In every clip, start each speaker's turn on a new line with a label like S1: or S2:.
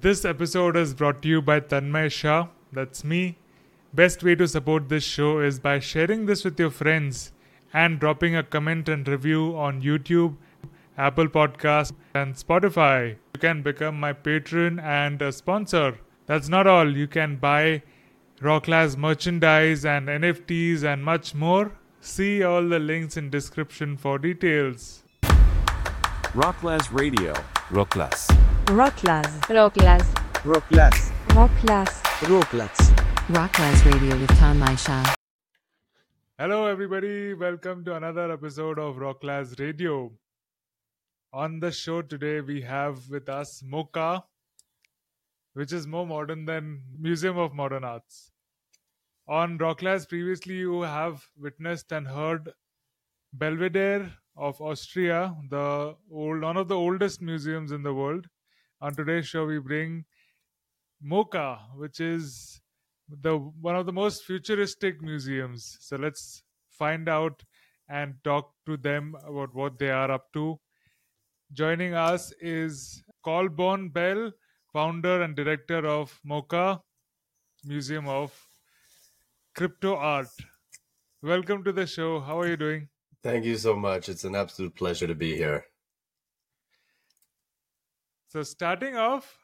S1: This episode is brought to you by Tanmay Shah. That's me. Best way to support this show is by sharing this with your friends and dropping a comment and review on YouTube, Apple Podcasts, and Spotify. You can become my patron and a sponsor. That's not all. You can buy Rocklaz merchandise and NFTs and much more. See all the links in description for details.
S2: Rocklaz Radio.
S3: Rocklaz.
S4: Rocklaz.
S5: Rocklas.
S6: Rocklaz.
S4: Rocklaz.
S6: Rocklaz.
S7: Rocklaz Radio with Tanmay Shah.
S1: Hello, everybody. Welcome to another episode of Rocklaz Radio. On the show today, we have with us MoCA, which is more modern than Museum of Modern Arts. On Rocklaz, previously you have witnessed and heard Belvedere of Austria, the old one of the oldest museums in the world. On today's show, we bring MoCA, which is the one of the most futuristic museums. So let's find out and talk to them about what they are up to. Joining us is Colborn Bell, founder and director of MoCA Museum of Crypto Art. Welcome to the show. How are you doing?
S8: Thank you so much. It's an absolute pleasure to be here.
S1: So, starting off,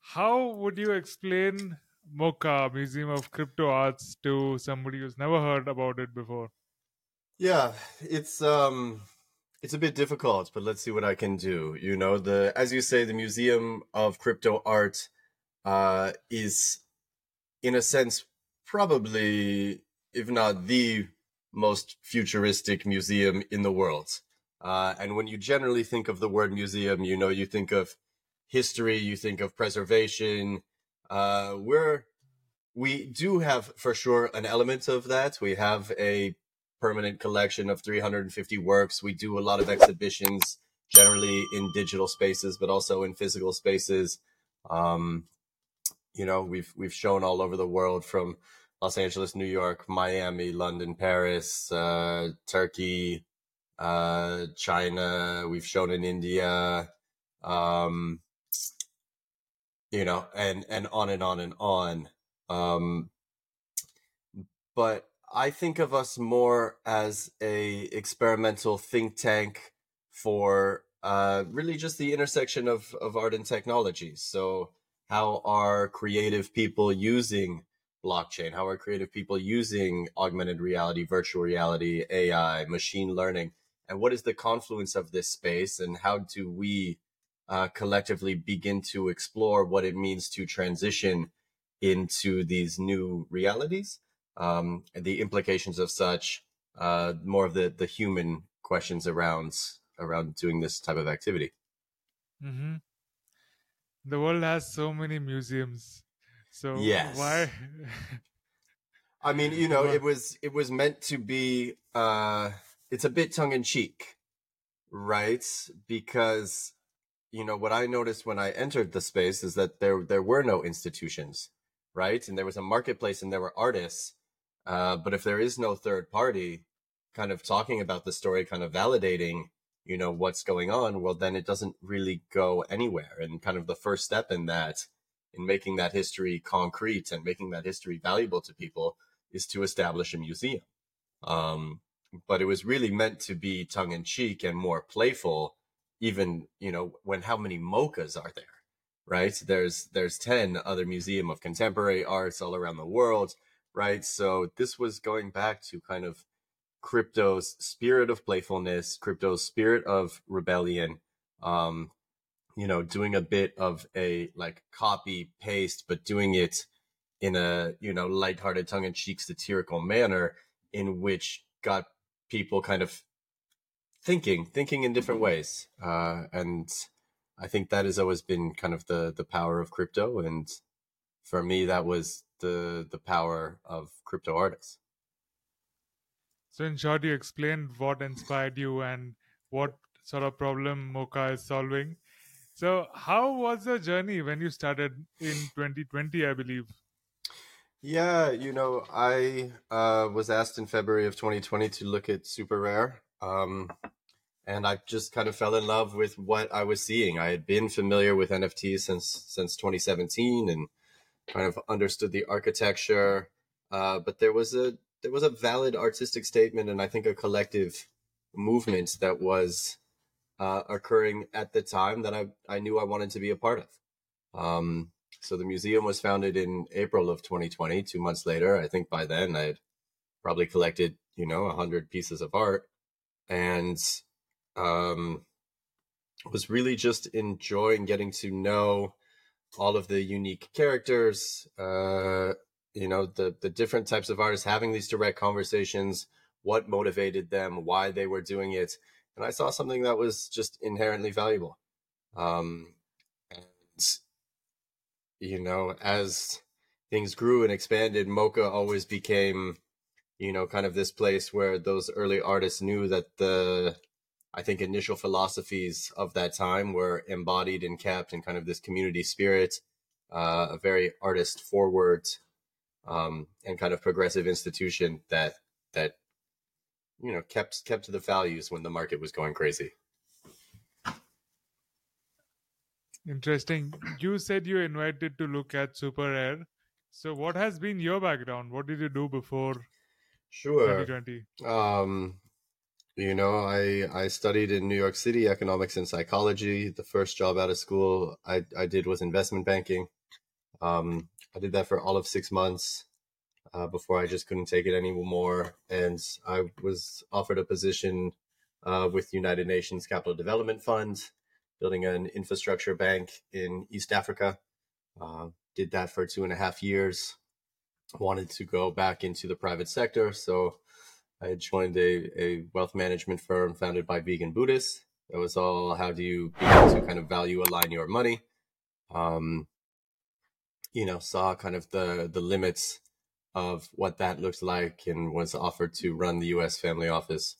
S1: how would you explain MoCA Museum of Crypto Arts to somebody who's never heard about it before?
S8: Yeah, it's um it's a bit difficult, but let's see what I can do. You know, the as you say, the Museum of Crypto Art uh is in a sense probably if not the most futuristic museum in the world. Uh, and when you generally think of the word museum, you know, you think of history, you think of preservation. Uh, we're, we do have for sure an element of that. We have a permanent collection of 350 works. We do a lot of exhibitions, generally in digital spaces, but also in physical spaces. Um, you know, we've, we've shown all over the world from Los Angeles, New York, Miami, London, Paris, uh, Turkey, uh, China. We've shown in India, um, you know, and and on and on and on. Um, but I think of us more as a experimental think tank for uh, really just the intersection of of art and technology. So, how are creative people using blockchain? How are creative people using augmented reality, virtual reality, AI, machine learning? And what is the confluence of this space? And how do we uh, collectively begin to explore what it means to transition into these new realities? Um, the implications of such, uh, more of the, the human questions around around doing this type of activity.
S1: Mm-hmm. The world has so many museums so
S8: Yes.
S1: why?
S8: I mean, you know, it was it was meant to be uh it's a bit tongue in cheek, right? Because you know, what I noticed when I entered the space is that there there were no institutions, right? And there was a marketplace and there were artists. Uh but if there is no third party kind of talking about the story, kind of validating, you know, what's going on, well then it doesn't really go anywhere. And kind of the first step in that in making that history concrete and making that history valuable to people is to establish a museum. Um, but it was really meant to be tongue in cheek and more playful, even, you know, when how many mochas are there, right? There's, there's 10 other museum of contemporary arts all around the world, right? So this was going back to kind of crypto's spirit of playfulness, crypto's spirit of rebellion, um, you know, doing a bit of a like copy paste, but doing it in a, you know, lighthearted, tongue in cheek, satirical manner in which got people kind of thinking, thinking in different ways. Uh, and I think that has always been kind of the, the power of crypto. And for me, that was the, the power of crypto artists.
S1: So in short, you explained what inspired you and what sort of problem MoCA is solving. So how was the journey when you started in 2020, I believe?
S8: Yeah, you know, I uh, was asked in February of 2020 to look at SuperRare. Um, and I just kind of fell in love with what I was seeing. I had been familiar with NFTs since since 2017 and kind of understood the architecture, uh, but there was a there was a valid artistic statement and I think a collective movement that was uh, occurring at the time that I, I knew I wanted to be a part of. Um, so the museum was founded in April of 2020. Two months later, I think by then I had probably collected, you know, a hundred pieces of art, and um, was really just enjoying getting to know all of the unique characters. Uh, you know, the the different types of artists having these direct conversations, what motivated them, why they were doing it, and I saw something that was just inherently valuable. Um, you know, as things grew and expanded, MoCA always became, you know, kind of this place where those early artists knew that the, I think, initial philosophies of that time were embodied and kept in kind of this community spirit, uh, a very artist forward, um, and kind of progressive institution that that you know kept kept to the values when the market was going crazy.
S1: Interesting. You said you invited to look at SuperRare. So, what has been your background? What did you do before
S8: Sure.
S1: 2020?
S8: Um, you know, I I studied in New York City economics and psychology. The first job out of school I I did was investment banking. Um, I did that for all of six months uh, before I just couldn't take it anymore, and I was offered a position uh, with United Nations Capital Development Fund, building an infrastructure bank in East Africa. Uh, did that for two and a half years. Wanted to go back into the private sector, so I joined a, a wealth management firm founded by vegan Buddhists. That was all how do you to kind of value align your money. Um, you know, saw kind of the the limits of what that looked like and was offered to run the US family office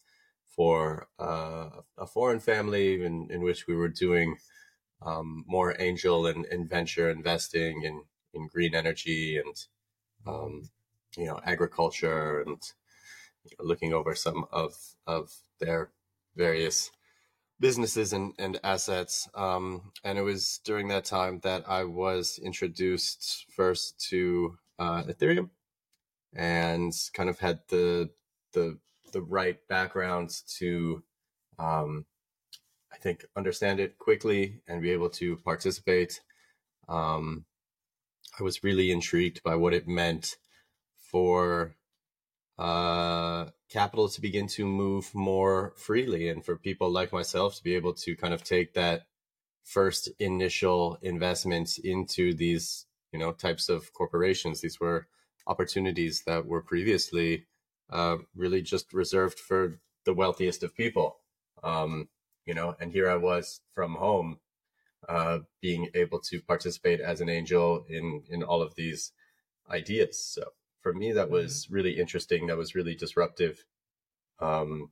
S8: for uh, a foreign family in, in which we were doing um, more angel and, and venture investing in, in green energy and um, you know agriculture and looking over some of of their various businesses and, and assets. Um, and it was during that time that I was introduced first to uh, Ethereum and kind of had the the the right backgrounds to um, I think understand it quickly and be able to participate. Um, I was really intrigued by what it meant for uh, capital to begin to move more freely and for people like myself to be able to kind of take that first initial investments into these you know types of corporations these were opportunities that were previously uh, really just reserved for the wealthiest of people. Um, you know and here i was from home uh, being able to participate as an angel in in all of these ideas. So for me that was really interesting. That was really disruptive. Um,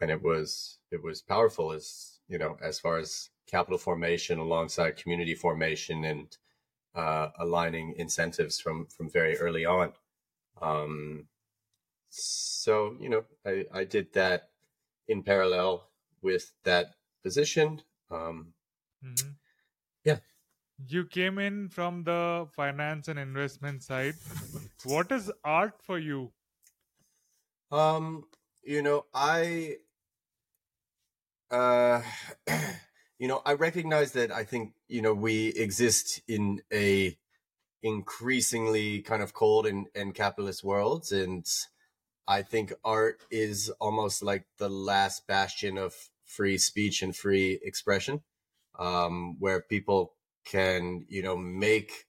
S8: and it was it was powerful as you know as far as capital formation alongside community formation and uh, aligning incentives from from very early on. Um, so you know I, I did that in parallel with that position um,
S1: Mhm.
S8: Yeah.
S1: You came in from the finance and investment side. What is art for you?
S8: Um, you know, I, uh, you know, I recognize that I think, you know, we exist in a increasingly kind of cold and, and capitalist worlds. And I think art is almost like the last bastion of free speech and free expression, um, where people can, you know, make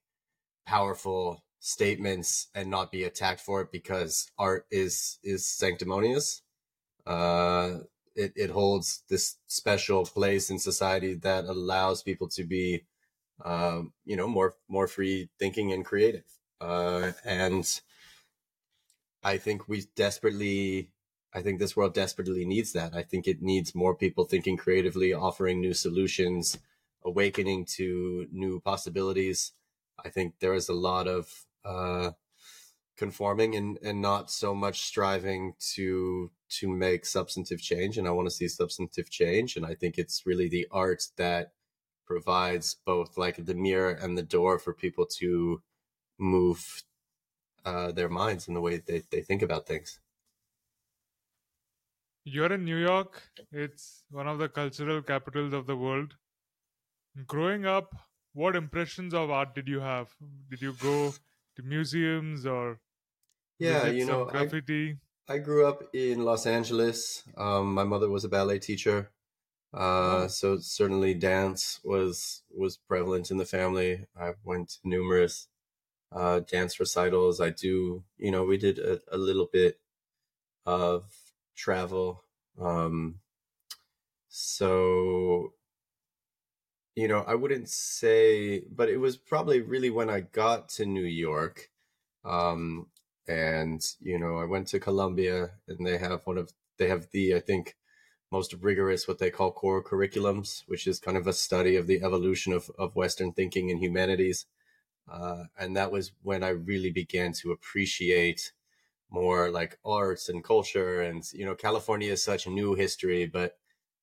S8: powerful statements and not be attacked for it because art is is sanctimonious. Uh, it it holds this special place in society that allows people to be, um, you know, more more free thinking and creative. Uh, and I think we desperately, I think this world desperately needs that. I think it needs more people thinking creatively, offering new solutions, awakening to new possibilities. I think there is a lot of uh, conforming and, and not so much striving to to make substantive change and I want to see substantive change. And I think it's really the art that provides both like the mirror and the door for people to move uh, their minds and the way they, they think about things.
S1: You're in New York. It's one of the cultural capitals of the world. Growing up, what impressions of art did you have? Did you go to museums or
S8: Yeah, you know, I,
S1: graffiti?
S8: I grew up in Los Angeles. Um, my mother was a ballet teacher. Uh, so certainly dance was was prevalent in the family. I went to numerous uh, dance recitals. I do, you know, we did a, a little bit of travel. Um, so, you know, I wouldn't say, but it was probably really when I got to New York. Um, and, you know, I went to Columbia and they have one of, they have the, I think, most rigorous, what they call core curriculums, which is kind of a study of the evolution of, of Western thinking and humanities. Uh, and that was when I really began to appreciate more like arts and culture. And, you know, California is such a new history, but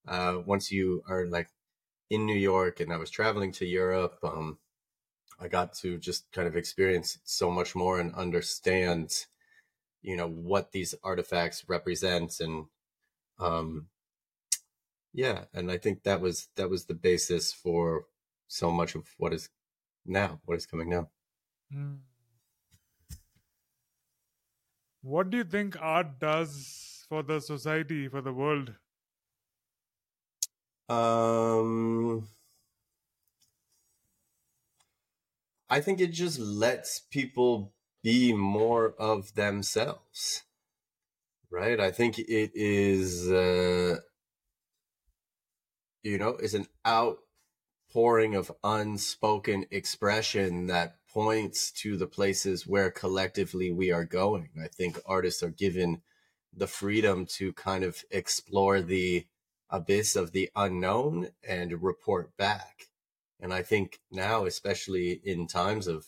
S8: uh, once you are like in New York and I was traveling to Europe, um, I got to just kind of experience so much more and understand, you know, what these artifacts represent. And, um, yeah, and I think that was, that was the basis for so much of what is now, what is coming now.
S1: Hmm. What do you think art does for the society, for the world?
S8: Um, I think it just lets people be more of themselves, right? I think it is, uh, you know, it's an outpouring of unspoken expression that points to the places where collectively we are going. I think artists are given the freedom to kind of explore the abyss of the unknown and report back. And I think now, especially in times of,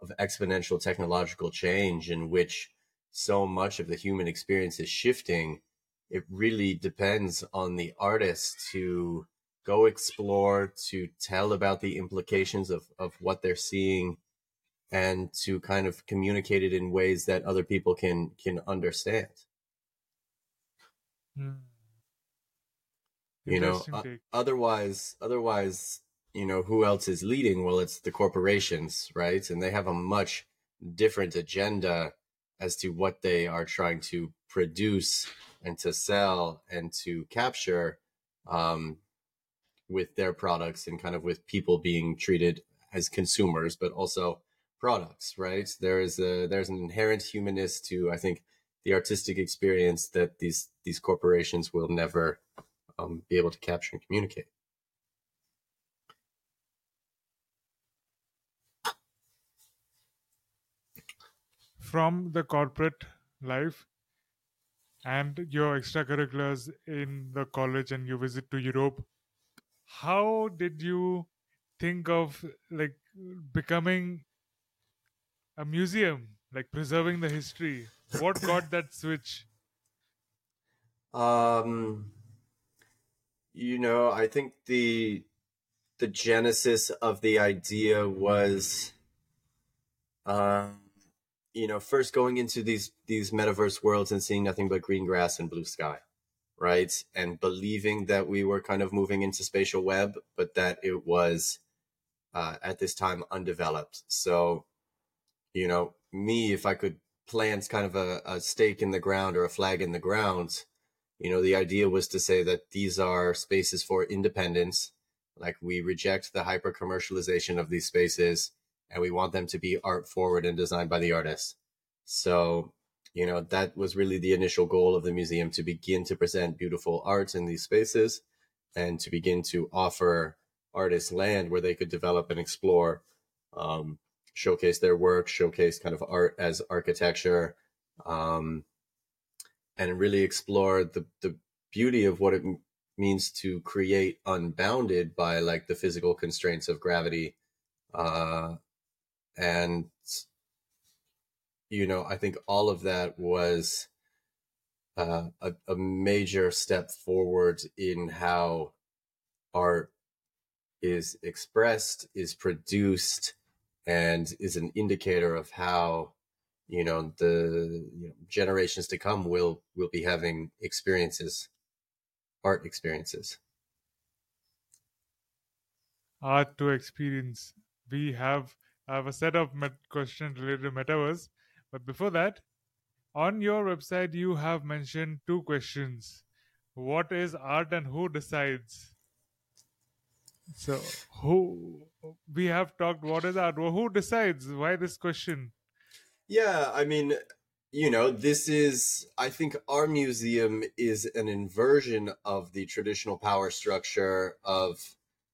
S8: of exponential technological change in which so much of the human experience is shifting, it really depends on the artist to go explore, to tell about the implications of, of what they're seeing and to kind of communicate it in ways that other people can, can understand.
S1: Hmm.
S8: you know otherwise otherwise you know who else is leading well it's the corporations right and they have a much different agenda as to what they are trying to produce and to sell and to capture um, with their products and kind of with people being treated as consumers but also products right there is a there's an inherent humanness to i think the artistic experience that these these corporations will never um, be able to capture and communicate.
S1: From the corporate life and your extracurriculars in the college and your visit to Europe, how did you think of like becoming a museum, like preserving the history? What got that switch?
S8: Um, you know, I think the the genesis of the idea was, um, you know, first going into these these metaverse worlds and seeing nothing but green grass and blue sky, right? And believing that we were kind of moving into spatial web, but that it was uh, at this time undeveloped. So, you know, me, if I could plant kind of a, a stake in the ground or a flag in the ground, you know, the idea was to say that these are spaces for independence. Like we reject the hyper commercialization of these spaces and we want them to be art forward and designed by the artist. So, you know, that was really the initial goal of the museum to begin to present beautiful art in these spaces and to begin to offer artists land where they could develop and explore, um, showcase their work, showcase kind of art as architecture, um, and really explore the, the beauty of what it m- means to create unbounded by like the physical constraints of gravity. Uh, and, you know, I think all of that was uh, a, a major step forward in how art is expressed, is produced, and is an indicator of how you know the you know, generations to come will will be having experiences, art experiences.
S1: art to experience. We have have a set of met- questions related to metaverse, but before that, on your website you have mentioned two questions. What is art and who decides? So who we have talked what is art? Well, who decides? Why this question?
S8: Yeah, I mean, you know, this is, I think our museum is an inversion of the traditional power structure of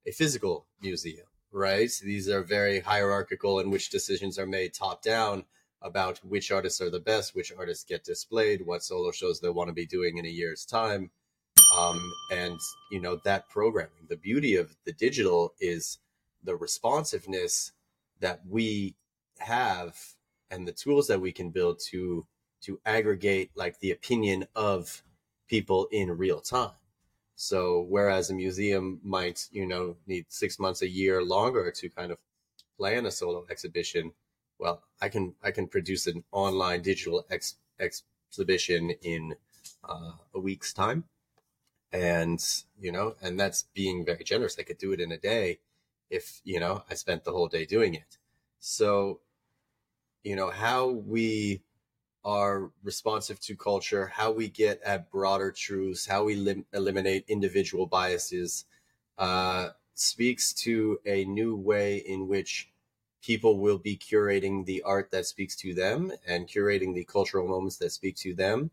S8: a physical museum, right? These are very hierarchical in which decisions are made top down about which artists are the best, which artists get displayed, what solo shows they want to be doing in a year's time. Um, and, you know, that programming. The beauty of the digital is the responsiveness that we have and the tools that we can build to to aggregate like the opinion of people in real time. So whereas a museum might, you know, need six months, a year longer to kind of plan a solo exhibition, well, I can I can produce an online digital ex- exhibition in uh, a week's time, and you know, and that's being very generous. I could do it in a day if you know I spent the whole day doing it. So, you know, how we are responsive to culture, how we get at broader truths, how we lim- eliminate individual biases, uh, speaks to a new way in which people will be curating the art that speaks to them and curating the cultural moments that speak to them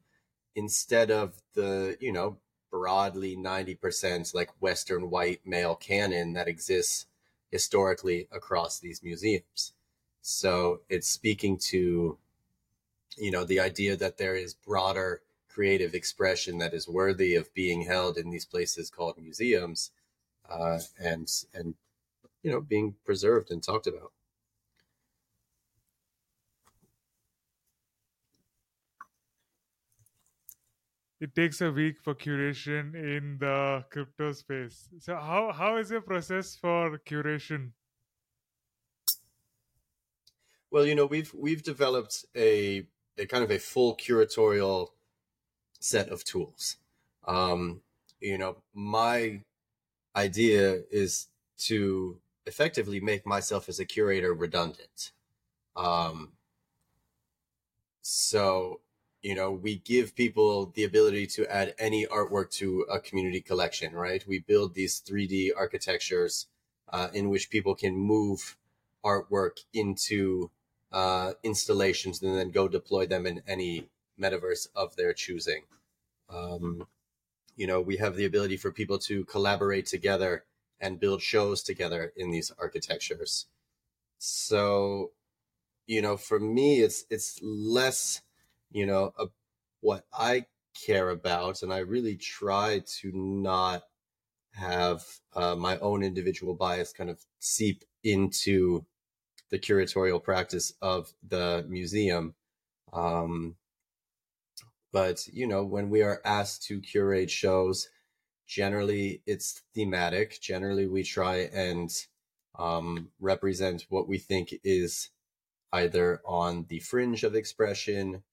S8: instead of the, you know, broadly 90% like Western white male canon that exists historically across these museums. So it's speaking to you know the idea that there is broader creative expression that is worthy of being held in these places called museums uh, and and you know being preserved and talked about
S1: It takes a week for curation in the crypto space. So how how is your process for curation?
S8: well you know we've we've developed a a kind of a full curatorial set of tools um you know my idea is to effectively make myself as a curator redundant um so you know we give people the ability to add any artwork to a community collection right? We build these 3d architectures uh, in which people can move artwork into uh, installations and then go deploy them in any metaverse of their choosing. Um, you know we have the ability for people to collaborate together and build shows together in these architectures. So you know for me it's it's less you know a, what i care about and i really try to not have uh, my own individual bias kind of seep into the curatorial practice of the museum um, but you know when we are asked to curate shows generally it's thematic. Generally we try and um, represent what we think is either on the fringe of expression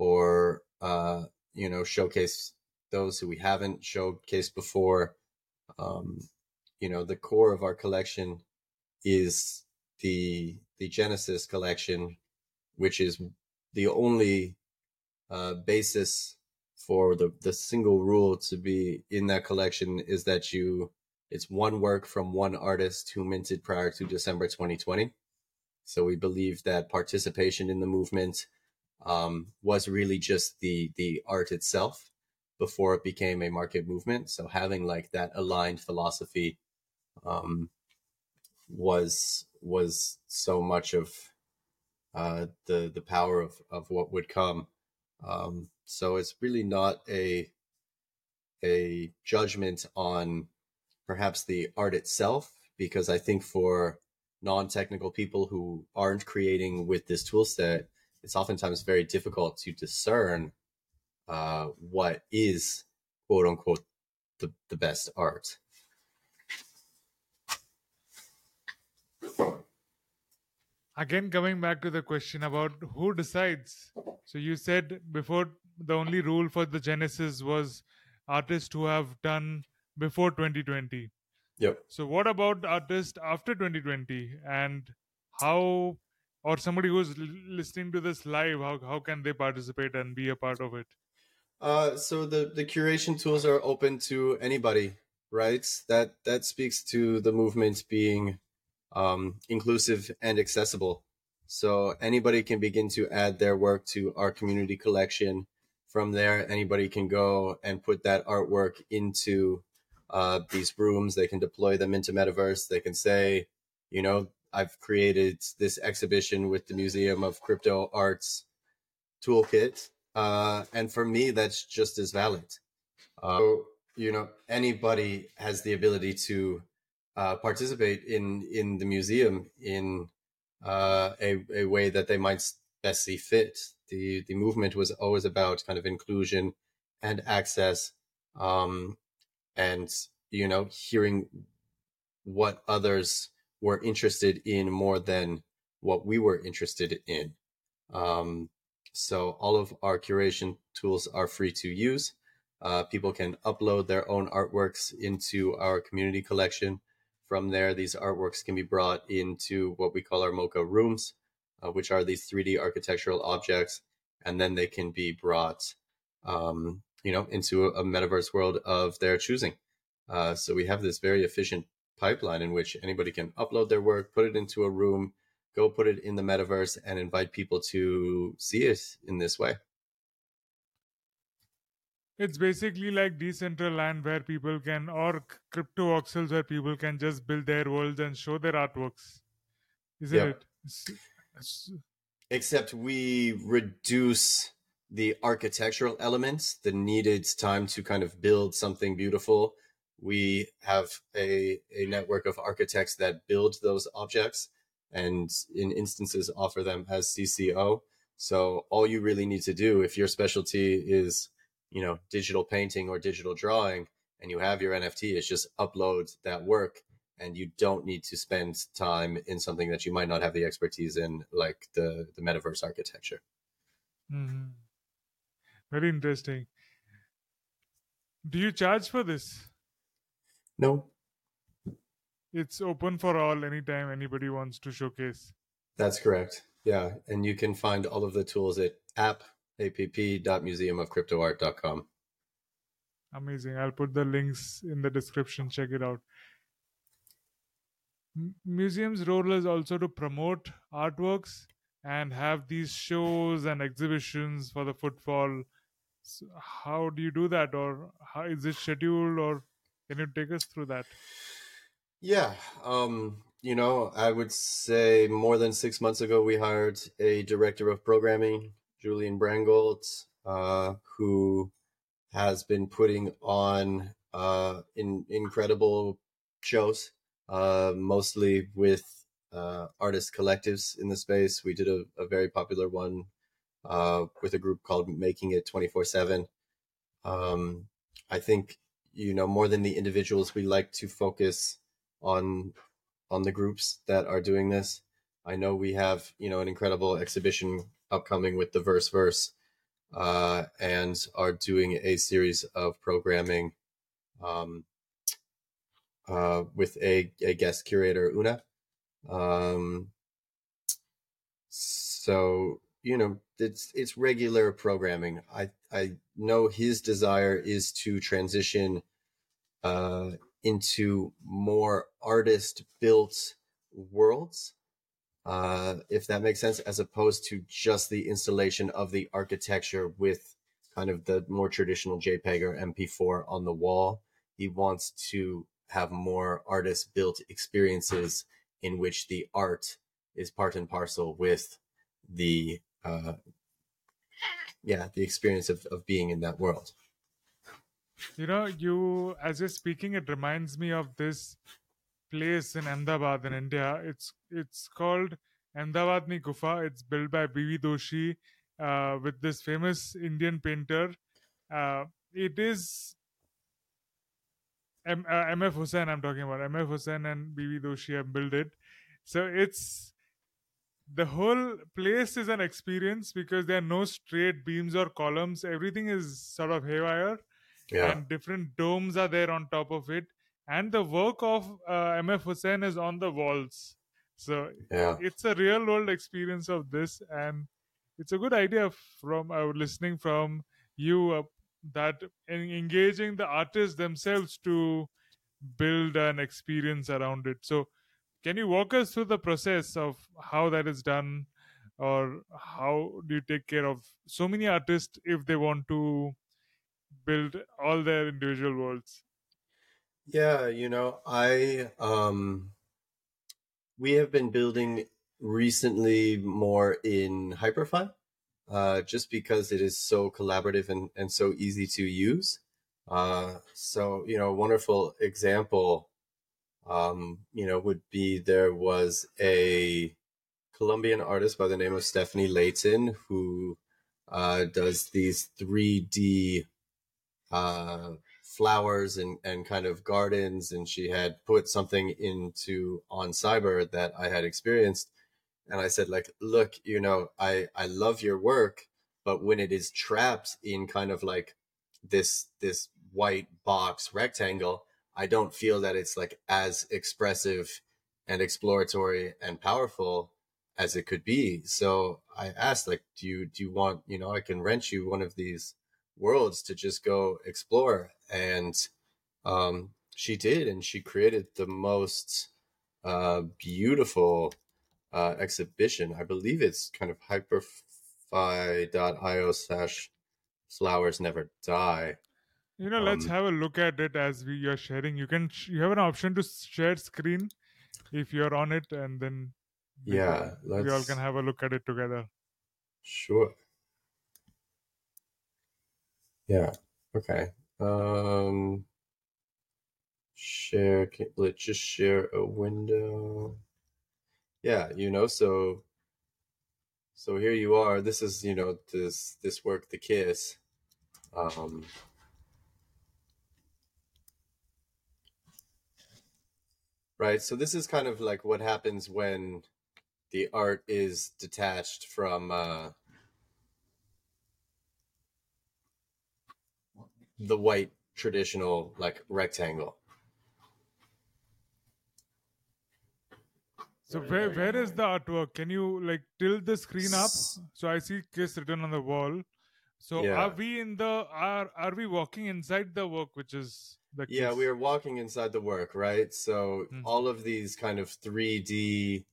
S8: or uh, you know showcase those who we haven't showcased before um, you know the core of our collection is the the genesis collection which is the only uh, basis for the the single rule to be in that collection is that you it's one work from one artist who minted prior to December 2020. So we believe that participation in the movement um, was really just the the art itself before it became a market movement. So having like that aligned philosophy um, was was so much of uh, the the power of of what would come. Um, so it's really not a a judgment on perhaps the art itself, because I think for non-technical people who aren't creating with this tool set, it's oftentimes very difficult to discern uh, what is quote unquote the, the best art.
S1: Again, coming back to the question about who decides. So you said before the only rule for the Genesis was artists who have done before 2020.
S8: Yep.
S1: So what about artists after 2020 and how or somebody who's listening to this live how, how can they participate and be a part of it?
S8: Uh, so the the curation tools are open to anybody, right? That that speaks to the movement being um, inclusive and accessible. So anybody can begin to add their work to our community collection. From there, anybody can go and put that artwork into uh, these rooms. They can deploy them into Metaverse. They can say, you know, I've created this exhibition with the Museum of Crypto Arts toolkit. Uh, and for me, that's just as valid. Uh, you know, anybody has the ability to uh, participate in in the museum in uh, a a way that they might best see fit. The the movement was always about kind of inclusion and access, um, and you know, hearing what others were interested in more than what we were interested in. Um, so all of our curation tools are free to use. Uh, people can upload their own artworks into our community collection. From there, these artworks can be brought into what we call our MoCA rooms, uh, which are these 3D architectural objects, and then they can be brought, um, you know, into a, metaverse world of their choosing. Uh, so we have this very efficient pipeline in which anybody can upload their work, put it into a room, go put it in the metaverse, and invite people to see it in this way.
S1: It's basically like Decentraland where people can, or crypto voxels where people can just build their worlds and show their artworks. Isn't
S8: Yep.
S1: it?
S8: Except we reduce the architectural elements, the needed time to kind of build something beautiful. We have a, a network of architects that build those objects and in instances offer them as CC0. So all you really need to do if your specialty is, you know, digital painting or digital drawing and you have your NFT is just upload that work and you don't need to spend time in something that you might not have the expertise in, like the the metaverse architecture.
S1: Mhm. Very interesting. Do you charge for this?
S8: No,
S1: It's open for all anytime anybody wants to showcase.
S8: that's correct. Yeah, and you can find all of the tools at app app.museumofcryptoart.com.
S1: Amazing. I'll put the links in the description. Check it out. M- museums' role is also to promote artworks and have these shows and exhibitions for the footfall. So how do you do that, or how is it scheduled, or can you take us through that?
S8: Yeah, um, you know, I would say more than six months ago, we hired a director of programming, Julian Brangold, uh, who has been putting on uh, in, incredible shows, uh, mostly with uh, artist collectives in the space. We did a, a very popular one uh, with a group called Making It 24 7. Um, I think, you know, more than the individuals, we like to focus on on the groups that are doing this. I know we have you know an incredible exhibition upcoming with the Verse Verse, uh, and are doing a series of programming um, uh, with a, a guest curator Una. Um, so you know it's it's regular programming. I I know his desire is to transition uh, into more artist built worlds uh, if that makes sense as opposed to just the installation of the architecture with kind of the more traditional jpeg or mp4 on the wall. He wants to have more artist built experiences in which the art is part and parcel with the uh, yeah the experience of, of being in that world
S1: You know, you as you're speaking, it reminds me of this place in Ahmedabad in India. It's it's called Ahmedabad Ni Gufa. It's built by B.V. Doshi uh, with this famous Indian painter uh, it is M- uh, MF Hussain. I'm talking about MF Hussain and B.V. Doshi have built it. So it's the whole place is an experience because there are no straight beams or columns. Everything is sort of haywire,
S8: Yeah.
S1: and different domes are there on top of it. And the work of uh, MF Hussain is on the walls. So
S8: Yeah.
S1: it's a real world experience of this and it's a good idea from uh, listening from you uh, that en- engaging the artists themselves to build an experience around it so can you walk us through the process of how that is done or how do you take care of so many artists if they want to build all their individual worlds
S8: Yeah, you know, I um we have been building recently more in Hyperfy, uh, just because it is so collaborative and, and so easy to use. Uh, so, you know, wonderful example, um, you know, would be there was a Colombian artist by the name of Stephanie Layton who uh, does these 3D uh, flowers and, and kind of gardens and she had put something into Oncyber that i had experienced and i said like look you know i i love your work but when it is trapped in kind of like this this white box rectangle i don't feel that it's like as expressive and exploratory and powerful as it could be. So i asked like do you do you want you know i can rent you one of these worlds to just go explore and um, she did and she created the most uh, beautiful uh, exhibition. I believe it's kind of hyperfy.io slash flowers never die.
S1: You know let's
S8: Um,
S1: have a look at it as we are sharing. You can sh- you have an option to share screen if you're on it and then
S8: Yeah,
S1: we all can have a look at it together.
S8: Sure yeah. Okay. Um share can, let's just share a window. Yeah you know so so here you are. This is you know this this work the kiss. Um right so this is kind of like what happens when the art is detached from uh the white traditional like rectangle
S1: So where where is the artwork? Can you like tilt the screen up? So I see kiss written on the wall. So
S8: Yeah.
S1: are we in the are are we walking inside the work which is the
S8: Yeah, we are walking inside the work, right? So
S1: Mhm.
S8: all of these kind of 3D,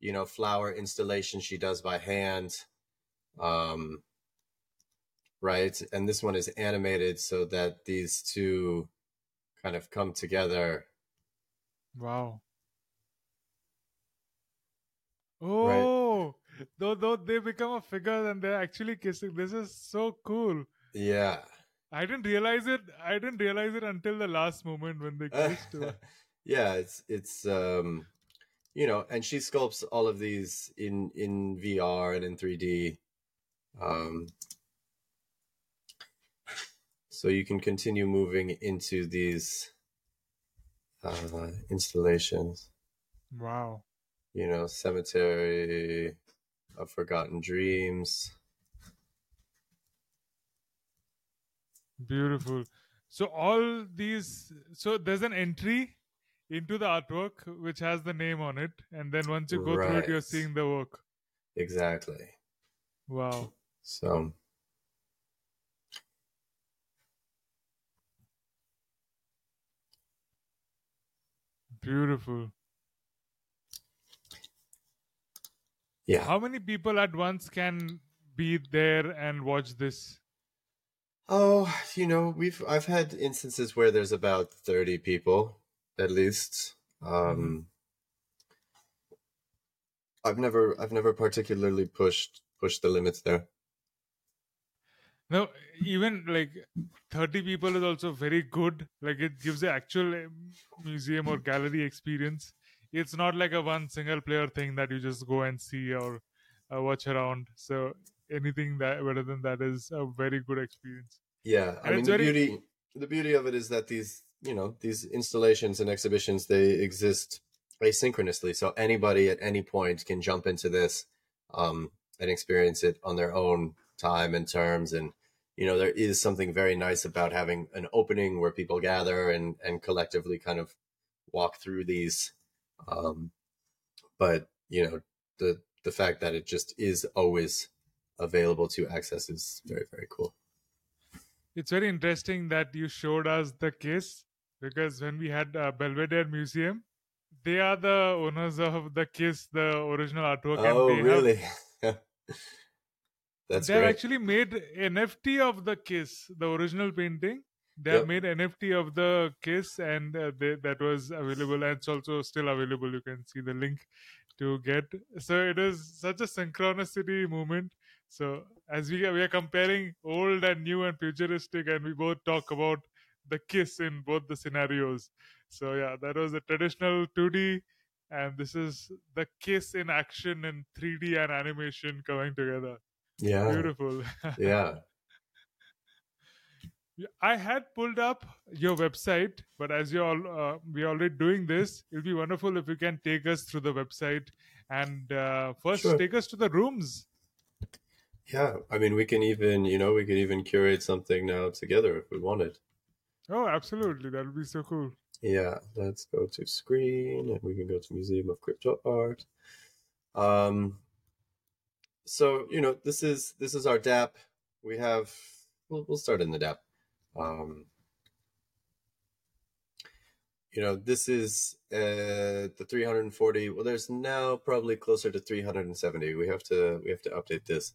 S8: you know, flower installations she does by hand. Um right? And this one is animated so that these two kind of come together.
S1: Wow. Oh, though though they become a figure and they're actually kissing. This is so cool.
S8: Yeah.
S1: I didn't realize it. I didn't realize it until the last moment when they kissed.
S8: yeah, it's it's um you know, and she sculpts all of these in in VR and in 3D. Um so you can continue moving into these uh installations,
S1: wow.
S8: you know, Cemetery of Forgotten Dreams.
S1: Beautiful. So all these so there's an entry into the artwork which has the name on it and then once you go through it you're seeing the work.
S8: Exactly.
S1: Wow.
S8: So
S1: Beautiful.
S8: yeah.
S1: How many people at once can be there and watch this?
S8: Oh, you know, we've I've had instances where there's about 30 people at least. Um I've never I've never particularly pushed pushed the limits there.
S1: No, even like 30 people is also very good. Like it gives the actual um, museum or gallery experience. It's not like a one single player thing that you just go and see or uh, watch around. So anything that better than that is a very good experience.
S8: Yeah, I
S1: And
S8: mean the
S1: very-
S8: beauty the beauty of it is that these you know these installations and exhibitions they exist asynchronously, so anybody at any point can jump into this um, and experience it on their own time and terms. And you know there is something very nice about having an opening where people gather and and collectively kind of walk through these. Um, but you know the the fact that it just is always available to access is very very cool.
S1: It's very interesting that you showed us the case because when we had uh, Belvedere Museum, they are the owners of the kiss, the original artwork.
S8: Oh,
S1: and they
S8: really?
S1: Have,
S8: That's
S1: they actually made NFT of the kiss, the original painting. They
S8: Yep.
S1: have made NFT of the kiss, and uh, they, that was available, and it's also still available. You can see the link to get. So it is such a synchronicity moment. So as we are, we are comparing old and new and futuristic, and we both talk about the kiss in both the scenarios. So yeah, that was the traditional 2D, and this is the kiss in action in 3D and animation coming together.
S8: Yeah,
S1: Beautiful.
S8: yeah.
S1: I had pulled up your website, but as you're all, uh, we're already doing this, it'll be wonderful if you can take us through the website and uh, first
S8: Sure.
S1: take us to the rooms.
S8: Yeah, I mean, we can even, you know, we could even curate something now together if we wanted.
S1: Oh, absolutely. That would be so cool.
S8: Yeah, let's go to screen and we can go to Museum of Crypto Art. Um, so you know, this is this is our dApp. We have we'll we'll start in the DAP. Um, you know, this is uh the 340. Well, there's now probably closer to 370. We have to we have to update this.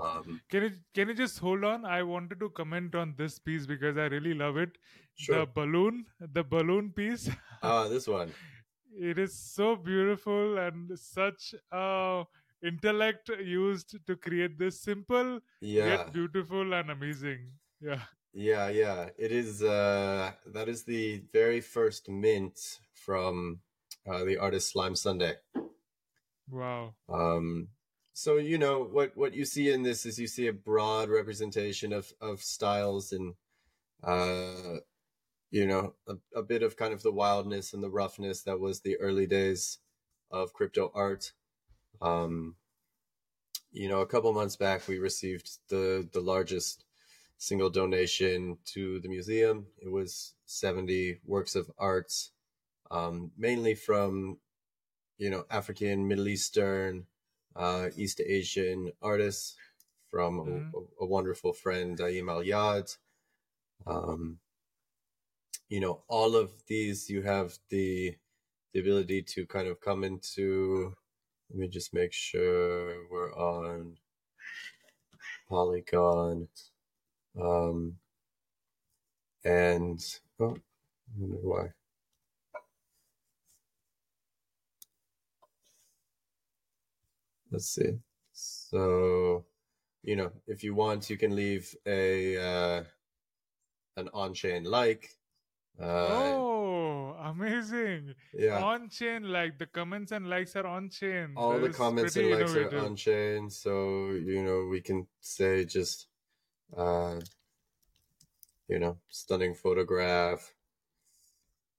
S8: Um,
S1: Can you can you just hold on? I wanted to comment on this piece because I really love it.
S8: sure.
S1: The balloon, the balloon piece.
S8: Ah, this one.
S1: it is so beautiful and such uh, intellect used to create this simple
S8: Yeah.
S1: yet beautiful and amazing. Yeah.
S8: Yeah, yeah. It is uh that is the very first mint from uh the artist Slime Sunday.
S1: Wow.
S8: Um so you know what what you see in this is you see a broad representation of of styles and uh you know a, a bit of kind of the wildness and the roughness that was the early days of crypto art. Um you know a couple months back we received the the largest single donation to the museum. It was 70 works of art, um, mainly from, you know, African, Middle Eastern, uh, East Asian artists from a-
S1: Mhm.
S8: a, a wonderful friend, Daim Al Yad. Um, you know, all of these, you have the, the ability to kind of come into, let me just make sure we're on Polygon. Um, and oh, I wonder why. Let's see. So, you know, if you want, you can leave a uh, an on-chain like. Uh,
S1: oh, amazing.
S8: yeah,
S1: On chain, like the comments and likes are on chain.
S8: all
S1: That
S8: the comments and likes are on-chain, so you know we can say just, uh, you know, stunning photograph,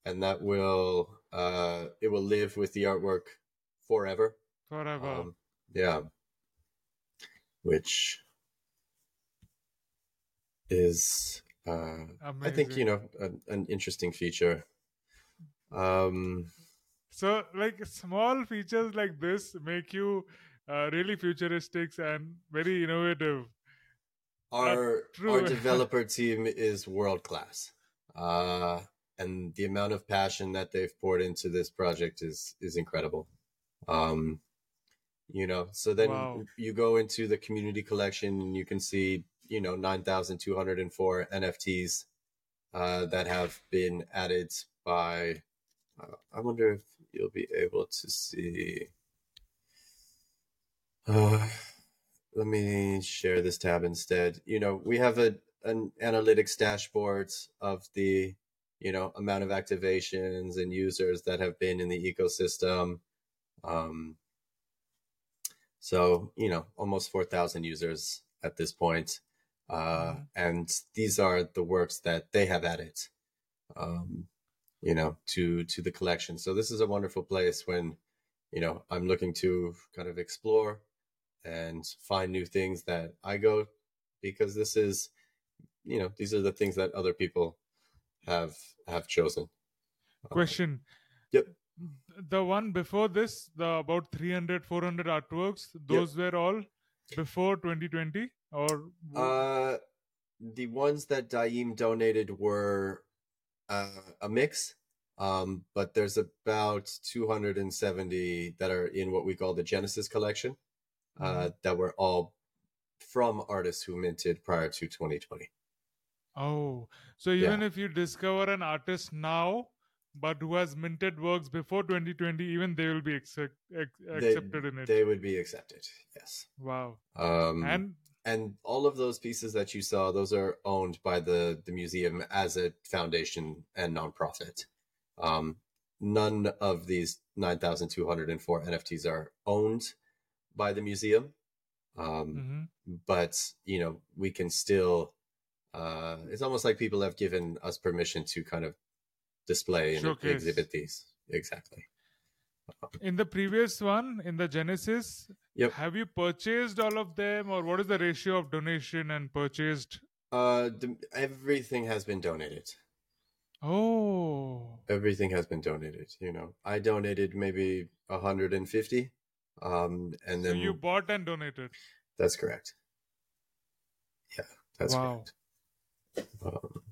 S8: and that will uh, it will live with the artwork forever.
S1: Forever.
S8: Um, yeah, which is uh, I think you know an, an interesting feature. Um,
S1: So, like small features like this make you uh, really futuristic and very innovative.
S8: our our developer team is world class, uh, and the amount of passion that they've poured into this project is is incredible. Um, you know, so then
S1: Wow.
S8: you go into the community collection and you can see you know nine thousand two hundred and four NFTs uh, that have been added by. I wonder if you'll be able to see. Uh, let me share this tab instead. You know, we have a an analytics dashboard of the you know amount of activations and users that have been in the ecosystem. Um, so you know, almost four thousand users at this point. uh,
S1: Mhm.
S8: and these are the works that they have added, um, you know, to to the collection. So this is a wonderful place when, you know, I'm looking to kind of explore and find new things that I go because this is, you know, these are the things that other people have have chosen. Uh,
S1: Question.
S8: Yep.
S1: The one before this, the about 300, 400 artworks, those were all before 2020 or
S8: Uh, the ones that Daim donated were uh, a mix, um, but there's about 270 that are in what we call the Genesis collection, uh, that were all from artists who minted prior to 2020.
S1: Oh, so even if you discover an artist now, but who has minted works before 2020, even they will be accept, ac-
S8: They-
S1: accepted in it.
S8: They would be accepted, yes.
S1: Wow.
S8: Um,
S1: and
S8: and all of those pieces that you saw those are owned by the the museum as a foundation and nonprofit um none of these 9204 nfts are owned by the museum um
S1: mhm.
S8: but you know we can still uh it's almost like people have given us permission to kind of display and
S1: Showcase.
S8: exhibit these exactly
S1: in the previous one, in the Genesis,
S8: Yep.
S1: have you purchased all of them, or what is the ratio of donation and purchased?
S8: uh the, everything has been donated
S1: Oh,
S8: everything has been donated you know i donated maybe 150 um and
S1: so
S8: then
S1: you bought and donated.
S8: that's correct yeah that's
S1: Wow.
S8: correct um,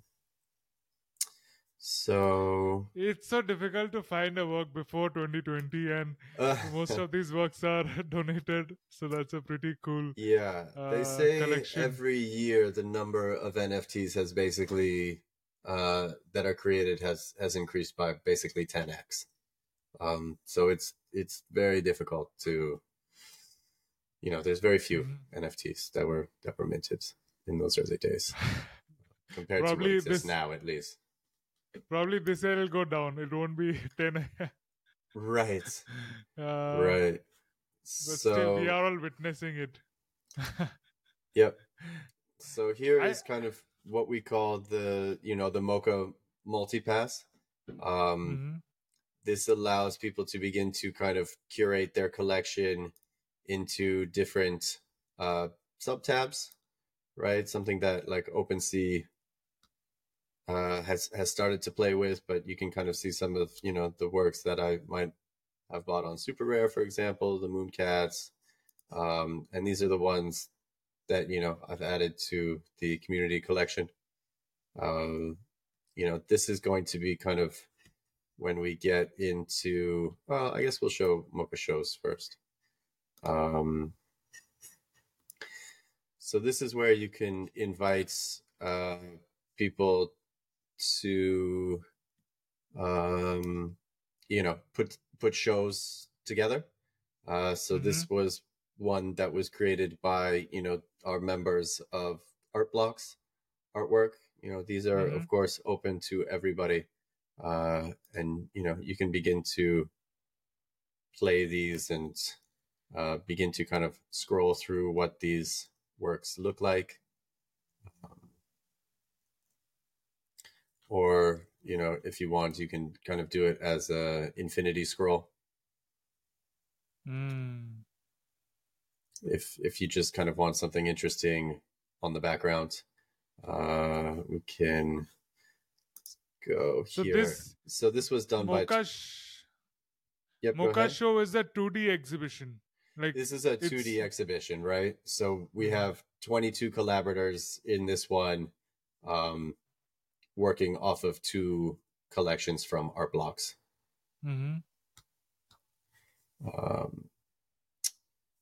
S8: so
S1: It's so difficult to find a work before 2020, and
S8: uh,
S1: most of these works are donated. So that's a pretty cool.
S8: yeah they
S1: uh,
S8: say
S1: collection.
S8: every year the number of nfts has basically uh that are created has has increased by basically 10x um so it's it's very difficult to you know there's very few
S1: Mhm.
S8: nfts that were that were minted in those early days compared to what exists
S1: this-
S8: now at least
S1: Probably this year will go down. It won't be 10.
S8: right
S1: uh,
S8: right
S1: But
S8: so
S1: still, we are all witnessing it.
S8: yep so here is
S1: I-
S8: kind of what we call the you know the MoCA multipass um
S1: Mhm.
S8: this allows people to begin to kind of curate their collection into different uh, sub tabs, right? Something that like OpenSea uh, has has started to play with, but you can kind of see some of you know the works that I might have bought on SuperRare, for example, the Mooncats, um, and these are the ones that you know I've added to the community collection. Um, you know, this is going to be kind of when we get into well i guess we'll show MoCA shows first um so this is where you can invite uh people to um you know put put shows together. Uh so this was one that was created by you know our members of art blocks artwork. You know these are of course open to everybody. Uh, and you know you can begin to play these and uh, begin to kind of scroll through what these works look like or you know if you want you can kind of do it as a infinity scroll
S1: Mm.
S8: if if you just kind of want something interesting on the background uh we can go
S1: So
S8: here
S1: this
S8: so this was done by
S1: sh-
S8: yep, MoCA
S1: show is a 2D exhibition. Like
S8: This is a
S1: It's-
S8: 2D exhibition, right? So we have 22 collaborators in this one, um, working off of two collections from Art Blocks.
S1: Mhm.
S8: Um,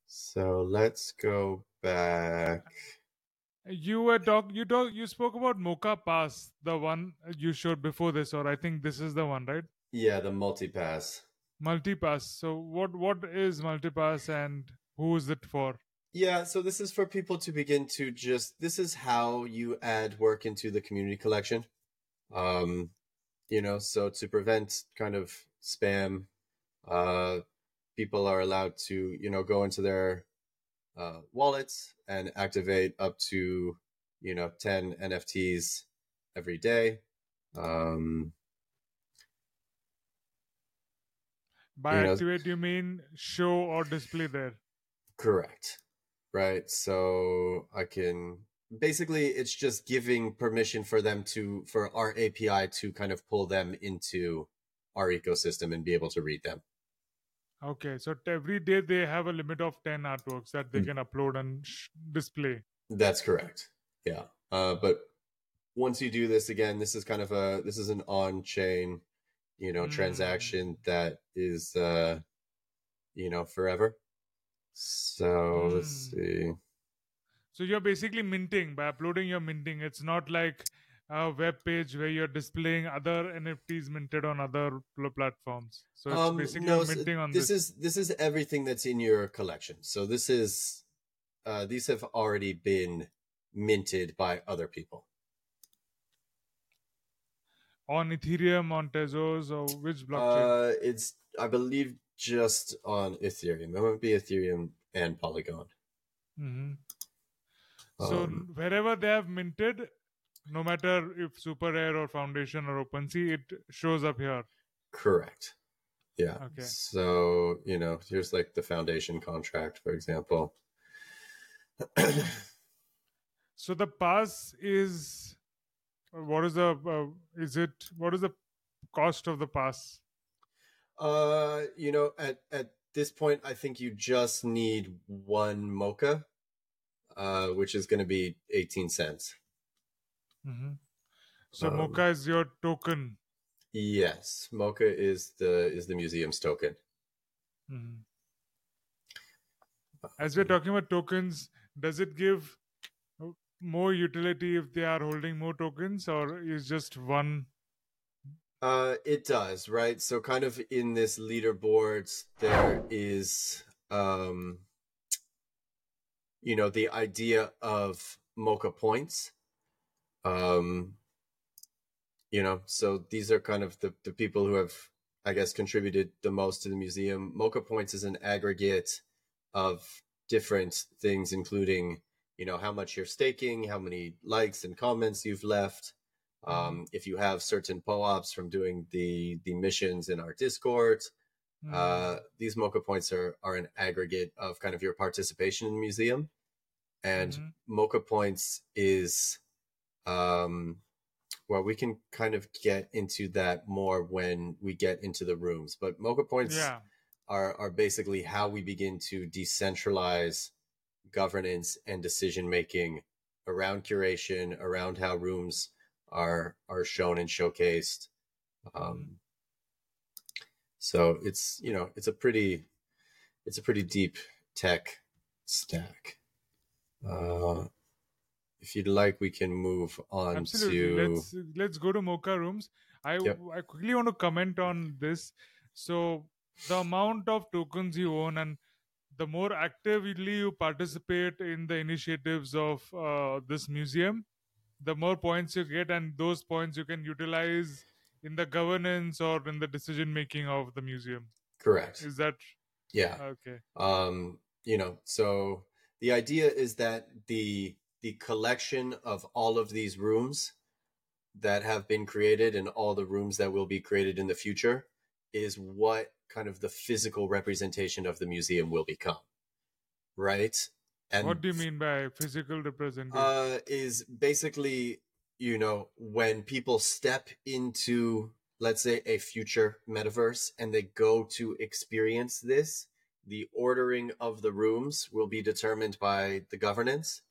S8: so let's go back.
S1: you were talk you talk you spoke about MoCA Pass, the one you showed before this, or I think this is the one, right?
S8: Yeah, the multipass.
S1: Multipass. So what what is multipass and who is it for?
S8: Yeah, so this is for people to begin to just this is how you add work into the community collection. Um, you know, so to prevent kind of spam, uh people are allowed to, you know, go into their uh wallets and activate up to you know, 10 NFTs every day. Um,
S1: By
S8: You know-
S1: activate, you mean show or display there?
S8: correct. Right. So I can basically, it's just giving permission for them to, for our API to kind of pull them into our ecosystem and be able to read them.
S1: Okay, so every day they have a limit of 10 artworks that they
S8: Mm.
S1: can upload and sh- display.
S8: That's correct. Yeah. Uh, but once you do this again, this is kind of a this is an on-chain, you know,
S1: Mm.
S8: transaction that is uh you know, forever. So let's
S1: Mm.
S8: see.
S1: So you're basically minting by uploading you're minting. It's not like a web page where you're displaying other NFTs minted on other platforms. So it's
S8: Um
S1: basically
S8: no, so
S1: minting on
S8: this
S1: this.
S8: is this is everything that's in your collection. So this is uh these have already been minted by other people.
S1: on Ethereum, on Tezos, or which blockchain?
S8: Uh it's I believe just on Ethereum. It might be Ethereum and Polygon.
S1: Mm hmm so
S8: um,
S1: wherever they have minted, no matter if SuperRare or Foundation or OpenSea, it shows up here.
S8: Correct. Yeah.
S1: Okay.
S8: So, you know, here's like the foundation contract, for example.
S1: So the pass is what is the uh, is it what is the cost of the pass?
S8: uh, you know, at at this point, I think you just need one MoCA, uh, which is going to be 18 cents.
S1: hmm So
S8: Um,
S1: MoCA is your token.
S8: Yes, MoCA is the is the museum's token.
S1: Mhm. As we're talking about tokens, does it give more utility if they are holding more tokens, or is just one?
S8: Uh, it does, right? So, kind of in this leaderboards, there is, um, you know, the idea of MoCA points. Um, you know, so these are kind of the, the people who have, I guess, contributed the most to the museum. MoCA points is an aggregate of different things, including, you know, how much you're staking, how many likes and comments you've left, um, if you have certain POAPs from doing the the missions in our Discord,
S1: Hmm.
S8: uh, these MoCA points are are an aggregate of kind of your participation in the museum, and
S1: Mhm.
S8: MoCA points is, um, well, we can kind of get into that more when we get into the rooms, but MoCA points
S1: yeah.
S8: are are basically how we begin to decentralize governance and decision making around curation, around how rooms are are shown and showcased. Um, so it's you know it's a pretty it's a pretty deep tech stack. Uh, if you'd like, we can move on
S1: Absolutely.
S8: to
S1: Let's let's go to MoCA rooms. I
S8: Yep.
S1: I quickly want to comment on this. So the amount of tokens you own and the more actively you participate in the initiatives of uh, this museum, the more points you get, and those points you can utilize in the governance or in the decision making of the museum.
S8: correct.
S1: Is that
S8: Yeah.
S1: okay?
S8: um you know so the idea is that the the collection of all of these rooms that have been created and all the rooms that will be created in the future is what kind of the physical representation of the museum will become right and
S1: what do you mean by physical representation?
S8: uh, is basically, you know, when people step into, let's say, a future metaverse and they go to experience this, the ordering of the rooms will be determined by the governance.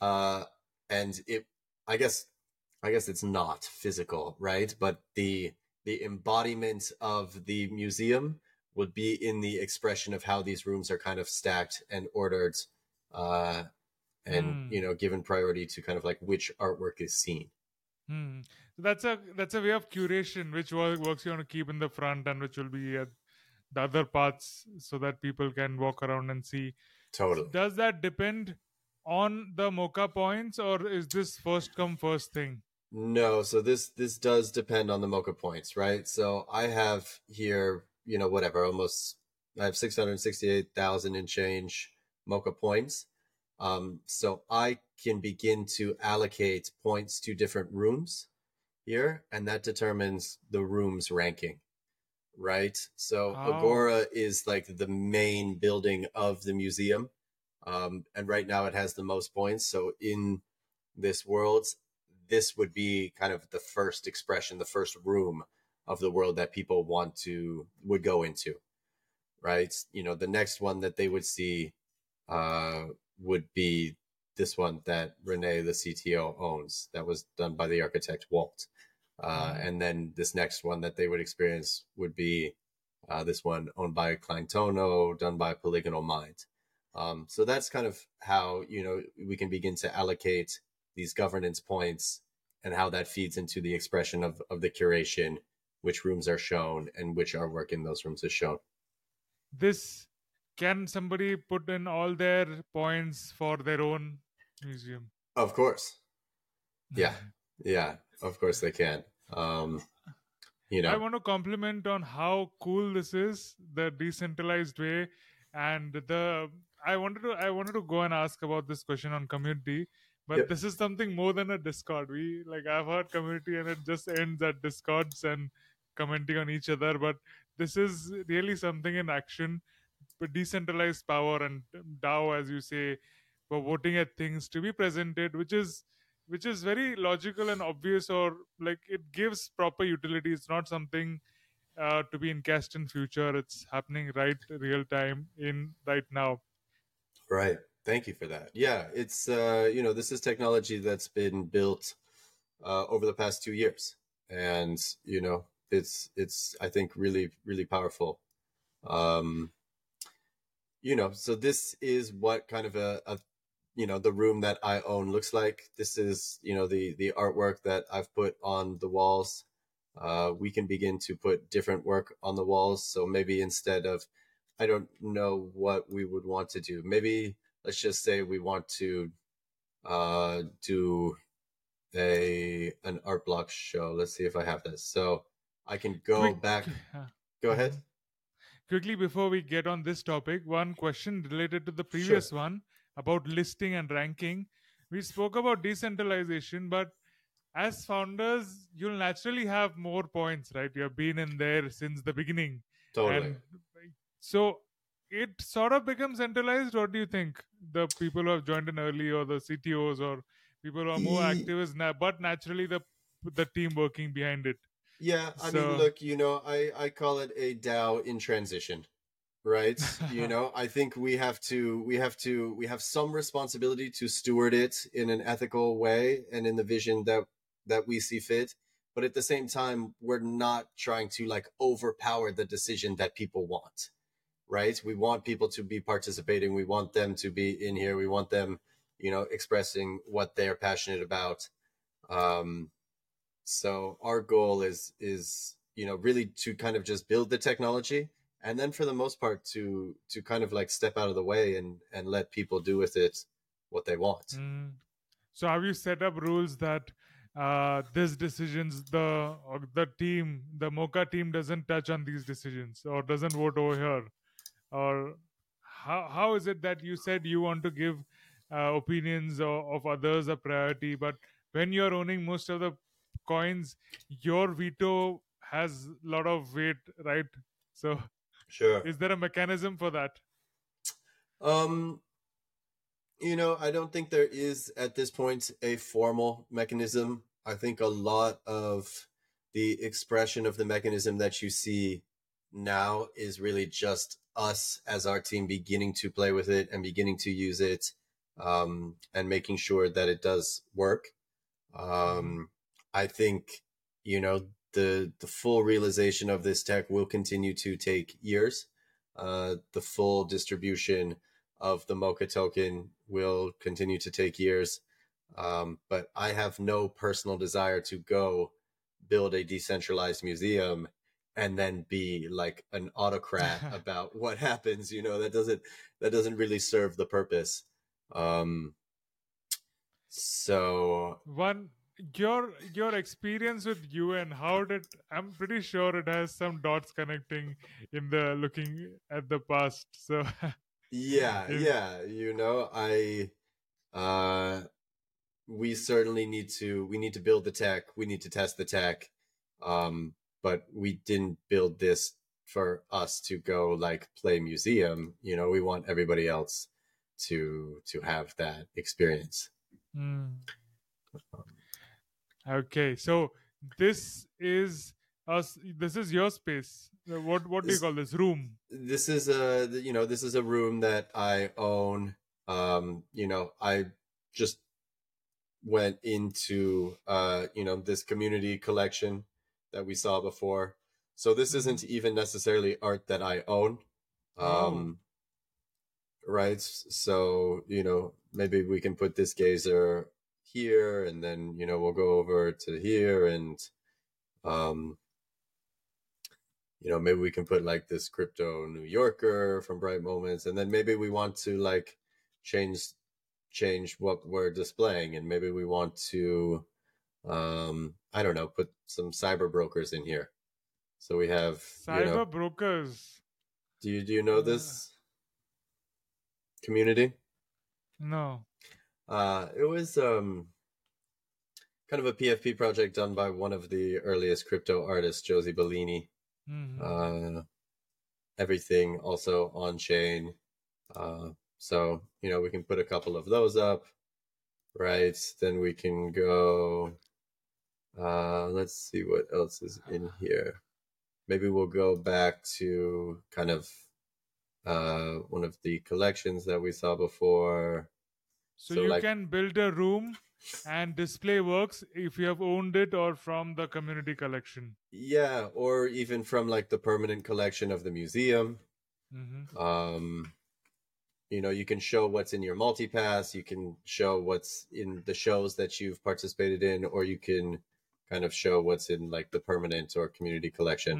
S8: Uh, and it, I guess, I guess it's not physical, right? But the the embodiment of the museum would be in the expression of how these rooms are kind of stacked and ordered uh, and
S1: Hmm.
S8: you know given priority to kind of like which artwork is seen.
S1: So that's a that's a way of curation, which works you want to keep in the front and which will be at the other parts, so that people can walk around and see.
S8: totally
S1: Does that depend on the MoCA points, or is this first come first thing?
S8: no so this this does depend on the MoCA points right so i have here you know whatever almost i have 668000 and change MoCA points Um, so I can begin to allocate points to different rooms here, and that determines the room's ranking, right? So
S1: Oh.
S8: Agora is like the main building of the museum, um, and right now it has the most points. So in this world, this would be kind of the first expression, the first room of the world that people want to would go into, right? You know, the next one that they would see uh, would be this one that Renee, the CTO, owns. That was done by the architect Walt. Uh,
S1: Mhm.
S8: and then this next one that they would experience would be uh, this one owned by Klein Tono, done by Polygonal Mind. Um, so that's kind of how you know we can begin to allocate these governance points and how that feeds into the expression of, of the curation, which rooms are shown and which artwork in those rooms is shown.
S1: This can somebody put in all their points for their own museum?
S8: Of course. Yeah. Yeah, of course they can. Um, you know,
S1: I want to compliment on how cool this is, the decentralized way, and the. I wanted to. I wanted to go and ask about this question on community, but
S8: Yep.
S1: this is something more than a Discord. We like I've heard community, and it just ends at Discords and commenting on each other. But this is really something in action, decentralized power and DAO, as you say, for voting at things to be presented, which is which is very logical and obvious or like it gives proper utility it's not something uh, to be encased in future it's happening right real time in right now
S8: Right. Thank you for that. Yeah, it's uh, you know, this is technology that's been built uh, over the past two years, and you know, it's it's I think really really powerful. Um, you know, so this is what kind of a, a you know the room that I own looks like. This is you know the the artwork that I've put on the walls. Uh, we can begin to put different work on the walls. So maybe instead of I don't know what we would want to do. Maybe let's just say we want to uh, do a an art block show. Let's see if I have this. So I can go back. Go ahead.
S1: Quickly before we get on this topic one question related to the previous one about listing and ranking we spoke about decentralization but as founders you'll naturally have more points right you have been in there since the beginning
S8: Totally.
S1: And so it sort of becomes centralized. What do you think? The people who have joined in early, or the CTOs, or people who are more
S8: Ye-
S1: activists, na- but naturally the the team working behind it.
S8: Yeah, I
S1: So-
S8: mean, look, you know, I I call it a DAO in transition, right? you know, I think we have to we have to we have some responsibility to steward it in an ethical way and in the vision that that we see fit. But at the same time, we're not trying to like overpower the decision that people want, right? We want people to be participating. We want them to be in here. We want them, you know, expressing what they're passionate about. Um, so our goal is is you know really to kind of just build the technology and then for the most part to to kind of like step out of the way and and let people do with it what they want
S1: Mm. So have you set up rules that uh, this decisions the the team, the MoCA team doesn't touch on these decisions or doesn't vote over here, or how how is it that you said you want to give uh, opinions of, of others a priority, but when you're owning most of the coins, your veto has a lot of weight, right? So
S8: sure
S1: is there a mechanism for that?
S8: um you know i don't think there is at this point a formal mechanism i think a lot of the expression of the mechanism that you see now is really just us as our team beginning to play with it and beginning to use it um, and making sure that it does work. Um, I think you know the the full realization of this tech will continue to take years. Uh, the full distribution of the MoCA token will continue to take years. Um, but I have no personal desire to go build a decentralized museum and then be like an autocrat about what happens you know that doesn't that doesn't really serve the purpose um so
S1: one your your experience with UN, how did I'm pretty sure it has some dots connecting in the looking at the past. So
S8: yeah
S1: If-
S8: yeah you know i uh, we certainly need to we need to build the tech. We need to test the tech, um, but we didn't build this for us to go like play museum. You know, we want everybody else to to have that experience.
S1: Hmm. Okay, so this is us. This is your space. Uh, What what do you call this room?
S8: this is a you know this is a room that i own um you know i just went into uh you know this community collection that we saw before so this isn't even necessarily art that i own um right so you know maybe we can put this gazer here and then you know we'll go over to here and um you know maybe we can put like this crypto new yorker from bright moments and then maybe we want to like change change what we're displaying and maybe we want to um i don't know put some cyber brokers in here so we have
S1: Cyber
S8: you know
S1: brokers.
S8: do you do you know
S1: Uh,
S8: this community
S1: No.
S8: Uh it was um kind of a pfp project done by one of the earliest crypto artists josie bellini
S1: Mhm.
S8: uh, everything also on chain. Uh, so, you know, we can put a couple of those up, right? Then we can go, uh, let's see what else is in here. Maybe we'll go back to kind of uh, one of the collections that we saw before.
S1: So,
S8: so
S1: you
S8: like-
S1: can build a room and display works if you have owned it or from the community collection.
S8: Yeah, or even from like the permanent collection of the museum.
S1: hmm
S8: um you know you can show what's in your multipass you can show what's in the shows that you've participated in or you can kind of show what's in like the permanent or community collection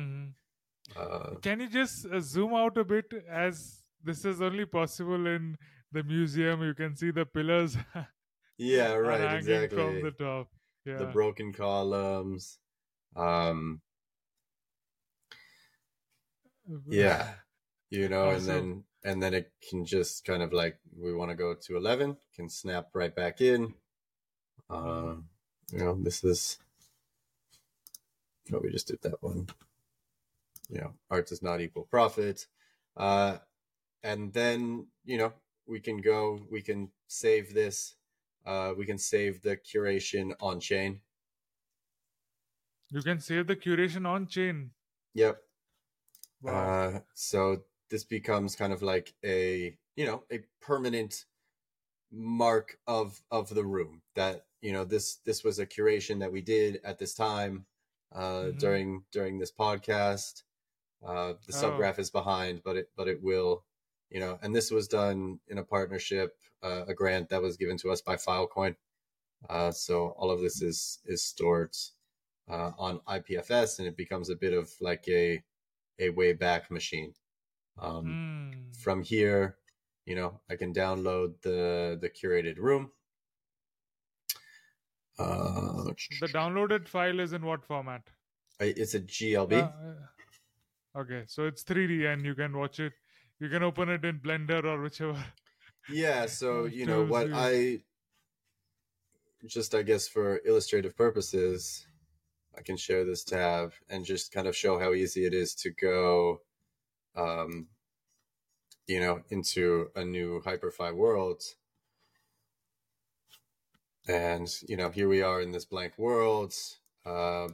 S1: hmm
S8: uh
S1: Can you just uh, zoom out a bit as this is only possible in the museum? You can see the pillars
S8: yeah right exactly
S1: from the top. Yeah.
S8: the broken columns um yeah you know and then and then it can just kind of like we want to go to 11 can snap right back in um you know this is oh we just did that one you know art does not equal profit uh and then you know we can go we can save this uh we can save the curation on chain
S1: You can save the curation on chain.
S8: yep
S1: Wow.
S8: Uh, so this becomes kind of like a you know a permanent mark of of the room that you know this this was a curation that we did at this time uh
S1: Mhm.
S8: during during this podcast uh the
S1: Oh.
S8: subgraph is behind but it but it will you know and this was done in a partnership uh, a grant that was given to us by filecoin uh so all of this is is stored uh, on ipfs and it becomes a bit of like a a way back machine um
S1: Hmm.
S8: from here you know i can download the the curated room uh
S1: The downloaded file is in what format?
S8: it's a glb
S1: uh, okay, so it's 3D and you can watch it. You can open it in Blender or whichever.
S8: yeah so you know what i just i guess for illustrative purposes i can share this tab and just kind of show how easy it is to go um you know into a new Hyperfy world. And you know here we are in this blank world. Uh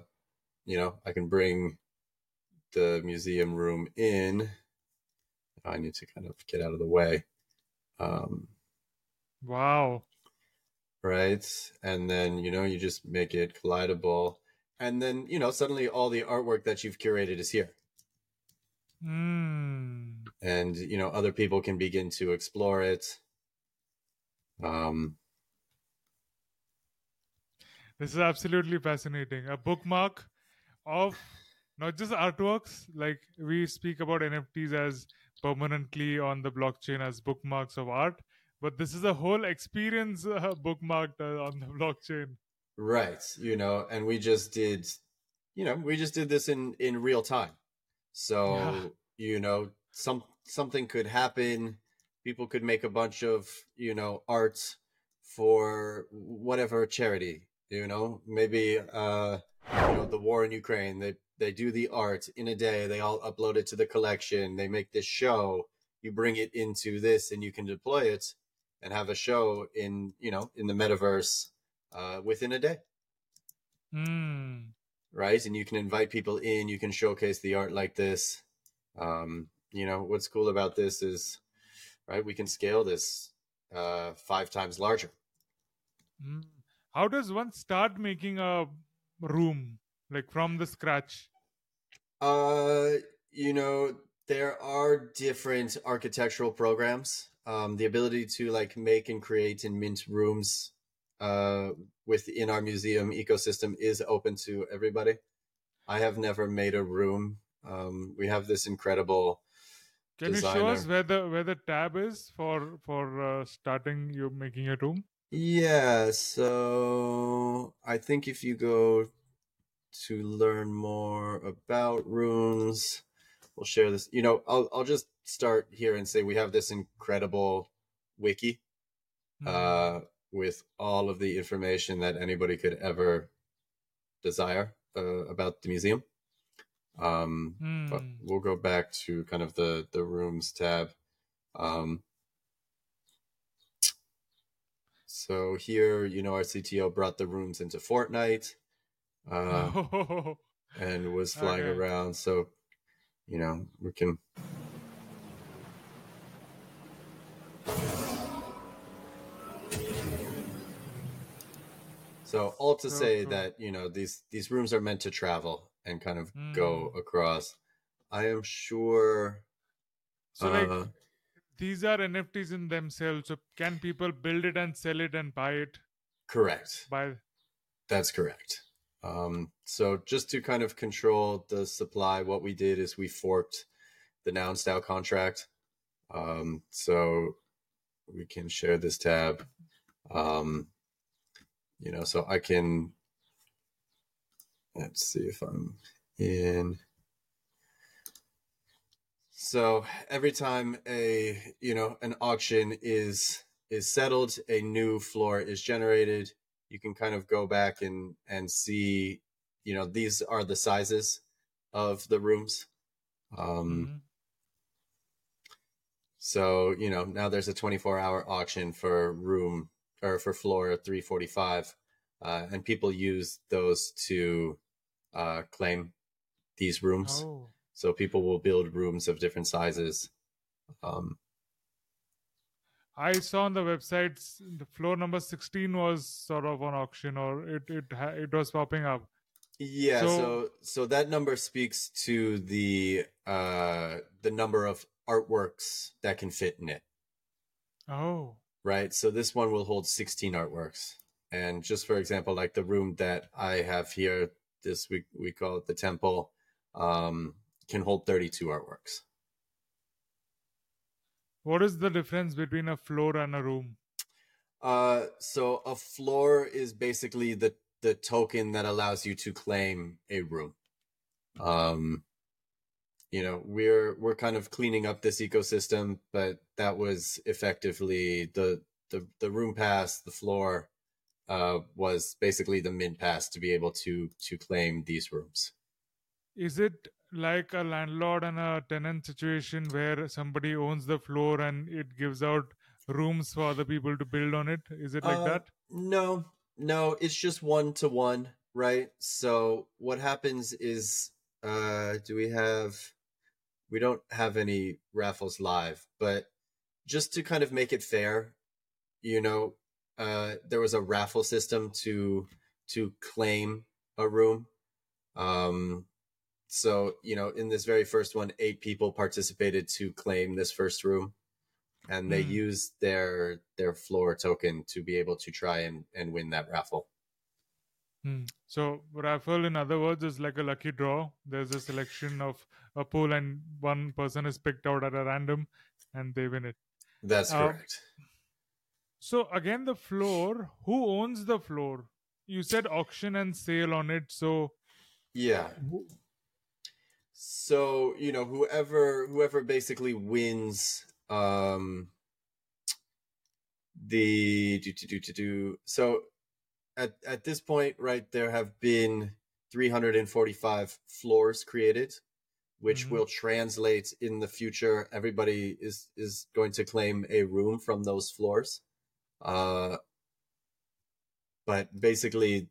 S8: you know i can bring the museum room in i need to kind of get out of the way um
S1: Wow.
S8: right and then you know you just make it collidable and then you know suddenly all the artwork that you've curated is here
S1: Hmm.
S8: and you know other people can begin to explore it um
S1: This is absolutely fascinating. A bookmark of not just artworks, like we speak about NFTs as permanently on the blockchain as bookmarks of art, but this is a whole experience uh, bookmarked uh, on the blockchain.
S8: right you know and we just did you know we just did this in in real time so
S1: Yeah.
S8: you know some something could happen people could make a bunch of you know art for whatever charity. You know, maybe uh, you know the war in Ukraine. They they do the art in a day. They all upload it to the collection. They make this show. You bring it into this, and you can deploy it and have a show in you know in the metaverse uh, within a day,
S1: Hmm.
S8: right? And you can invite people in. You can showcase the art like this. Um, you know what's cool about this is, right? We can scale this uh, five times larger.
S1: Hmm. How does one start making a room like from the scratch?
S8: Uh, you know, there are different architectural programs. Um, the ability to like make and create and mint rooms uh, within our museum ecosystem is open to everybody. I have never made a room. Um, we have this incredible.
S1: Can you show us where the where the tab is for for uh, starting you making a room?
S8: Yeah, so I think if you go to learn more about rooms, we'll share this. You know, I'll I'll just start here and say we have this incredible wiki
S1: Hmm.
S8: uh, with all of the information that anybody could ever desire uh, about the museum. Um, but
S1: Hmm.
S8: we'll go back to kind of the the rooms tab. Um, so here, you know, our CTO brought the rooms into Fortnite. Uh,
S1: Oh,
S8: and was flying
S1: Okay.
S8: around. So, you know, we can. So all to say
S1: cool.
S8: that you know these these rooms are meant to travel and kind of go
S1: Mm.
S8: across. I am sure.
S1: so like
S8: uh,
S1: these are NFTs in themselves. So can people build it and sell it and buy it?
S8: correct.
S1: Buy
S8: That's correct. Um, so just to kind of control the supply, what we did is we forked the noun style contract. Um, so we can share this tab. Um, you know, so I can let's see if I'm in. So every time a you know an auction is is settled, a new floor is generated. You can kind of go back and and see, you know, these are the sizes of the rooms. Um,
S1: Mhm.
S8: so you know now there's a 24 hour auction for room or for floor 345, uh, and people use those to uh, claim these rooms.
S1: Oh.
S8: So people will build rooms of different sizes. Um,
S1: I saw on the website the floor number 16 was sort of on auction or it it it was popping up.
S8: yeah,
S1: So-
S8: so so that number speaks to the uh, the number of artworks that can fit in it,
S1: Oh.
S8: right? So this one will hold 16 artworks. And just for example, like the room that I have here, this we we call it the temple, um, can hold 32 artworks.
S1: What is the difference between a floor and a room?
S8: Uh, so a floor is basically the the token that allows you to claim a room. Um, you know, we're we're kind of cleaning up this ecosystem, but that was effectively the the the room pass, the floor, uh, was basically the mint pass to be able to to claim these rooms.
S1: Is it like a landlord and a tenant situation where somebody owns the floor and it gives out rooms for other people to build on it? Is it like
S8: Uh,
S1: that?
S8: No, no, it's just one to one, right? So what happens is, uh, do we have? We don't have any raffles live, but just to kind of make it fair, you know, uh, there was a raffle system to to claim a room. Um, so you know, in this very first one, eight people participated to claim this first room and they
S1: Hmm.
S8: use their their floor token to be able to try and and win that raffle.
S1: Hmm. So raffle, in other words, is like a lucky draw. There's a selection of a pool, and one person is picked out at a random, and they win it.
S8: That's
S1: Uh,
S8: correct.
S1: So again, the floor. Who owns the floor? You said auction and sale on it. So
S8: Yeah. So, you know, whoever whoever basically wins um the do do do do do. So at at this point, right, there have been 345 floors created, which
S1: Mhm.
S8: will translate in the future. Everybody is is going to claim a room from those floors. Uh, but basically,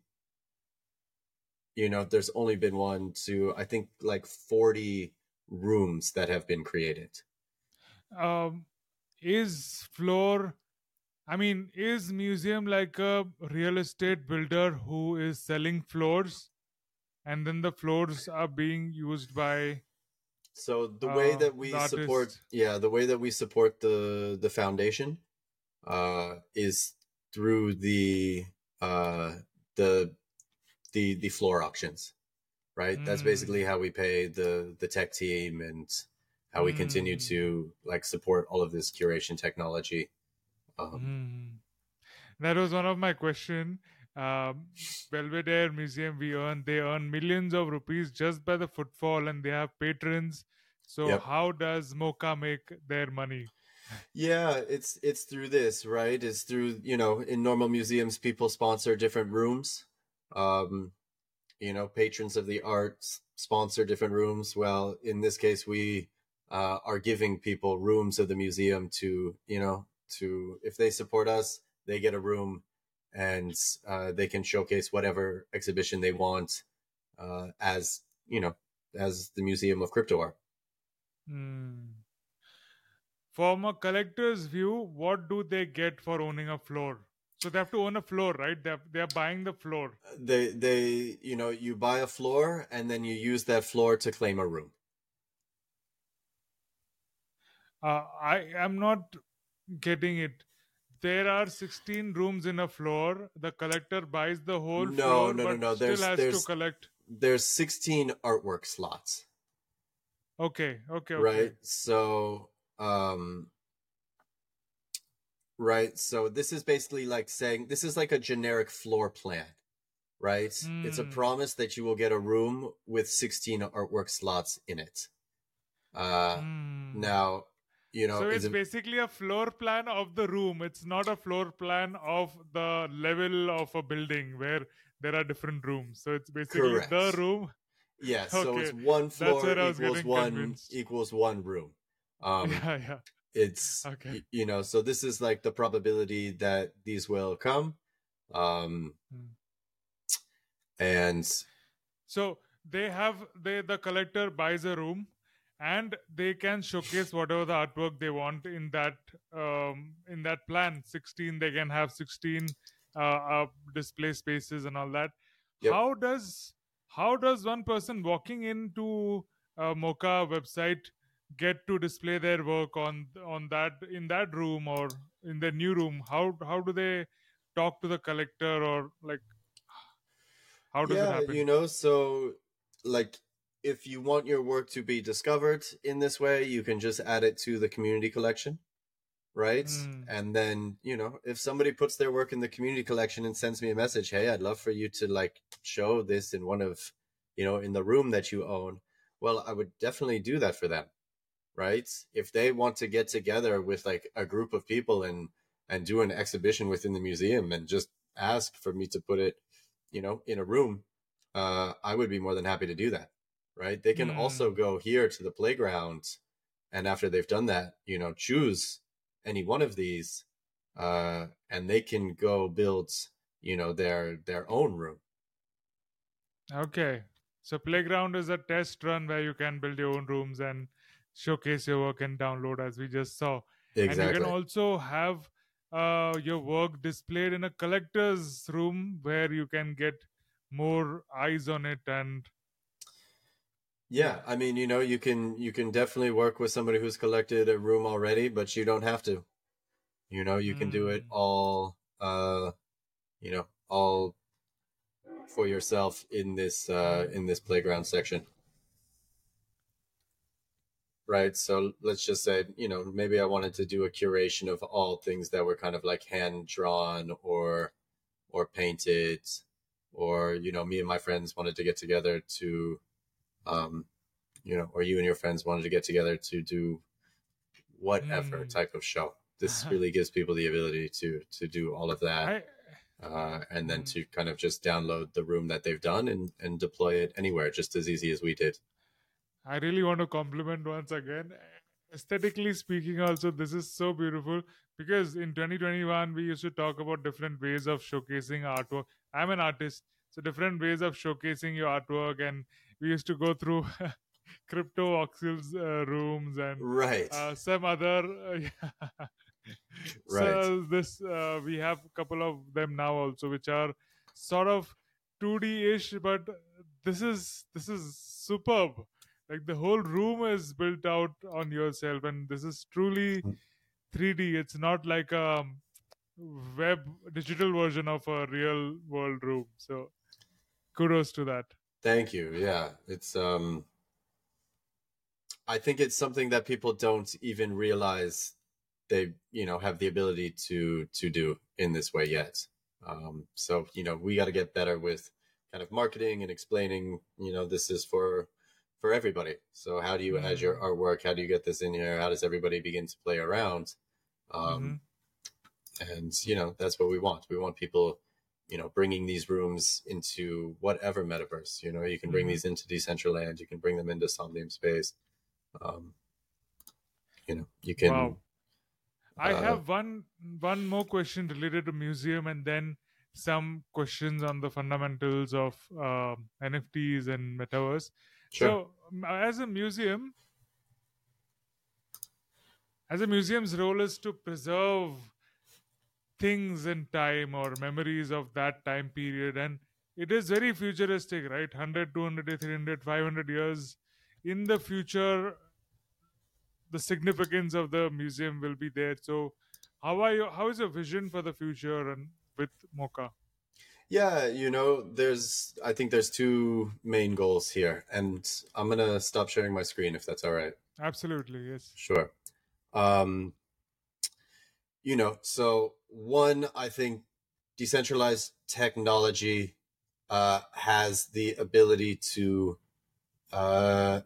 S8: you know, there's only been one to I think like 40 rooms that have been created.
S1: um, is floor i mean is museum like a real estate builder who is selling floors and then the floors are being used by
S8: So the way
S1: Uh,
S8: that we support,
S1: artist.
S8: yeah, the way that we support the the foundation, uh, is through the uh the the the floor auctions, right? That's
S1: Mm.
S8: basically how we pay the the tech team and how we continue
S1: Mm.
S8: to like support all of this curation technology. Um,
S1: Hmm. that was one of my question um, belvedere museum we earn they earn millions of rupees just by the footfall and they have patrons so
S8: Yep.
S1: how does MoCA make their money
S8: Yeah, it's it's through this, right? It's through, you know, in normal museums people sponsor different rooms. Um, you know, patrons of the arts sponsor different rooms. Well, in this case we uh, are giving people rooms of the museum to, you know, to if they support us, they get a room and uh, they can showcase whatever exhibition they want uh, as, you know, as the Museum of Crypto Art.
S1: Hmm. From a collector's view, what do they get for owning a floor? So they have to own a floor, right? They're, they're buying the floor.
S8: they they you know you buy a floor and then you use that floor to claim a room
S1: Uh, I am not getting it. There are 16 rooms in a floor. The collector buys the whole
S8: No,
S1: floor,
S8: no, no,
S1: but
S8: no.
S1: still
S8: There's-
S1: has
S8: there's-
S1: to collect.
S8: there's 16 artwork slots
S1: Okay, okay, okay.
S8: right so um right so this is basically like saying this is like a generic floor plan right it's a
S1: Hmm.
S8: promise that you will get a room with 16 artwork slots in it uh
S1: Hmm.
S8: now you know
S1: so it's
S8: it-
S1: basically a floor plan of the room. It's not a floor plan of the level of a building where there are different rooms. So it's basically the
S8: Correct.
S1: room.
S8: yeah so it's
S1: okay,
S8: one floor
S1: where I was
S8: equals one
S1: convinced.
S8: equals one room um
S1: yeah, yeah.
S8: It's
S1: Okay.
S8: you know so this is like the probability that these will come um
S1: Hmm.
S8: and
S1: So they have they the collector buys a room and they can showcase whatever the artwork they want in that um, in that plan. Sixteen they can have sixteen uh, uh, display spaces and all that.
S8: Yep.
S1: How does how does one person walking into a MoCA website get to display their work on on that in that room or in the new room? How how do they talk to the collector or like how does it happen?
S8: you know so like if you want your work to be discovered in this way you can just add it to the community collection right
S1: Mm.
S8: and then you know if somebody puts their work in the community collection and sends me a message hey i'd love for you to like show this in one of you know in the room that you own well i would definitely do that for them right if they want to get together with like a group of people and and do an exhibition within the museum and just ask for me to put it you know in a room uh i would be more than happy to do that right they can
S1: Mm.
S8: also go here to the playground and after they've done that you know choose any one of these uh and they can go build you know their their own room
S1: Okay. So playground is a test run where you can build your own rooms and showcase your work and download as we just saw. exactly. And you can also have uh, your work displayed in a collector's room where you can get more eyes on it and
S8: yeah i mean you know you can you can definitely work with somebody who's collected a room already but you don't have to you know you can do it
S1: Mm.
S8: all uh you know all for yourself in this uh in this playground section right so let's just say you know maybe i wanted to do a curation of all things that were kind of like hand drawn or or painted or you know me and my friends wanted to get together to um you know or you and your friends wanted to get together to do whatever
S1: Mm.
S8: type of show this really gives people the ability to to do all of that,
S1: I,
S8: uh, and then
S1: Mm.
S8: to kind of just download the room that they've done and and deploy it anywhere, just as easy as we did.
S1: I really want to compliment once again. Aesthetically speaking, also, this is so beautiful because in 2021, we used to talk about different ways of showcasing artwork. I'm an artist, so different ways of showcasing your artwork, and we used to go through Cryptovoxels uh, rooms and
S8: Right.
S1: uh, some other. Uh,
S8: Right.
S1: So this uh, we have a couple of them now also, which are sort of 2D-ish, but this is this is superb. Like the whole room is built out on yourself, and this is truly 3D. It's not like a web digital version of a real world room. So kudos to that.
S8: Thank you. Yeah, it's um I think it's something that people don't even realize they, you know, have the ability to to do in this way yet. Um so, you know, we got to get better with kind of marketing and explaining, you know, this is for for everybody. So how do you as your artwork? How do you get this in here? How does everybody begin to play around? Um and you know, that's what we want. We want people you know bringing these rooms into whatever metaverse you know you can bring
S1: Mhm.
S8: these into decentraland you can bring them into somnium space um you know you can
S1: Wow. I
S8: uh,
S1: have one one more question related to museum, and then some questions on the fundamentals of um, NFTs and metaverse.
S8: Sure
S1: So, as a museum, as a museum's role is to preserve things in time or memories of that time period, and it is very futuristic, right? 100, 200, 300, 500 years in the future, the significance of the museum will be there. So, how are you? How is your vision for the future and with MoCA?
S8: Yeah you know there's i think there's two main goals here and i'm gonna stop sharing my screen if that's all right
S1: Absolutely, yes.
S8: Sure. Um, you know, so one, I think decentralized technology uh, has the ability to, uh,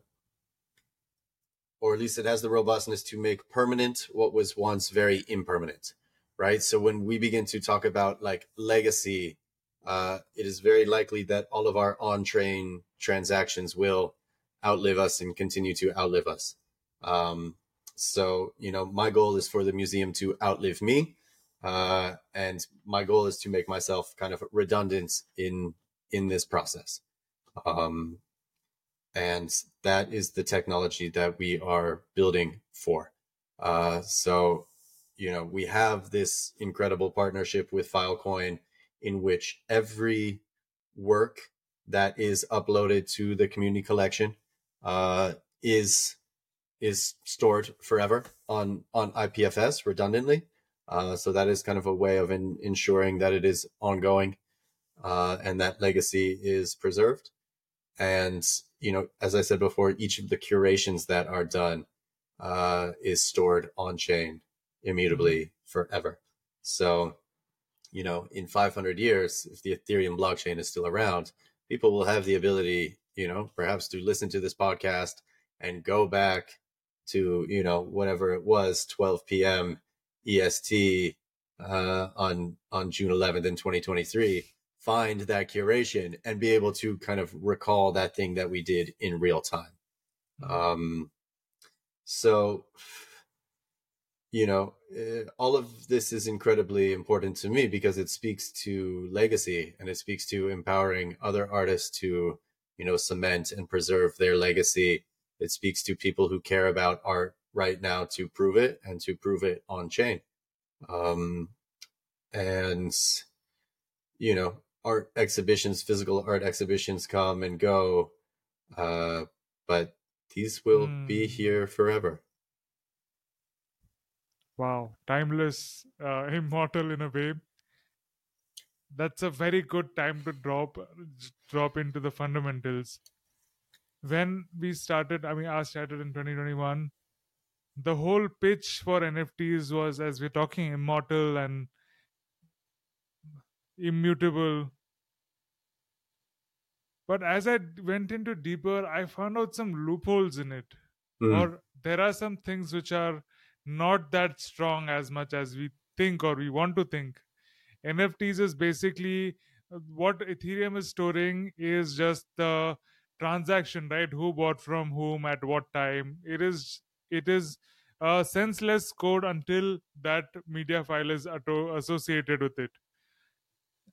S8: or at least it has the robustness to make permanent what was once very impermanent, right? So when we begin to talk about like legacy, uh, it is very likely that all of our on-chain transactions will outlive us and continue to outlive us. Um, so, you know, my goal is for the museum to outlive me. Uh, and my goal is to make myself kind of redundant in, in this process. Um, and that is the technology that we are building for. Uh, so, you know, we have this incredible partnership with Filecoin in which every work that is uploaded to the community collection, uh, is is stored forever on on IPFS redundantly. Uh, so that is kind of a way of in, ensuring that it is ongoing uh, and that legacy is preserved. And you know, as I said before, each of the curations that are done uh, is stored on chain immutably forever. So, you know, in 500 years, if the Ethereum blockchain is still around, people will have the ability, you know, perhaps to listen to this podcast and go back to you know whatever it was 12 p.m est uh, on on june 11th in 2023 find that curation and be able to kind of recall that thing that we did in real time. Um so you know uh, all of this is incredibly important to me because it speaks to legacy and it speaks to empowering other artists to you know cement and preserve their legacy. It speaks to people who care about art right now to prove it and to prove it on chain. Um and you know art exhibitions physical art exhibitions come and go uh but these will be
S1: Hmm.
S8: here forever
S1: Wow, timeless, uh, immortal in a way. That's a very good time to drop drop into the fundamentals. When we started, I mean, I started in 2021. The whole pitch for NFTs was, as we're talking, immortal and immutable. But as I went into deeper, I found out some loopholes in it
S8: Mm.
S1: or there are some things which are not that strong as much as we think or we want to think. NFTs is basically uh, what Ethereum is storing is just the transaction, right? Who bought from whom at what time. It is it is a senseless code until that media file is auto- associated with it.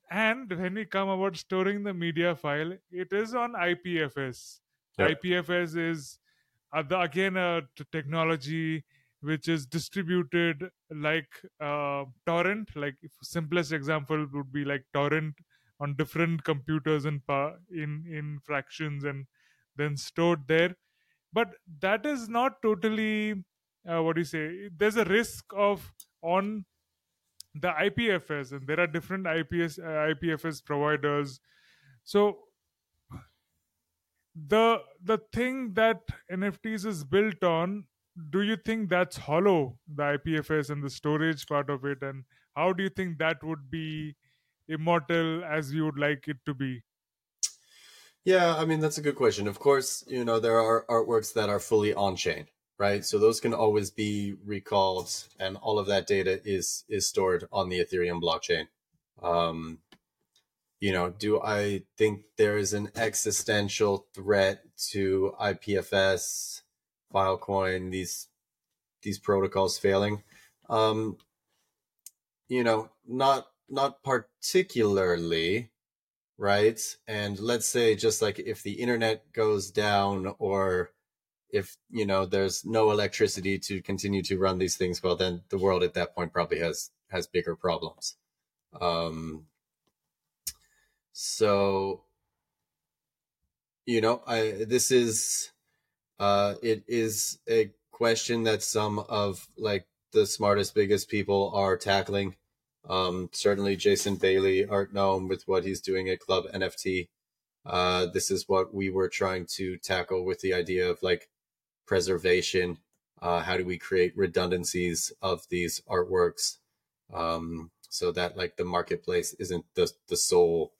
S1: And when we come about storing the media file, it is on IPFS.
S8: Yep.
S1: IPFS is uh, the, again a t- technology which is distributed like uh, torrent. Like simplest example would be like torrent on different computers in in in fractions and then stored there. But that is not totally uh, what do you say? There's a risk of on the IPFS, and there are different IPS uh, IPFS providers. So the the thing that NFTs is built on, do you think that's hollow, the IPFS and the storage part of it, and how do you think that would be immortal as you would like it to be?
S8: Yeah, I mean that's a good question. Of course, you know there are artworks that are fully on chain, right? So those can always be recalled, and all of that data is is stored on the Ethereum blockchain. Um, you know, do I think there is an existential threat to IPFS, Filecoin, these these protocols failing? Um, you know, not not particularly, right? And let's say just like if the internet goes down or if you know there's no electricity to continue to run these things well then the world at that point probably has has bigger problems um so you know i this is uh it is a question that some of like the smartest biggest people are tackling. Um certainly jason bailey Artnome with what he's doing at club nft uh this is what we were trying to tackle with the idea of like preservation. Uh how do we create redundancies of these artworks? Um so that like the marketplace isn't the the sole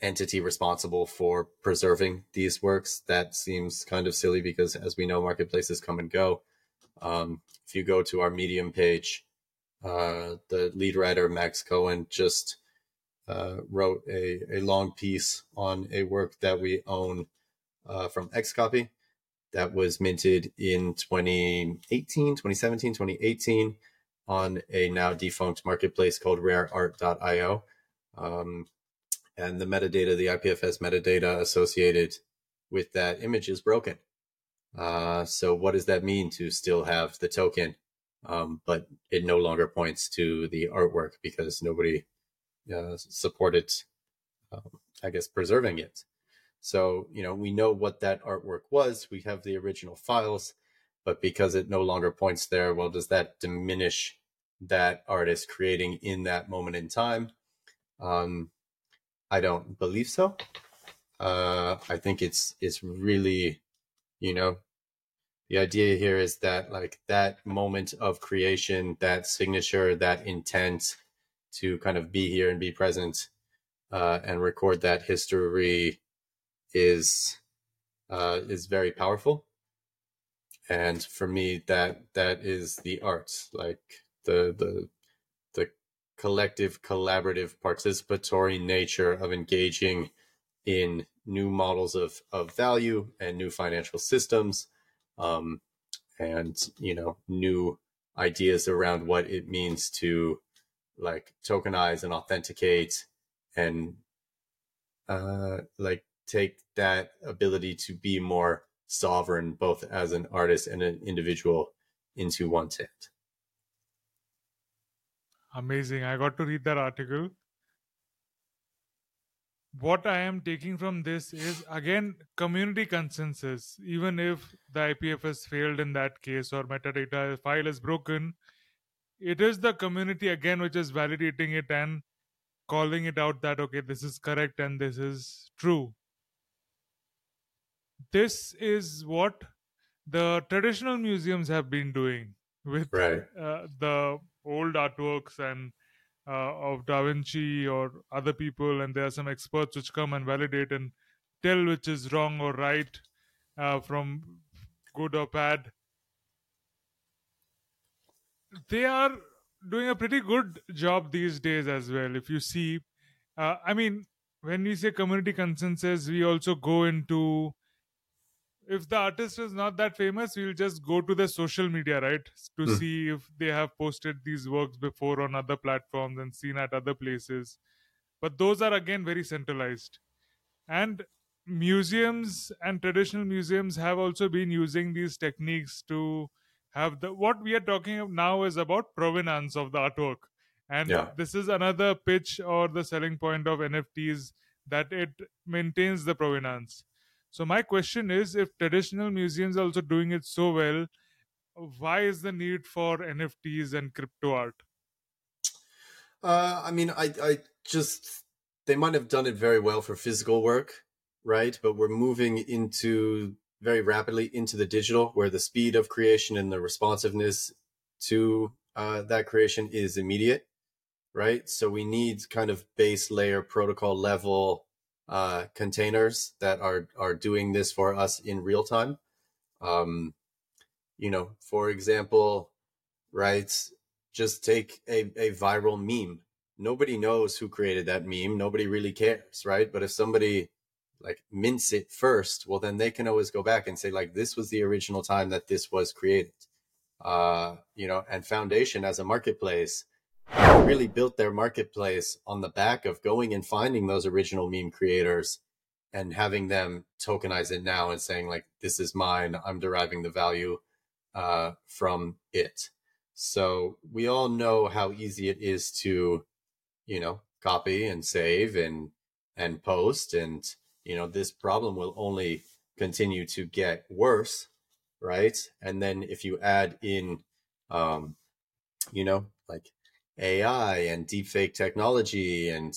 S8: entity responsible for preserving these works. That seems kind of silly because, as we know, marketplaces come and go. Um, if you go to our Medium page, uh, the lead writer Max Cohen just uh, wrote a, a long piece on a work that we own uh, from Xcopy that was minted in 2018, 2017, 2018 on a now defunct marketplace called rareart.io. Um, and the metadata, the IPFS metadata associated with that image is broken. Uh, so what does that mean to still have the token, um, but it no longer points to the artwork because nobody uh, supported, um, I guess, preserving it. So you know we know what that artwork was. We have the original files, but because it no longer points there, well, does that diminish that artist creating in that moment in time? Um, I don't believe so. Uh, I think it's it's really, you know, the idea here is that like that moment of creation, that signature, that intent to kind of be here and be present uh, and record that history is uh, is very powerful. And for me, that that is the art, like the the the collective, collaborative, participatory nature of engaging in new models of, of value and new financial systems um, and you know new ideas around what it means to like tokenize and authenticate and uh, like take that ability to be more sovereign both as an artist and an individual into one's hand
S1: Amazing. I got to read that article. What I am taking from this is again community consensus. Even if the IPFS failed in that case or metadata file is broken, it is the community again which is validating it and calling it out that okay, this is correct and this is true. This is what the traditional museums have been doing with
S8: right
S1: uh, the old artworks and uh, of Da Vinci or other people, and there are some experts which come and validate and tell which is wrong or right uh, from good or bad. they are doing a pretty good job these days as well. If you see, uh, I mean, when we say community consensus, we also go into if the artist is not that famous, we'll just go to the social media, right, to
S8: Hmm.
S1: see if they have posted these works before on other platforms and seen at other places. But those are again very centralized. And museums and traditional museums have also been using these techniques to have the what we are talking of now is about provenance of the artwork and
S8: Yeah.
S1: this is another pitch or the selling point of nfts that it maintains the provenance so my question is if traditional museums are also doing it so well why is the need for nfts and crypto art
S8: Uh, I mean, I, I just they might have done it very well for physical work, right? But we're moving into very rapidly into the digital, where the speed of creation and the responsiveness to uh, that creation is immediate, right? So we need kind of base layer protocol level uh, containers that are are doing this for us in real time. Um, you know, for example, right? Just take a, a viral meme. Nobody knows who created that meme. Nobody really cares, right? But if somebody like mints it first, well, then they can always go back and say, like, this was the original time that this was created. Uh, you know, and Foundation as a marketplace really built their marketplace on the back of going and finding those original meme creators and having them tokenize it now and saying, like, this is mine. I'm deriving the value uh, from it. So we all know how easy it is to, you know, copy and save and and post, and you know this problem will only continue to get worse, right? And then if you add in, um, you know, like AI and deepfake technology and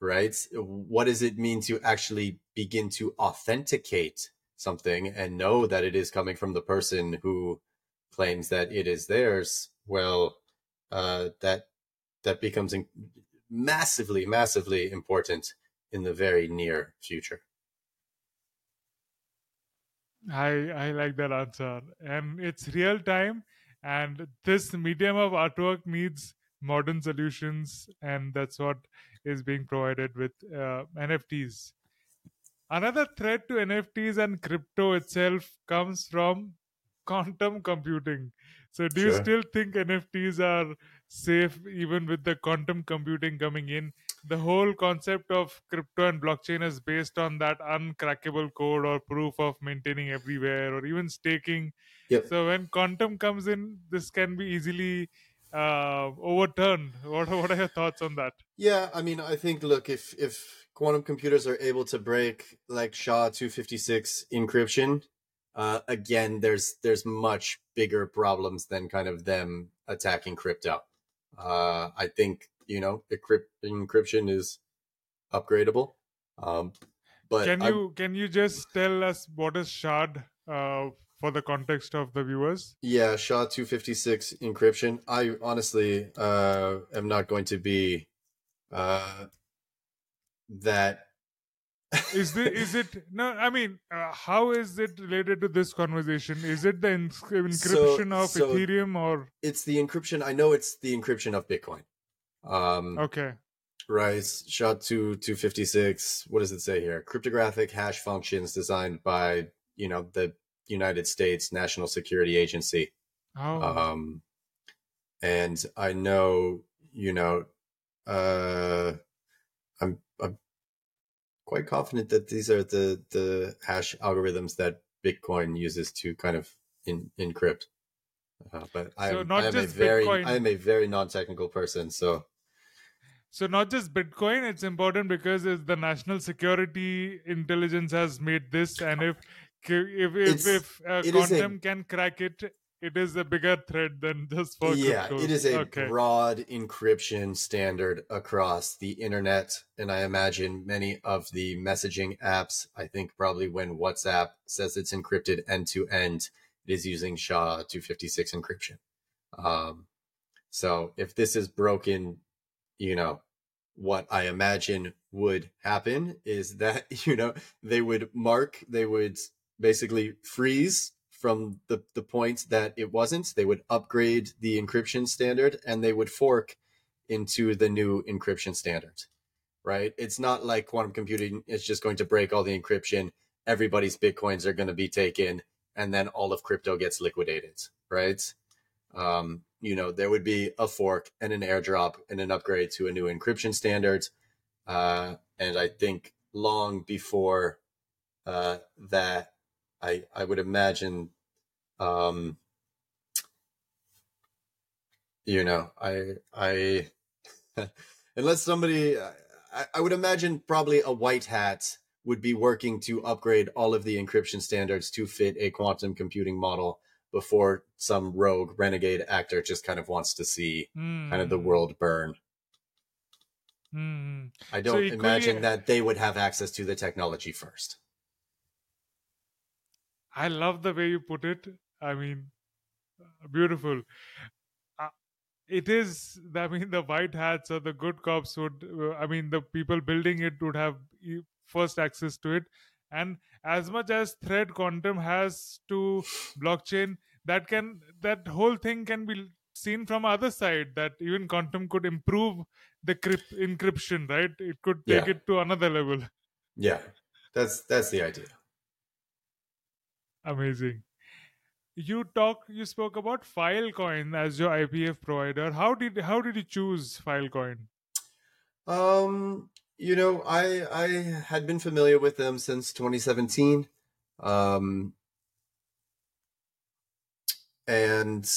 S8: right, what does it mean to actually begin to authenticate something and know that it is coming from the person who claims that it is theirs, well, uh, that that becomes in- massively, massively important in the very near future.
S1: I I like that answer, and it's real time. And this medium of artwork needs modern solutions, and that's what is being provided with uh, NFTs. Another threat to NFTs and crypto itself comes from quantum computing. So, do you still think NFTs are safe even with the quantum computing coming in? The whole concept of crypto and blockchain is based on that uncrackable code or proof of maintaining everywhere or even staking.
S8: Yep.
S1: So, when quantum comes in, this can be easily uh, overturned. What, what are your thoughts on that?
S8: Yeah, I mean, I think look, if if quantum computers are able to break like SHA two fifty six encryption, uh, again, there's there's much bigger problems than kind of them attacking crypto. Uh, I think you know encrypt- encryption is upgradable, um, but
S1: can
S8: I-
S1: you can you just tell us what is shard uh, for the context of the viewers?
S8: Yeah, SHA two fifty six encryption. I honestly uh, am not going to be uh, that.
S1: Is the is it no? I mean, uh, how is it related to this conversation? Is it the ins- encryption of
S8: so-
S1: Ethereum or
S8: it's the encryption. I know it's the encryption of Bitcoin. Um,
S1: okay?
S8: right. SHA two two fifty six. What does it say here? Cryptographic hash functions designed by you know the United States National Security Agency.
S1: Oh,
S8: um and i know you know uh i'm i'm quite confident that these are the the hash algorithms that bitcoin uses to kind of in, encrypt uh, but i
S1: So
S8: am,
S1: not
S8: I am a very
S1: Bitcoin.
S8: i am a very non-technical person so
S1: so not just Bitcoin. It's important because it's the national security intelligence has made this, and if if if, if uh,
S8: is a-
S1: quantum can crack it, it is a bigger threat than just for
S8: yeah
S1: cryptos.
S8: it is a
S1: okay.
S8: broad encryption standard across the internet and i imagine many of the messaging apps i think probably when whatsapp says it's encrypted end to end it is using sha 256 encryption um, so if this is broken you know what i imagine would happen is that you know they would mark they would basically freeze from the, the point that it wasn't. They would upgrade the encryption standard and they would fork into the new encryption standard, right? It's not like quantum computing is just going to break all the encryption. Everybody's Bitcoins are going to be taken and then all of crypto gets liquidated, right? Um, you know, there would be a fork and an airdrop and an upgrade to a new encryption standard. Uh, and I think long before uh, that, I I would imagine, um, you know, I I unless somebody, I, I would imagine probably a white hat would be working to upgrade all of the encryption standards to fit a quantum computing model before some rogue renegade actor just kind of wants to see kind of the
S1: Hmm.
S8: world burn.
S1: Hmm.
S8: I don't
S1: equally-
S8: imagine that they would have access to the technology first.
S1: I love the way you put it. I mean, beautiful. Uh, it is. I mean, the white hats or the good cops would. Uh, I mean, the people building it would have first access to it, and as much as thread quantum has to blockchain, that can that whole thing can be seen from other side. That even quantum could improve the crypt- encryption. Right? It could take
S8: Yeah.
S1: it to another level.
S8: Yeah, that's that's the idea.
S1: Amazing. You talk. You spoke about Filecoin as your IPF provider. How did how did you choose Filecoin?
S8: Um, you know, I I had been familiar with them since 2017. Um, and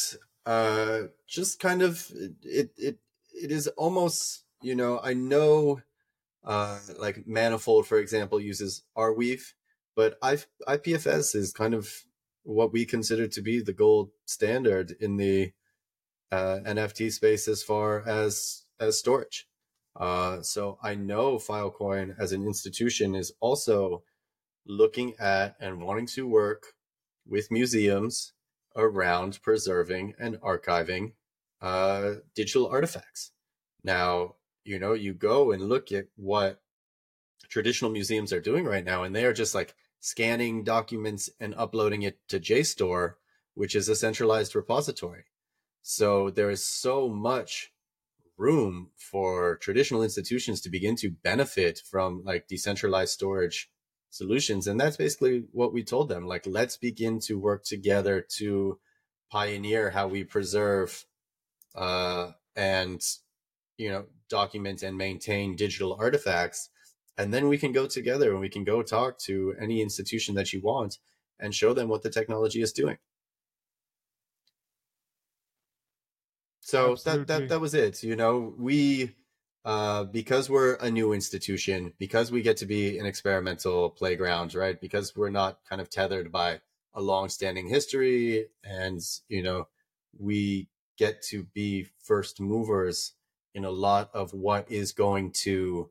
S8: uh just kind of it it it is almost, you know, I know uh like Manifold for example uses Arweave, but I IPFS is kind of what we consider to be the gold standard in the uh, NFT space as far as as storage. Uh, so I know Filecoin as an institution is also looking at and wanting to work with museums around preserving and archiving uh, digital artifacts. Now, you know, you go and look at what traditional museums are doing right now, and they are just like scanning documents and uploading it to JSTOR, which is a centralized repository. So there is so much room for traditional institutions to begin to benefit from like decentralized storage solutions. And that's basically what we told them. Like, let's begin to work together to pioneer how we preserve uh, and, you know, document and maintain digital artifacts. And then we can go together and we can go talk to any institution that you want and show them what the technology is doing. So that, that that was it. You know, we uh, because we're a new institution, because we get to be an experimental playground, right? Because we're not kind of tethered by a long-standing history, and you know, we get to be first movers in a lot of what is going to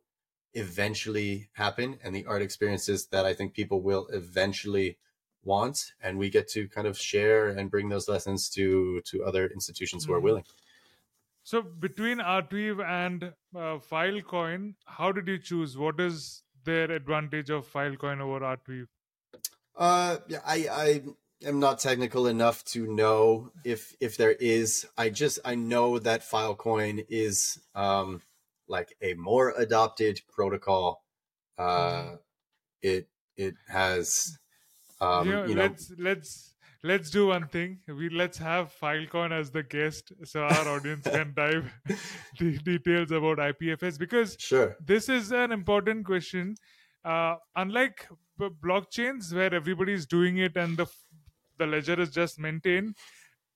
S8: eventually happen, and the art experiences that I think people will eventually want, and we get to kind of share and bring those lessons to to other institutions who are
S1: Mhm.
S8: willing.
S1: So between Arweave and uh, Filecoin, how did you choose? What is their advantage of Filecoin over Arweave?
S8: Uh, yeah, I, I am not technical enough to know if if there is. I just I know that Filecoin is um like a more adopted protocol. Uh, it it has um
S1: you know,
S8: you know
S1: let's let's let's do one thing. We let's have Filecoin as the guest, so our audience can dive the details about IPFS because
S8: sure
S1: this is an important question. Uh, unlike b- blockchains where everybody is doing it and the f- the ledger is just maintained,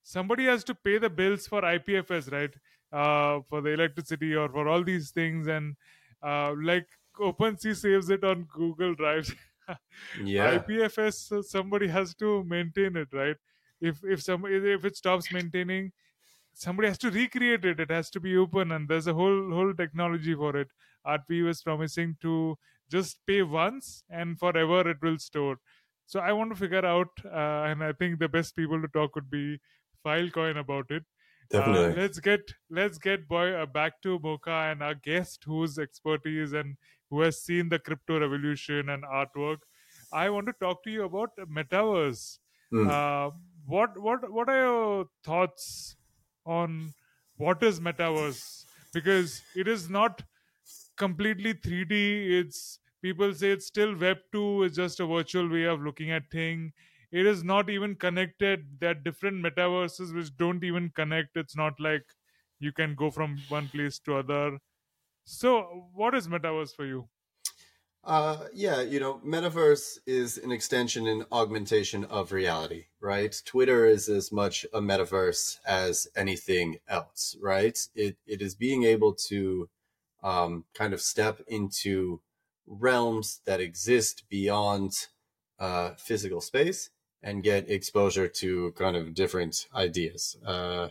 S1: somebody has to pay the bills for IPFS, right? Uh, for the electricity or for all these things, and uh, like OpenSea saves it on Google Drive.
S8: yeah
S1: IPFS, uh, somebody has to maintain it, right? If if some if it stops maintaining, somebody has to recreate it. It has to be open, and there's a whole whole technology for it. RP is promising to just pay once and forever it will store. So I want to figure out, uh, and I think the best people to talk would be Filecoin about it. Uh, let's get let's get boy uh, back to MoCA and our guest whose expertise and who has seen the crypto revolution and artwork. I want to talk to you about metaverse.
S8: Mm.
S1: Uh, what what what are your thoughts on what is metaverse? Because it is not completely 3D. It's people say it's still Web two. It's just a virtual way of looking at thing. It is not even connected. There are different metaverses which don't even connect. It's not like you can go from one place to other. So, what is metaverse for you?
S8: Uh, yeah, you know, metaverse is an extension and augmentation of reality, right? Twitter is as much a metaverse as anything else, right? It it is being able to um, kind of step into realms that exist beyond uh, physical space and get exposure to kind of different ideas. Uh,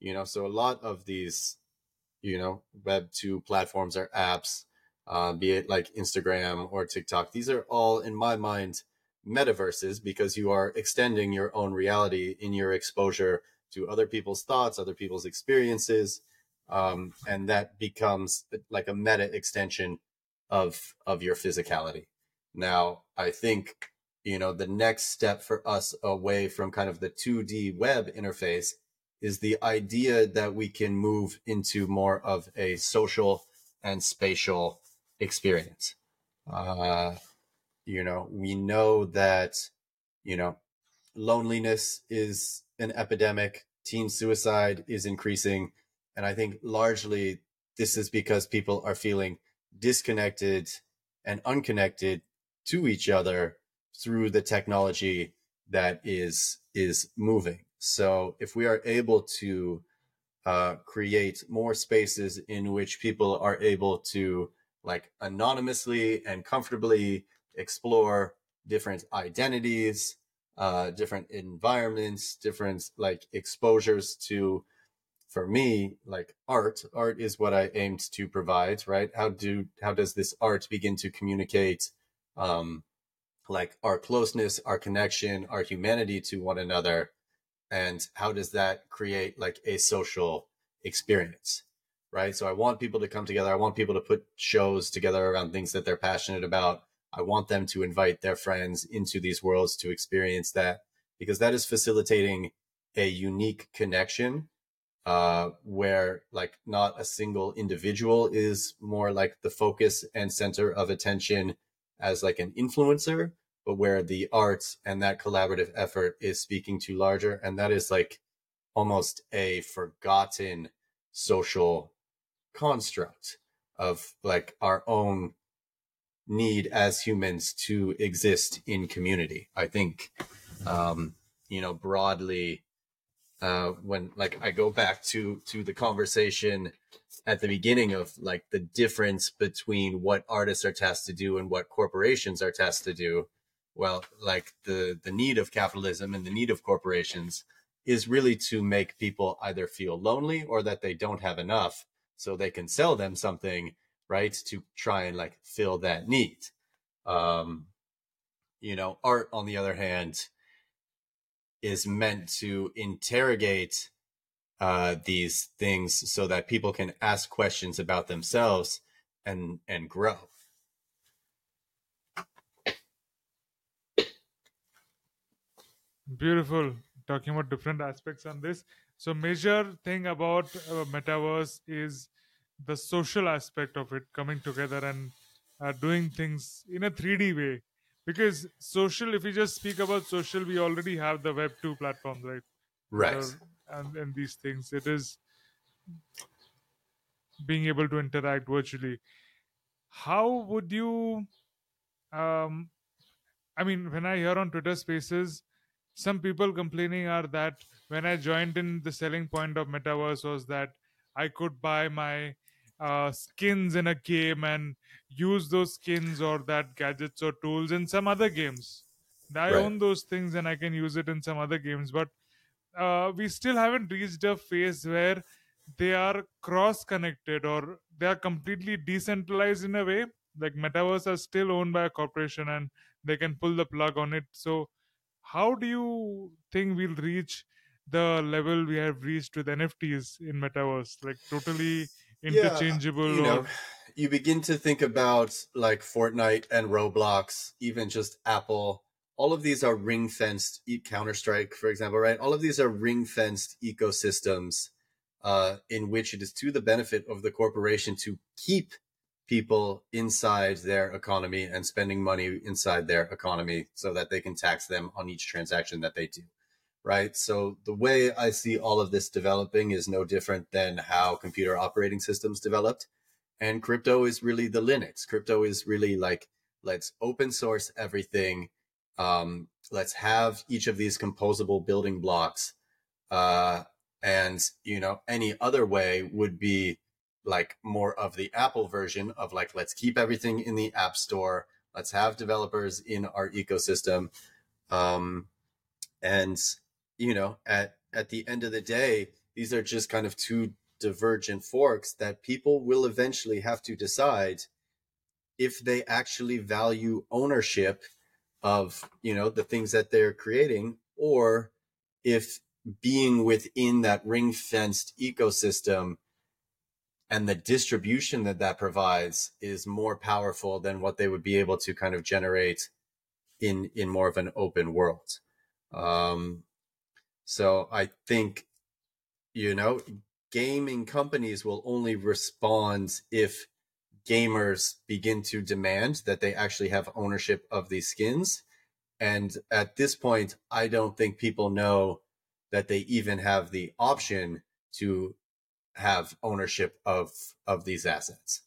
S8: you know, so a lot of these, you know, Web two platforms or apps uh, be it like Instagram or TikTok. These are all, in my mind, metaverses because you are extending your own reality in your exposure to other people's thoughts, other people's experiences, um, and that becomes like a meta extension of of your physicality. Now, I think you know the next step for us away from kind of the 2D web interface is the idea that we can move into more of a social and spatial experience. Uh, you know, we know that, you know, loneliness is an epidemic, teen suicide is increasing. And I think largely this is because people are feeling disconnected and unconnected to each other through the technology that is is moving. So if we are able to uh, create more spaces in which people are able to like anonymously and comfortably explore different identities, uh, different environments, different like exposures to, for me, like art. Art is what I aimed to provide, right? How do how does this art begin to communicate, um, like our closeness, our connection, our humanity to one another, and how does that create like a social experience? right? So I want people to come together. I want people to put shows together around things that they're passionate about. I want them to invite their friends into these worlds to experience that because that is facilitating a unique connection uh, where like not a single individual is more like the focus and center of attention as like an influencer, but where the arts and that collaborative effort is speaking to larger. And that is like almost a forgotten social construct of like our own need as humans to exist in community. I think, um, you know, broadly, uh, when like I go back to to the conversation at the beginning of like the difference between what artists are tasked to do and what corporations are tasked to do. Well, like the the need of capitalism and the need of corporations is really to make people either feel lonely or that they don't have enough so they can sell them something, right? To try and like fill that need. Um, you know, art, on the other hand, is meant to interrogate uh, these things so that people can ask questions about themselves and and grow.
S1: Beautiful. Talking about different aspects on this. So, major thing about uh, metaverse is the social aspect of it coming together and uh, doing things in a 3D way. Because social, if we just speak about social, we already have the Web two platforms, right?
S8: Right.
S1: And and these things, it is being able to interact virtually. How would you? Um, I mean, when I hear on Twitter Spaces, some people complaining are that when I joined in, the selling point of metaverse was that I could buy my uh, skins in a game and use those skins or that gadgets or tools in some other games. I
S8: Right.
S1: own those things and I can use it in some other games, but uh, we still haven't reached a phase where they are cross connected or they are completely decentralized in a way. Like metaverse are still owned by a corporation and they can pull the plug on it. So, how do you think we'll reach the level we have reached with NFTs in metaverse? Like totally interchangeable yeah,
S8: you know,
S1: or
S8: you begin to think about like Fortnite and Roblox, even just Apple all of these are ring fenced Counter Strike, for example, right? All of these are ring fenced ecosystems uh, in which it is to the benefit of the corporation to keep people inside their economy and spending money inside their economy so that they can tax them on each transaction that they do. Right. So the way I see all of this developing is no different than how computer operating systems developed. And crypto is really the Linux. Crypto is really like, let's open source everything. Um, let's have each of these composable building blocks. Uh, and, you know, any other way would be like more of the Apple version of like, let's keep everything in the app store. Let's have developers in our ecosystem. Um, and, you know, at, at the end of the day, these are just kind of two divergent forks that people will eventually have to decide if they actually value ownership of, you know, the things that they're creating or if being within that ring fenced ecosystem and the distribution that that provides is more powerful than what they would be able to kind of generate in in more of an open world. Um so i think you know gaming companies will only respond if gamers begin to demand that they actually have ownership of these skins and at this point i don't think people know that they even have the option to have ownership of of these assets.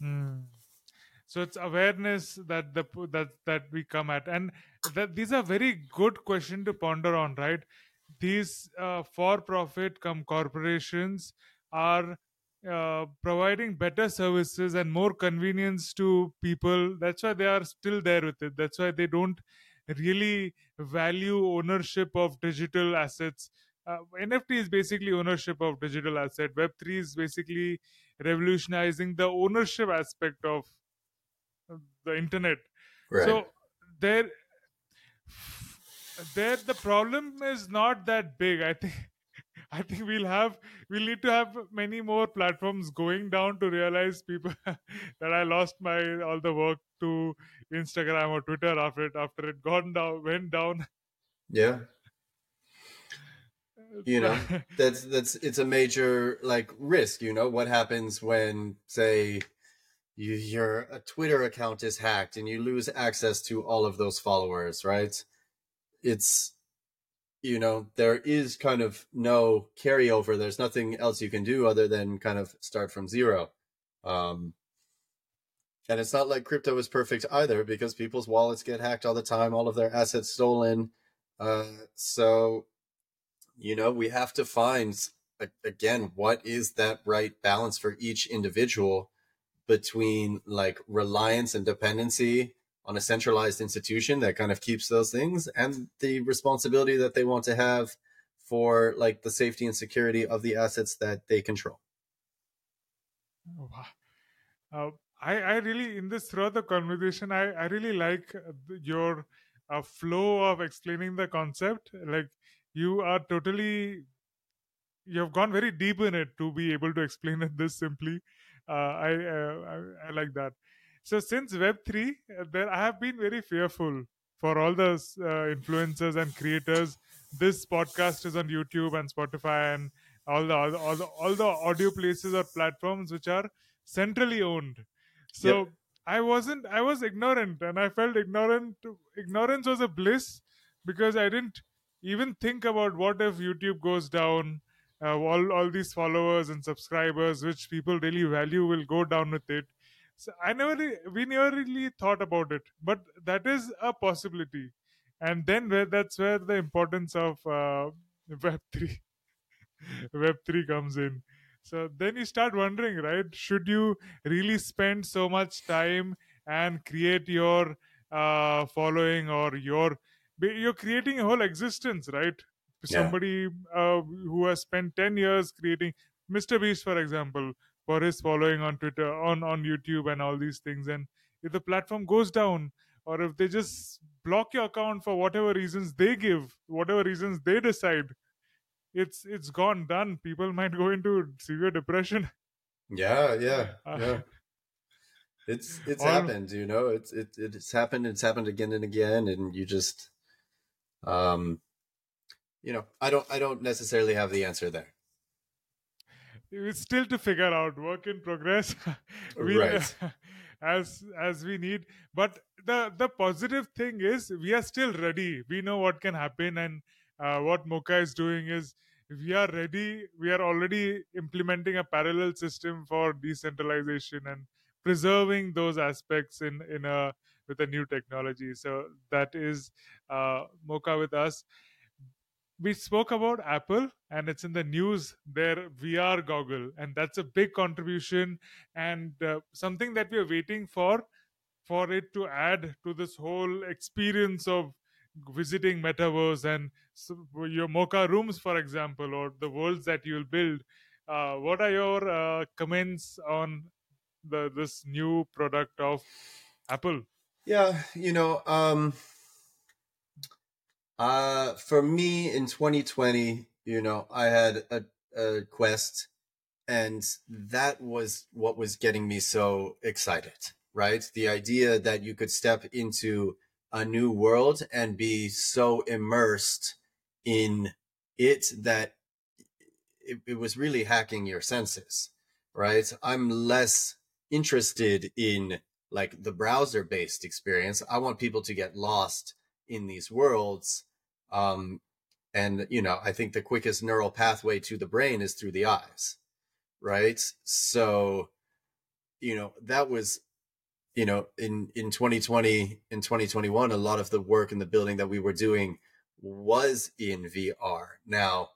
S1: Hmm. So it's awareness that the that that we come at, and that these are very good question to ponder on, right? These uh, for-profit come corporations are uh, providing better services and more convenience to people. That's why they are still there with it. That's why they don't really value ownership of digital assets uh, NFT is basically ownership of digital asset. Web3 is basically revolutionizing the ownership aspect of the internet.
S8: Right.
S1: So there, there the problem is not that big. I think. I think we'll have we'll need to have many more platforms going down to realize people that I lost my all the work to Instagram or Twitter after it after it gone down went down.
S8: Yeah, you know that's that's it's a major like risk you know? What happens when say you, your a twitter account is hacked and you lose access to all of those followers right? It's you know there is kind of no carryover. There's nothing else you can do other than kind of start from zero. Um and it's not like crypto is perfect either because people's wallets get hacked all the time all of their assets stolen. Uh so you know, we have to find again what is that right balance for each individual between like reliance and dependency on a centralized institution that kind of keeps those things and the responsibility that they want to have for like the safety and security of the assets that they control.
S1: Wow. Uh, I, I really in this throughout the conversation I, I really like your uh, flow of explaining the concept like you are totally you have gone very deep in it to be able to explain it this simply uh, I, uh, I, I like that so since web3 uh, there i have been very fearful for all the uh, influencers and creators this podcast is on youtube and spotify and all the, all the all the audio places or platforms which are centrally owned so yep. i wasn't i was ignorant and i felt ignorant ignorance was a bliss because i didn't even think about what if YouTube goes down, uh, all all these followers and subscribers, which people really value, will go down with it. So I never, we never really thought about it, but that is a possibility, and then where that's where the importance of uh, Web three, Web three comes in. So then you start wondering, right? Should you really spend so much time and create your uh, following or your you're creating a whole existence right yeah. somebody uh, who has spent 10 years creating mr beast for example for his following on twitter on on youtube and all these things and if the platform goes down or if they just block your account for whatever reasons they give whatever reasons they decide it's it's gone done people might go into severe depression
S8: yeah yeah uh, yeah it's it's happened, you know. It's it it's happened. It's happened again and again, and you just, um, you know, I don't I don't necessarily have the answer there.
S1: It's still to figure out work in progress. We,
S8: Right.
S1: as as we need. But the the positive thing is we are still ready. We know what can happen and uh, what MoCA is doing is we are ready. We are already implementing a parallel system for decentralization and preserving those aspects in in a with a new technology. So that is uh, MoCA with us we spoke about Apple and it's in the news their VR goggle and that's a big contribution and uh, something that we are waiting for for it to add to this whole experience of visiting metaverse and your MoCA rooms for example or the worlds that you'll build. Uh, what are your uh, comments on the this new product of apple?
S8: Yeah, you know, um uh for me in 2020, you know, I had a, a quest and that was what was getting me so excited, right? The idea that you could step into a new world and be so immersed in it that it, it was really hacking your senses, right? I'm less interested in like the browser based experience. I want people to get lost in these worlds. Um, and you know, I think the quickest neural pathway to the brain is through the eyes, right? So, you know, that was, you know, in, in 2020, in 2021, a lot of the work and the building that we were doing was in VR. Now,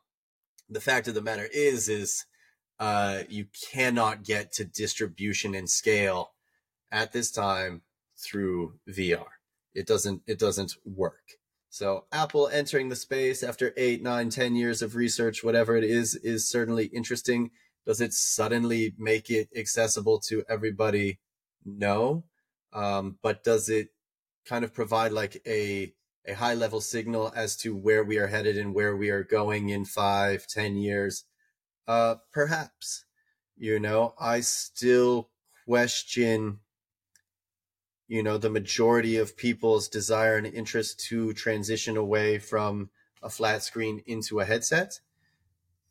S8: the fact of the matter is, is, uh, you cannot get to distribution and scale at this time through VR. It doesn't it doesn't work. So Apple entering the space after eight, nine, ten years of research, whatever it is, is certainly interesting. Does it suddenly make it accessible to everybody? No. Um, but does it kind of provide like a a high level signal as to where we are headed and where we are going in five, ten years? Uh, perhaps. You know, I still question you know the majority of people's desire and interest to transition away from a flat screen into a headset.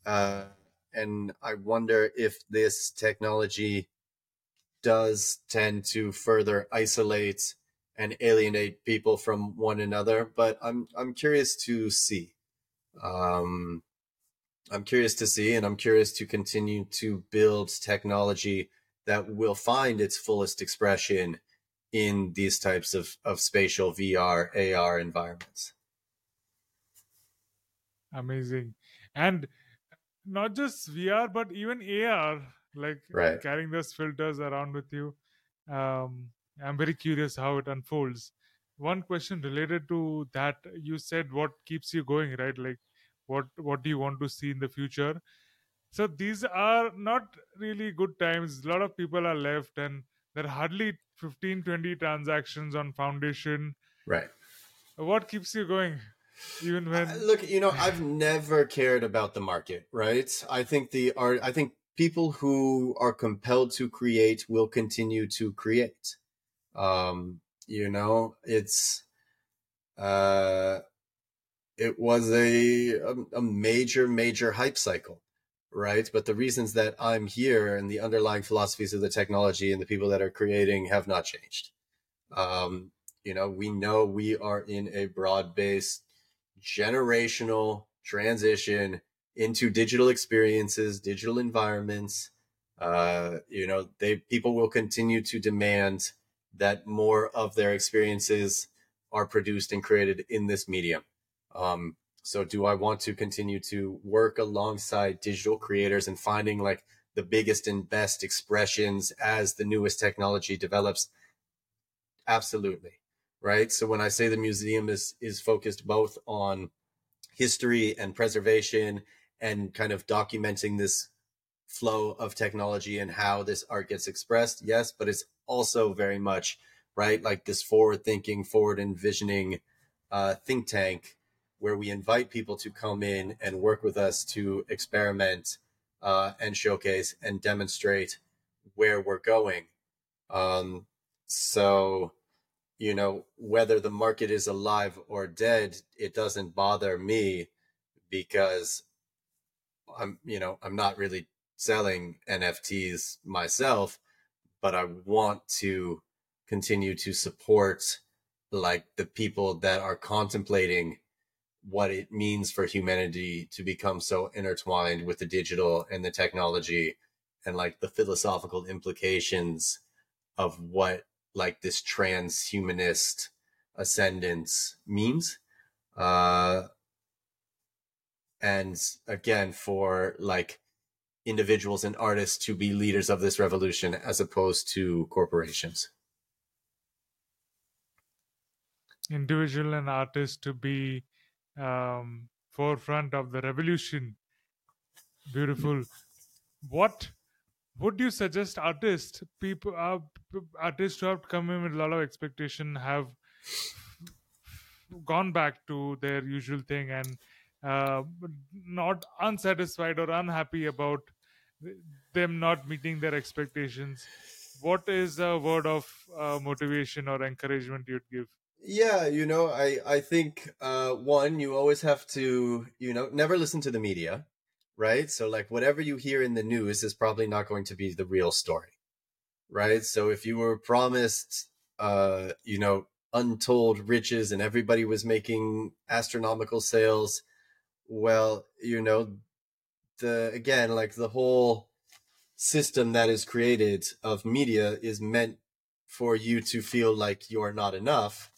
S8: Uh, and i wonder if this technology does tend to further isolate and alienate people from one another but i'm i'm curious to see. Um i'm curious to see and i'm curious to continue to build technology that will find its fullest expression in these types of, of spatial VR, AR environments.
S1: amazing. And not just vr but even ar like
S8: Right.
S1: carrying those filters around with you. Um, i'm very curious how it unfolds. One question related to that you said what keeps you going right? Like what what do you want to see in the future? So these are not really good times. A lot of people are left and there are hardly 15 20 transactions on foundation
S8: Right.
S1: what keeps you going even when
S8: Uh, look, you know, I've never cared about the market, right? I think the art, I think people who are compelled to create will continue to create. Um, you know, it's, uh, it was a, a, a major, major hype cycle, right? But the reasons that I'm here and the underlying philosophies of the technology and the people that are creating have not changed. Um, you know, we know we are in a broad based generational transition into digital experiences, digital environments. Uh, you know, they people will continue to demand that more of their experiences are produced and created in this medium. Um, so do I want to continue to work alongside digital creators and finding like the biggest and best expressions as the newest technology develops? Absolutely. Right. So when I say the museum is, is focused both on history and preservation and kind of documenting this flow of technology and how this art gets expressed, yes, but it's also very much right like this forward thinking, forward envisioning uh, think tank where we invite people to come in and work with us to experiment uh, and showcase and demonstrate where we're going. Um, so you know whether the market is alive or dead it doesn't bother me because i'm you know i'm not really selling nfts myself but i want to continue to support like the people that are contemplating what it means for humanity to become so intertwined with the digital and the technology and like the philosophical implications of what like this transhumanist ascendance means. Uh and again for like individuals and artists to be leaders of this revolution as opposed to corporations.
S1: Individual and artists to be um, forefront of the revolution. Beautiful. What would you suggest artists, people, uh, artists who have come in with a lot of expectation have gone back to their usual thing and uh, not unsatisfied or unhappy about them not meeting their expectations? What is a word of uh, motivation or encouragement you'd give?
S8: Yeah, you know, I I think uh one you always have to, you know, never listen to the media, right? So like whatever you hear in the news is probably not going to be the real story. Right? So if you were promised uh, you know, untold riches and everybody was making astronomical sales, well, you know, the again, like the whole system that is created of media is meant for you to feel like you're not enough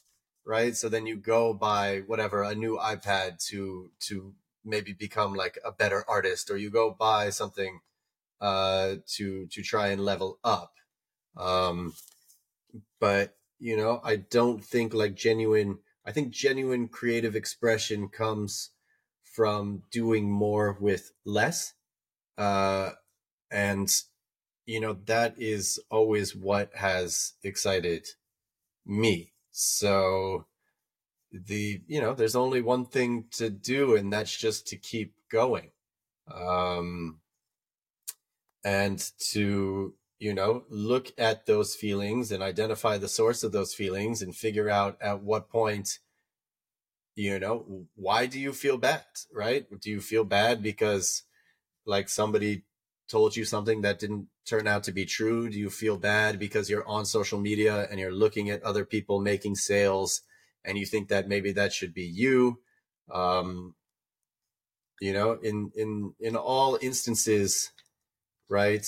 S8: right? So then you go buy whatever a new iPad to to maybe become like a better artist, or you go buy something uh, to to try and level up. Um, but you know, I don't think like genuine. I think genuine creative expression comes from doing more with less, uh, and you know that is always what has excited me so the you know, there's only one thing to do, and that's just to keep going. Um, and to you know look at those feelings and identify the source of those feelings and figure out at what point you know why do you feel bad right do you feel bad because like somebody told you something that didn't turn out to be true? Do you feel bad because you're on social media and you're looking at other people making sales and you think that maybe that should be you? Um, you know, in in in all instances, right?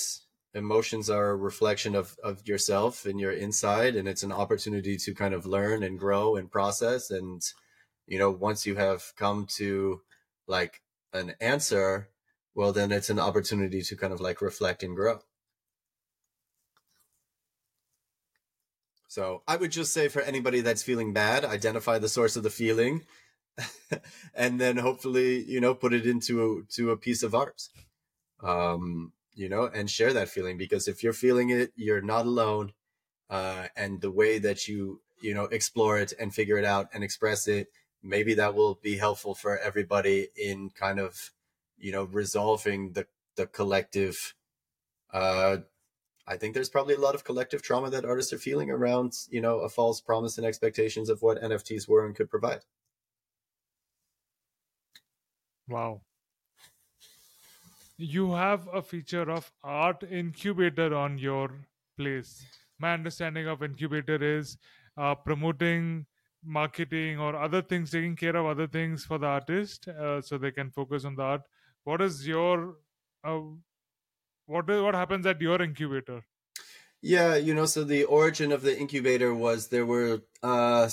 S8: Emotions are a reflection of of yourself and your inside, and it's an opportunity to kind of learn and grow and process. And you know, once you have come to like an answer, well, then it's an opportunity to kind of like reflect and grow. So I would just say for anybody that's feeling bad, identify the source of the feeling, and then hopefully you know put it into a, to a piece of art, um, you know, and share that feeling because if you're feeling it, you're not alone, uh, and the way that you you know explore it and figure it out and express it, maybe that will be helpful for everybody in kind of you know resolving the the collective uh I think there's probably a lot of collective trauma that artists are feeling around, you know, a false promise and expectations of what NFTs were and could provide.
S1: Wow. You have a feature of art incubator on your place. My understanding of incubator is uh, promoting marketing or other things, taking care of other things for the artist, uh, so they can focus on the art. What is your uh, what is what happens at your incubator?
S8: Yeah, you know, so the origin of the incubator was there were uh,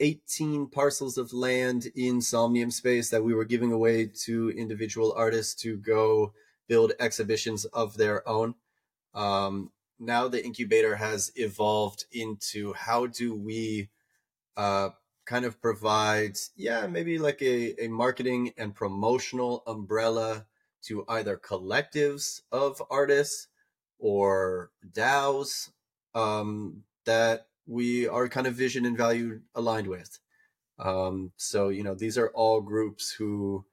S8: 18 parcels of land in Somnium space that we were giving away to individual artists to go build exhibitions of their own. Um, now the incubator has evolved into how do we uh, kind of provide, yeah, maybe like a, a marketing and promotional umbrella to either collectives of artists or DAOs um, that we are kind of vision and value aligned with. Um, so, you know, these are all groups who,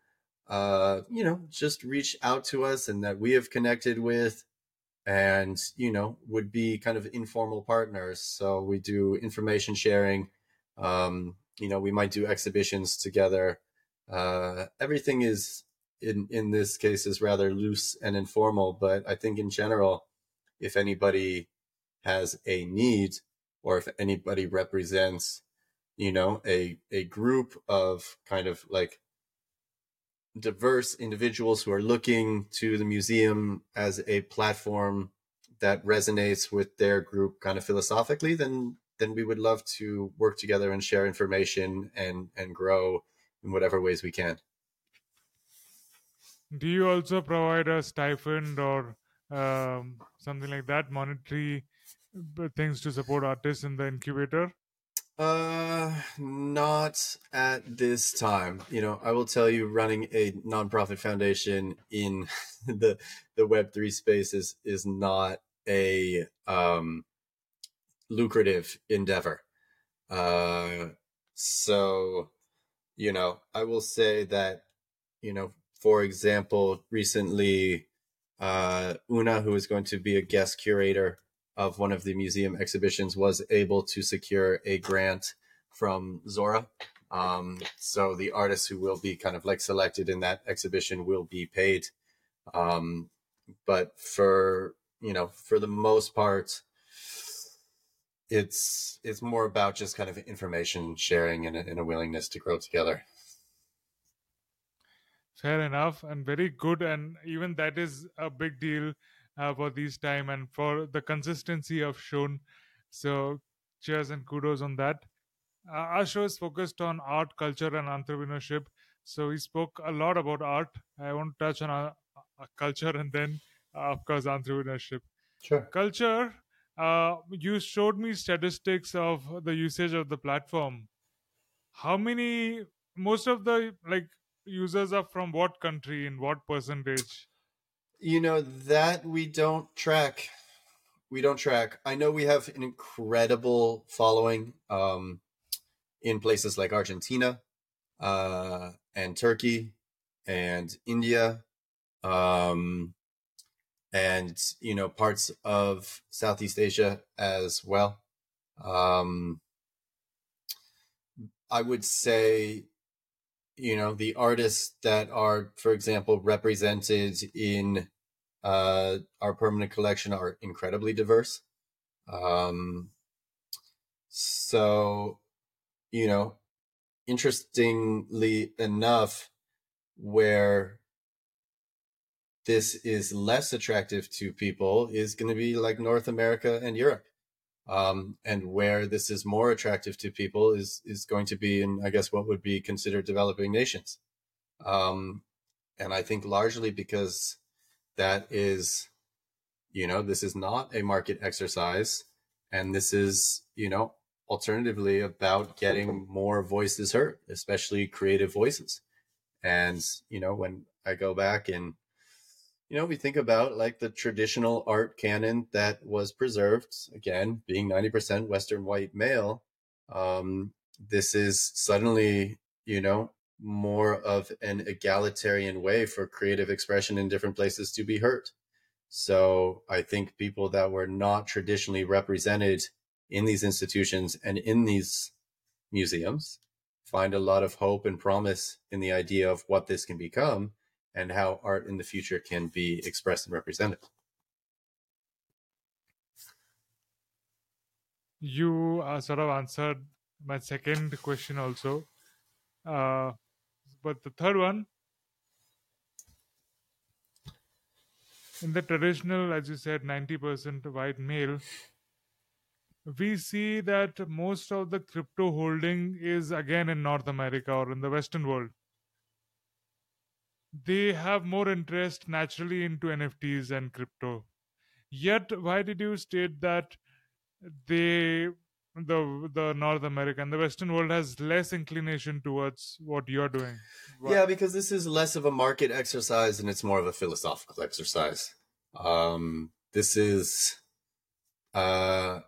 S8: uh, you know, just reach out to us and that we have connected with. and you know would be kind of informal partners so we do information sharing um, you know we might do exhibitions together uh, everything is in in this case is rather loose and informal but i think in general if anybody has a need or if anybody represents you know a a group of kind of like diverse individuals who are looking to the museum as a platform that resonates with their group kind of philosophically then then we would love to work together and share information and and grow in whatever ways we can
S1: Do you also provide a stipend or um, something like that, monetary things to support artists in the incubator?
S8: Uh, not at this time. You know, I will tell you, running a nonprofit foundation in the the Web three space is is not a um lucrative endeavor. Uh, so you know, I will say that you know, for example, recently, uh, Una, who is going to be a guest curator of one of the museum exhibitions was able to secure a grant from Zora. Um, so the artists who will be kind of like selected in that exhibition will be paid. Um, but for you know, for the most part, it's it's more about just kind of information sharing and and a willingness to grow together.
S1: Fair enough, and very good, and even that is a big deal uh, for these time and for the consistency of shown. So, cheers and kudos on that. Uh, our show is focused on art, culture, and entrepreneurship. So we spoke a lot about art. I want to touch on our, our culture and then, uh, of course, entrepreneurship.
S8: Sure.
S1: Culture. Uh, you showed me statistics of the usage of the platform. How many? Most of the like users are from what country in what percentage?
S8: You know that we don't track. We don't track. I know we have an incredible following um, in places like Argentina uh, and Turkey and India, um, and you know parts of Southeast Asia as well. Um, I would say, you know, the artists that are, for example, represented in uh, our permanent collection are incredibly diverse. Um, so, you know, interestingly enough, where this is less attractive to people is going to be like North America and Europe. Um, and where this is more attractive to people is is going to be in, I guess, what would be considered developing nations. Um, and I think largely because that is, you know, this is not a market exercise, and this is, you know, alternatively about getting more voices heard, especially creative voices. And you know, when I go back and you know, we think about like the traditional art canon that was preserved, again, being 90% Western white male. Um, this is suddenly, you know, more of an egalitarian way for creative expression in different places to be heard. So I think people that were not traditionally represented in these institutions and in these museums find a lot of hope and promise in the idea of what this can become and how art in the future can be expressed and represented.
S1: You uh, sort of answered my second question also. Uh, but the third one, in the traditional, as you said, 90% white male, we see that most of the crypto holding is again in North America or in the Western world. They have more interest naturally into NFTs and crypto. Yet, why did you state that they, the the North American, the Western world has less inclination towards what you're doing? Why-
S8: Yeah, because this is less of a market exercise and it's more of a philosophical exercise. Um, this is, uh,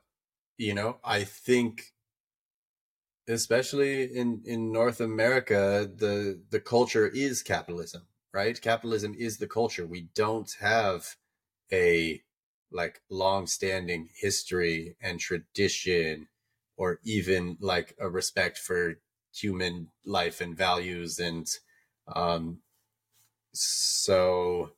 S8: you know, I think, especially in in North America, the the culture is capitalism, right? Capitalism is the culture. We don't have a like long-standing history and tradition or even like a respect for human life and values and um so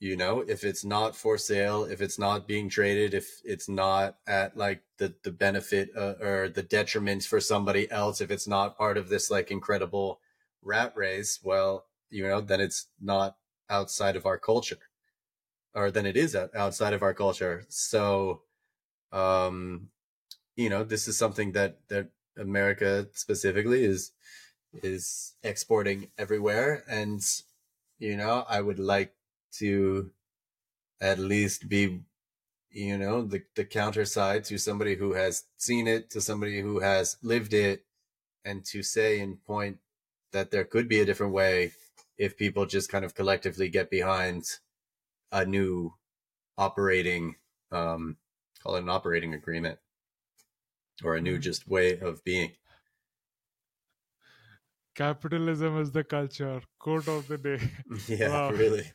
S8: you know if it's not for sale if it's not being traded if it's not at like the the benefit uh, or the detriment for somebody else if it's not part of this like incredible rat race well you know then it's not outside of our culture or then it is outside of our culture. So um you know this is something that that america specifically is is exporting everywhere. And you know i would like to at least be you know the the counter side to somebody who has seen it to somebody who has lived it and to say and point that there could be a different way if people just kind of collectively get behind a new operating um call it an operating agreement or a new
S1: Mhm.
S8: just way of being
S1: Capitalism is the culture. Quote of the day.
S8: yeah
S1: Wow.
S8: really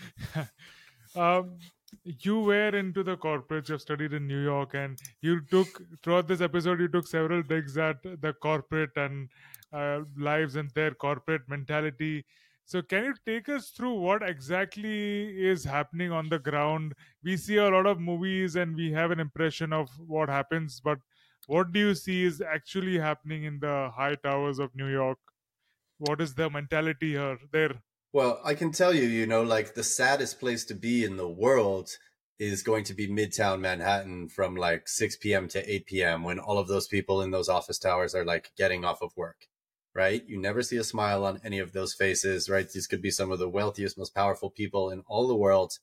S1: um, you were into the corporates. You've studied in New York, and you took throughout this episode. You took several digs at the corporate and uh, lives and their corporate mentality. So, can you take us through what exactly is happening on the ground? We see a lot of movies, and we have an impression of what happens, but what do you see is actually happening in the high towers of New York? What is the mentality here? There,
S8: Well, I can tell you, you know, like the saddest place to be in the world is going to be Midtown Manhattan from like 6 p.m. to 8 p.m. when all of those people in those office towers are like getting off of work, right? You never see a smile on any of those faces, right? These could be some of the wealthiest, most powerful people in all the world,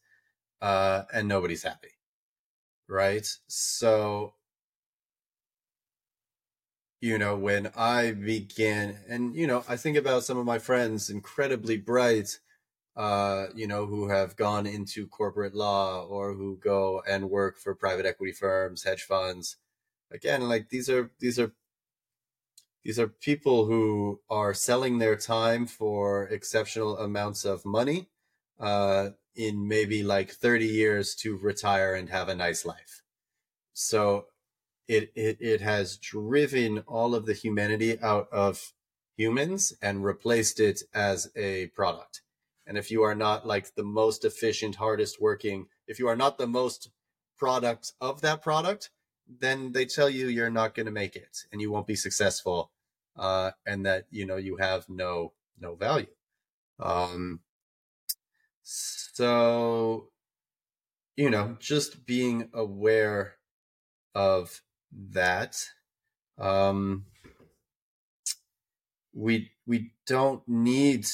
S8: uh, and nobody's happy, right? So, you know, when I begin, and you know, I think about some of my friends, incredibly bright, uh, you know, who have gone into corporate law or who go and work for private equity firms, hedge funds. Again, like these are these are these are people who are selling their time for exceptional amounts of money, uh, in maybe like 30 years to retire and have a nice life. So it, it, it has driven all of the humanity out of humans and replaced it as a product. And if you are not like the most efficient, hardest working, if you are not the most product of that product, then they tell you you're not going to make it and you won't be successful, uh, and that you know you have no no value. Um, so you know, just being aware of that. Um, we we don't need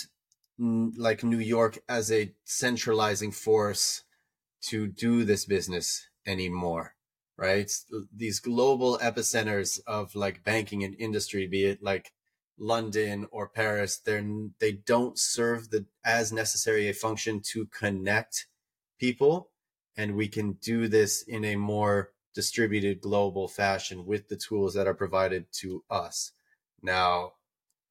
S8: like New York as a centralizing force to do this business anymore, right? These global epicenters of like banking and industry, be it like London or Paris, they're they don't serve the as necessary a function to connect people, and we can do this in a more distributed global fashion with the tools that are provided to us. Now,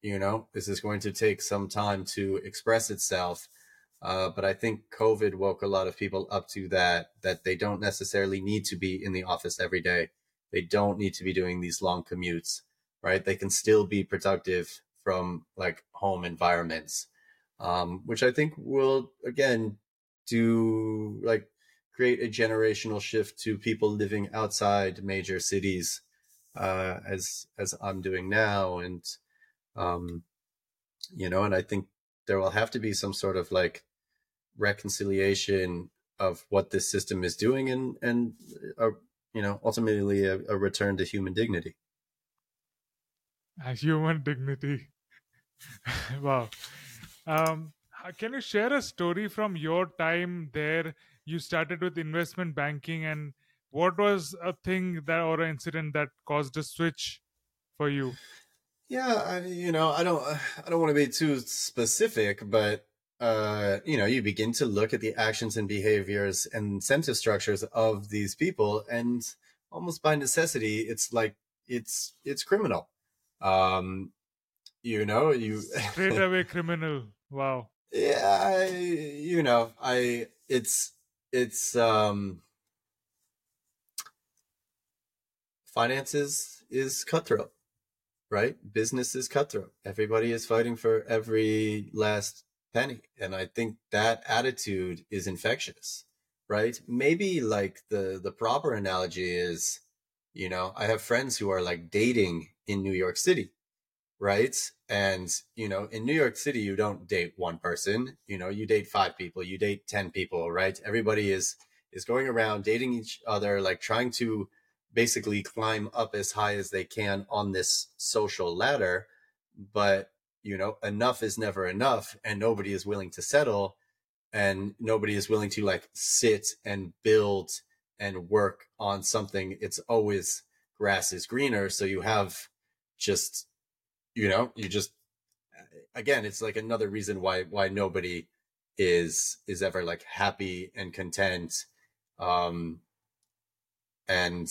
S8: you know, this is going to take some time to express itself. Uh, but I think COVID woke a lot of people up to that, that they don't necessarily need to be in the office every day. They don't need to be doing these long commutes, right? They can still be productive from like home environments, um, which I think will again do like create a generational shift to people living outside major cities, uh, as as I'm doing now, and um, you know, and I think there will have to be some sort of like reconciliation of what this system is doing, and and uh, you know, ultimately a, a return to human dignity.
S1: a human dignity. wow. Um, can you share a story from your time there? You started with investment banking, and what was a thing that or an incident that caused a switch for you?
S8: Yeah, I, you know, I don't, I don't want to be too specific, but uh, you know, you begin to look at the actions and behaviors and incentive structures of these people, and almost by necessity, it's like it's it's criminal. Um, you know, you
S1: Straight away criminal. Wow.
S8: yeah, I, you know, I it's it's um finances is cutthroat right? Business is cutthroat. Everybody is fighting for every last penny. And i think that attitude is infectious right? Maybe like the the proper analogy is you know i have friends who are like dating in new york city right? And you know in new york city you don't date one person. You know you date five people you date 10 people right? Everybody is is going around dating each other like trying to basically climb up as high as they can on this social ladder but you know enough is never enough and nobody is willing to settle and nobody is willing to like sit and build and work on something. It's always grass is greener so you have just you know you just again it's like another reason why why nobody is is ever like happy and content um and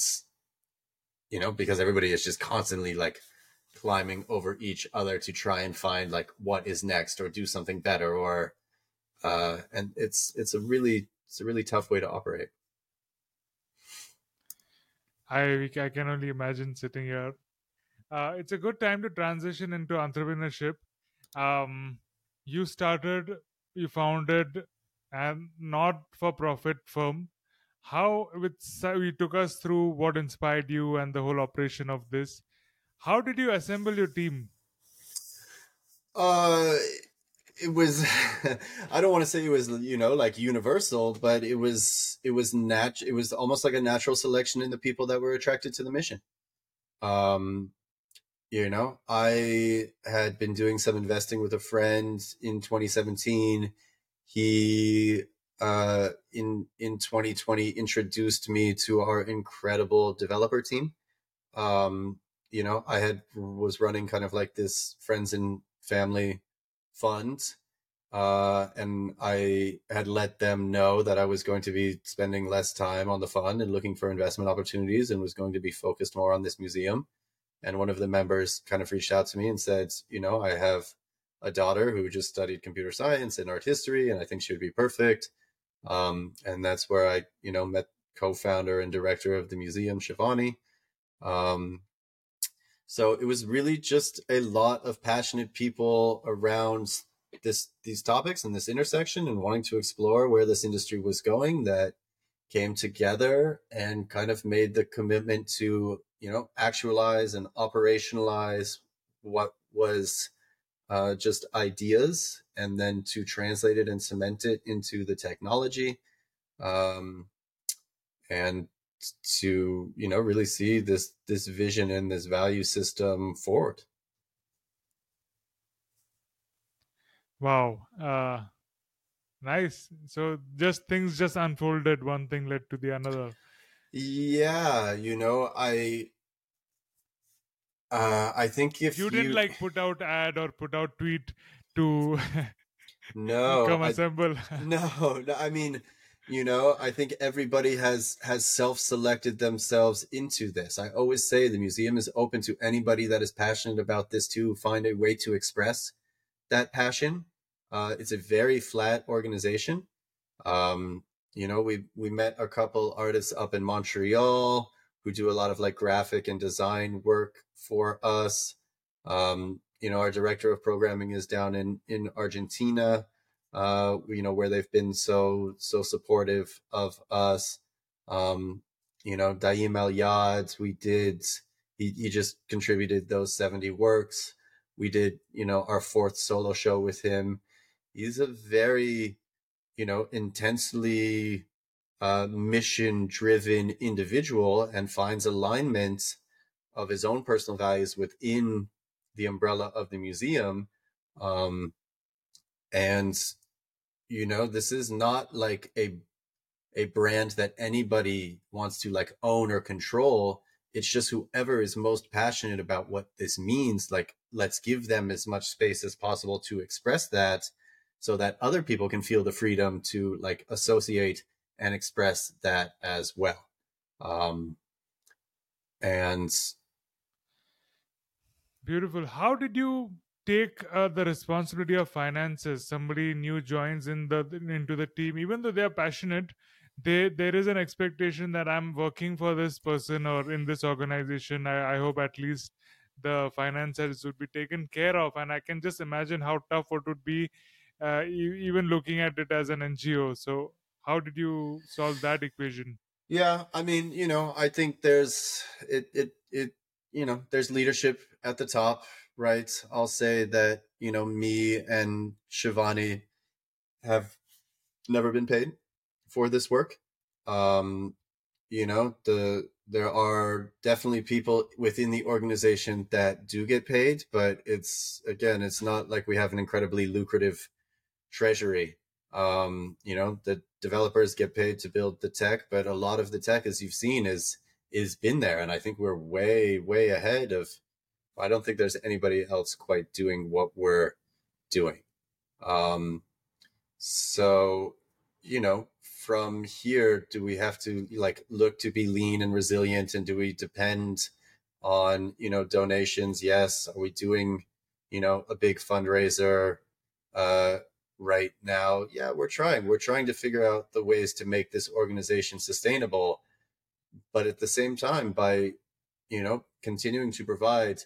S8: you know because everybody is just constantly like climbing over each other to try and find like what is next or do something better or uh and it's it's a really it's a really tough way to operate
S1: I I can only imagine sitting here. Uh, it's a good time to transition into entrepreneurship. Um, you started, you founded, a not for profit firm. How with so you took us through what inspired you and the whole operation of this. How did you assemble your team?
S8: Uh, it was. I don't want to say it was, you know, like universal, but it was. It was nat. It was almost like a natural selection in the people that were attracted to the mission. Um, you know, I had been doing some investing with a friend in 2017. He uh in in 2020 introduced me to our incredible developer team. Um you know i had was running kind of like this friends and family fund uh and i had let them know that i was going to be spending less time on the fund and looking for investment opportunities and was going to be focused more on this museum. And one of the members kind of reached out to me and said you know i have a daughter who just studied computer science and art history and i think she would be perfect um, and that's where I, you know, met co-founder and director of the museum, Shivani. Um, so it was really just a lot of passionate people around this these topics and this intersection and wanting to explore where this industry was going that came together and kind of made the commitment to you know actualize and operationalize what was uh, just ideas and then to translate it and cement it into the technology um, and to you know really see this this vision and this value system forward
S1: Wow. Uh, nice. So just things just unfolded. One thing led to the another.
S8: yeah you know i uh, I think if
S1: You didn't like put out ad or put out tweet to
S8: no,
S1: come
S8: I-
S1: assemble.
S8: no, no, I mean, you know, I think everybody has has self-selected themselves into this. I always say the museum is open to anybody that is passionate about this to find a way to express that passion. Uh, it's a very flat organization. Um, you know, we we met a couple artists up in Montreal who do a lot of like graphic and design work for us. Um, you know, our director of programming is down in in Argentina. Uh, you know, where they've been so so supportive of us. Um, you know, Daim El Yad, we did. He he just contributed those seventy works. We did, you know, our fourth solo show with him. He's a very, you know, intensely uh, mission driven individual and finds alignment of his own personal values within the umbrella of the museum. Um, and, you know, this is not like a, a brand that anybody wants to like own or control. It's just whoever is most passionate about what this means. Like, let's give them as much space as possible to express that so that other people can feel the freedom to like associate and express that as well. Um, and
S1: Beautiful. How did you take uh, the responsibility of finances? Somebody new joins in the into the team, even though they are passionate, they there is an expectation that i'm working for this person or in this organization. I, I hope at least the finances would be taken care of. And i can just imagine how tough it would be uh, even looking at it as an ngo so how did you solve that equation?
S8: Yeah, I mean, you know, I think there's it it it you know, there's leadership at the top, right? I'll say that, you know, me and Shivani have never been paid for this work. Um, you know, the there are definitely people within the organization that do get paid, but it's again, it's not like we have an incredibly lucrative treasury. Um, you know, the developers get paid to build the tech, but a lot of the tech, as you've seen, is is been there, and I think we're way way ahead of. I don't think there's anybody else quite doing what we're doing. Um, so, you know, from here, do we have to like look to be lean and resilient, and do we depend on you know donations? Yes. Are we doing you know a big fundraiser? Uh, right now yeah we're trying we're trying to figure out the ways to make this organization sustainable but at the same time by you know continuing to provide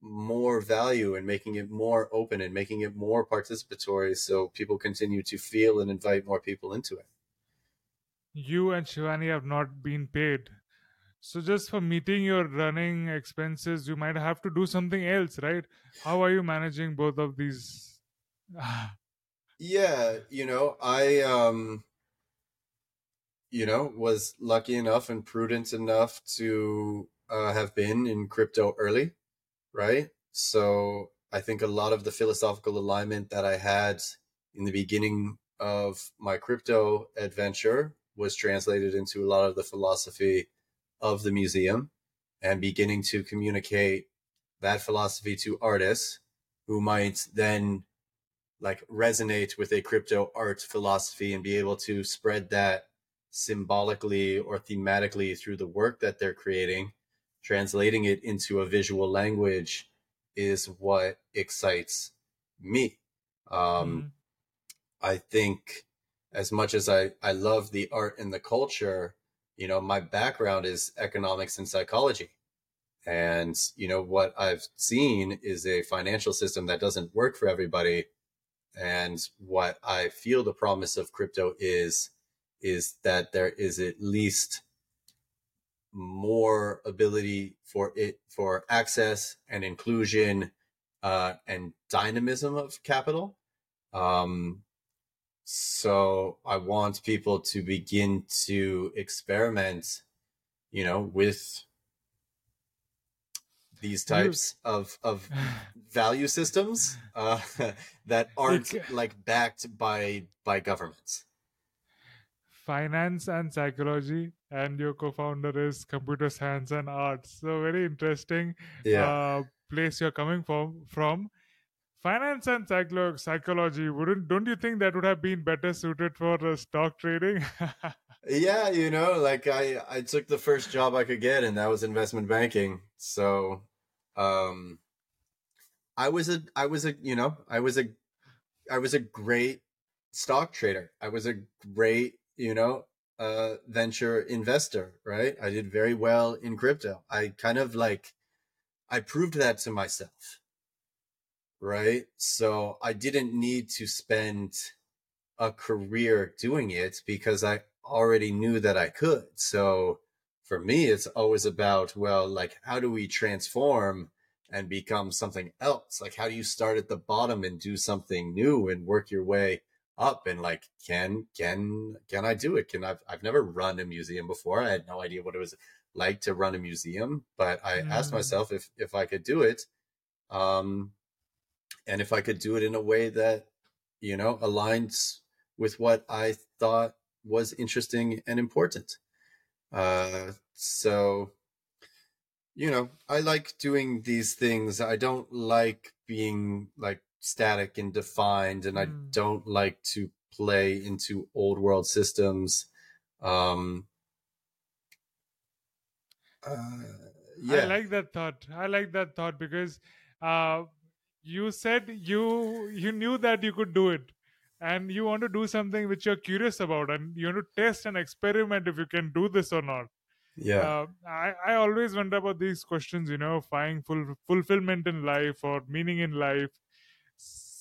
S8: more value and making it more open and making it more participatory so people continue to feel and invite more people into it.
S1: You and shivani have not been paid. So just for meeting your running expenses you might have to do something else right? How are you managing both of these?
S8: Yeah you know i um you know was lucky enough and prudent enough to uh, have been in crypto early right? So i think a lot of the philosophical alignment that i had in the beginning of my crypto adventure was translated into a lot of the philosophy of the museum and beginning to communicate that philosophy to artists who might then like resonate with a crypto art philosophy and be able to spread that symbolically or thematically through the work that they're creating translating it into a visual language is what excites me. Um,
S1: Mhm.
S8: i think as much as I, I love the art and the culture you know my background is economics and psychology. And you know what i've seen is a financial system that doesn't work for everybody. And what I feel the promise of crypto is, is that there is at least more ability for it for access and inclusion uh, and dynamism of capital. Um, so I want people to begin to experiment, you know, with these types of of value systems uh, that aren't
S1: Like-
S8: backed by by governments.
S1: Finance and psychology and your co-founder is computer science and arts so very interesting
S8: Yeah,
S1: uh, place you're coming from from finance and psycholo- psychology wouldn't don't you think that would have been better suited for uh, stock trading
S8: yeah, you know, like I I took the first job I could get, and that was investment banking. So, um, I was a I was a you know I was a I was a great stock trader. I was a great you know uh venture investor. Right, I did very well in crypto. I kind of like I proved that to myself. Right, so I didn't need to spend a career doing it because I already knew that I could. So for me, it's always about, well, like, how do we transform and become something else? Like, how do you start at the bottom and do something new and work your way up? And like, can, can, can I do it? Can I've, I've never run a museum before. I had no idea what it was like to run a museum, but I asked
S1: Mm.
S8: myself if, if I could do it. Um, and if I could do it in a way that, you know, aligns with what I thought was interesting and important. Uh, so, you know, I like doing these things. I don't like being like static and defined, and I
S1: Mm.
S8: don't like to play into old world systems. Um, uh, yeah,
S1: I like that thought. I like that thought because uh, you said you you knew that you could do it, and you want to do something which you're curious about and you want to test and experiment if you can do this or not
S8: Yeah.
S1: uh, I, I always wonder about these questions you know finding full, fulfillment in life or meaning in life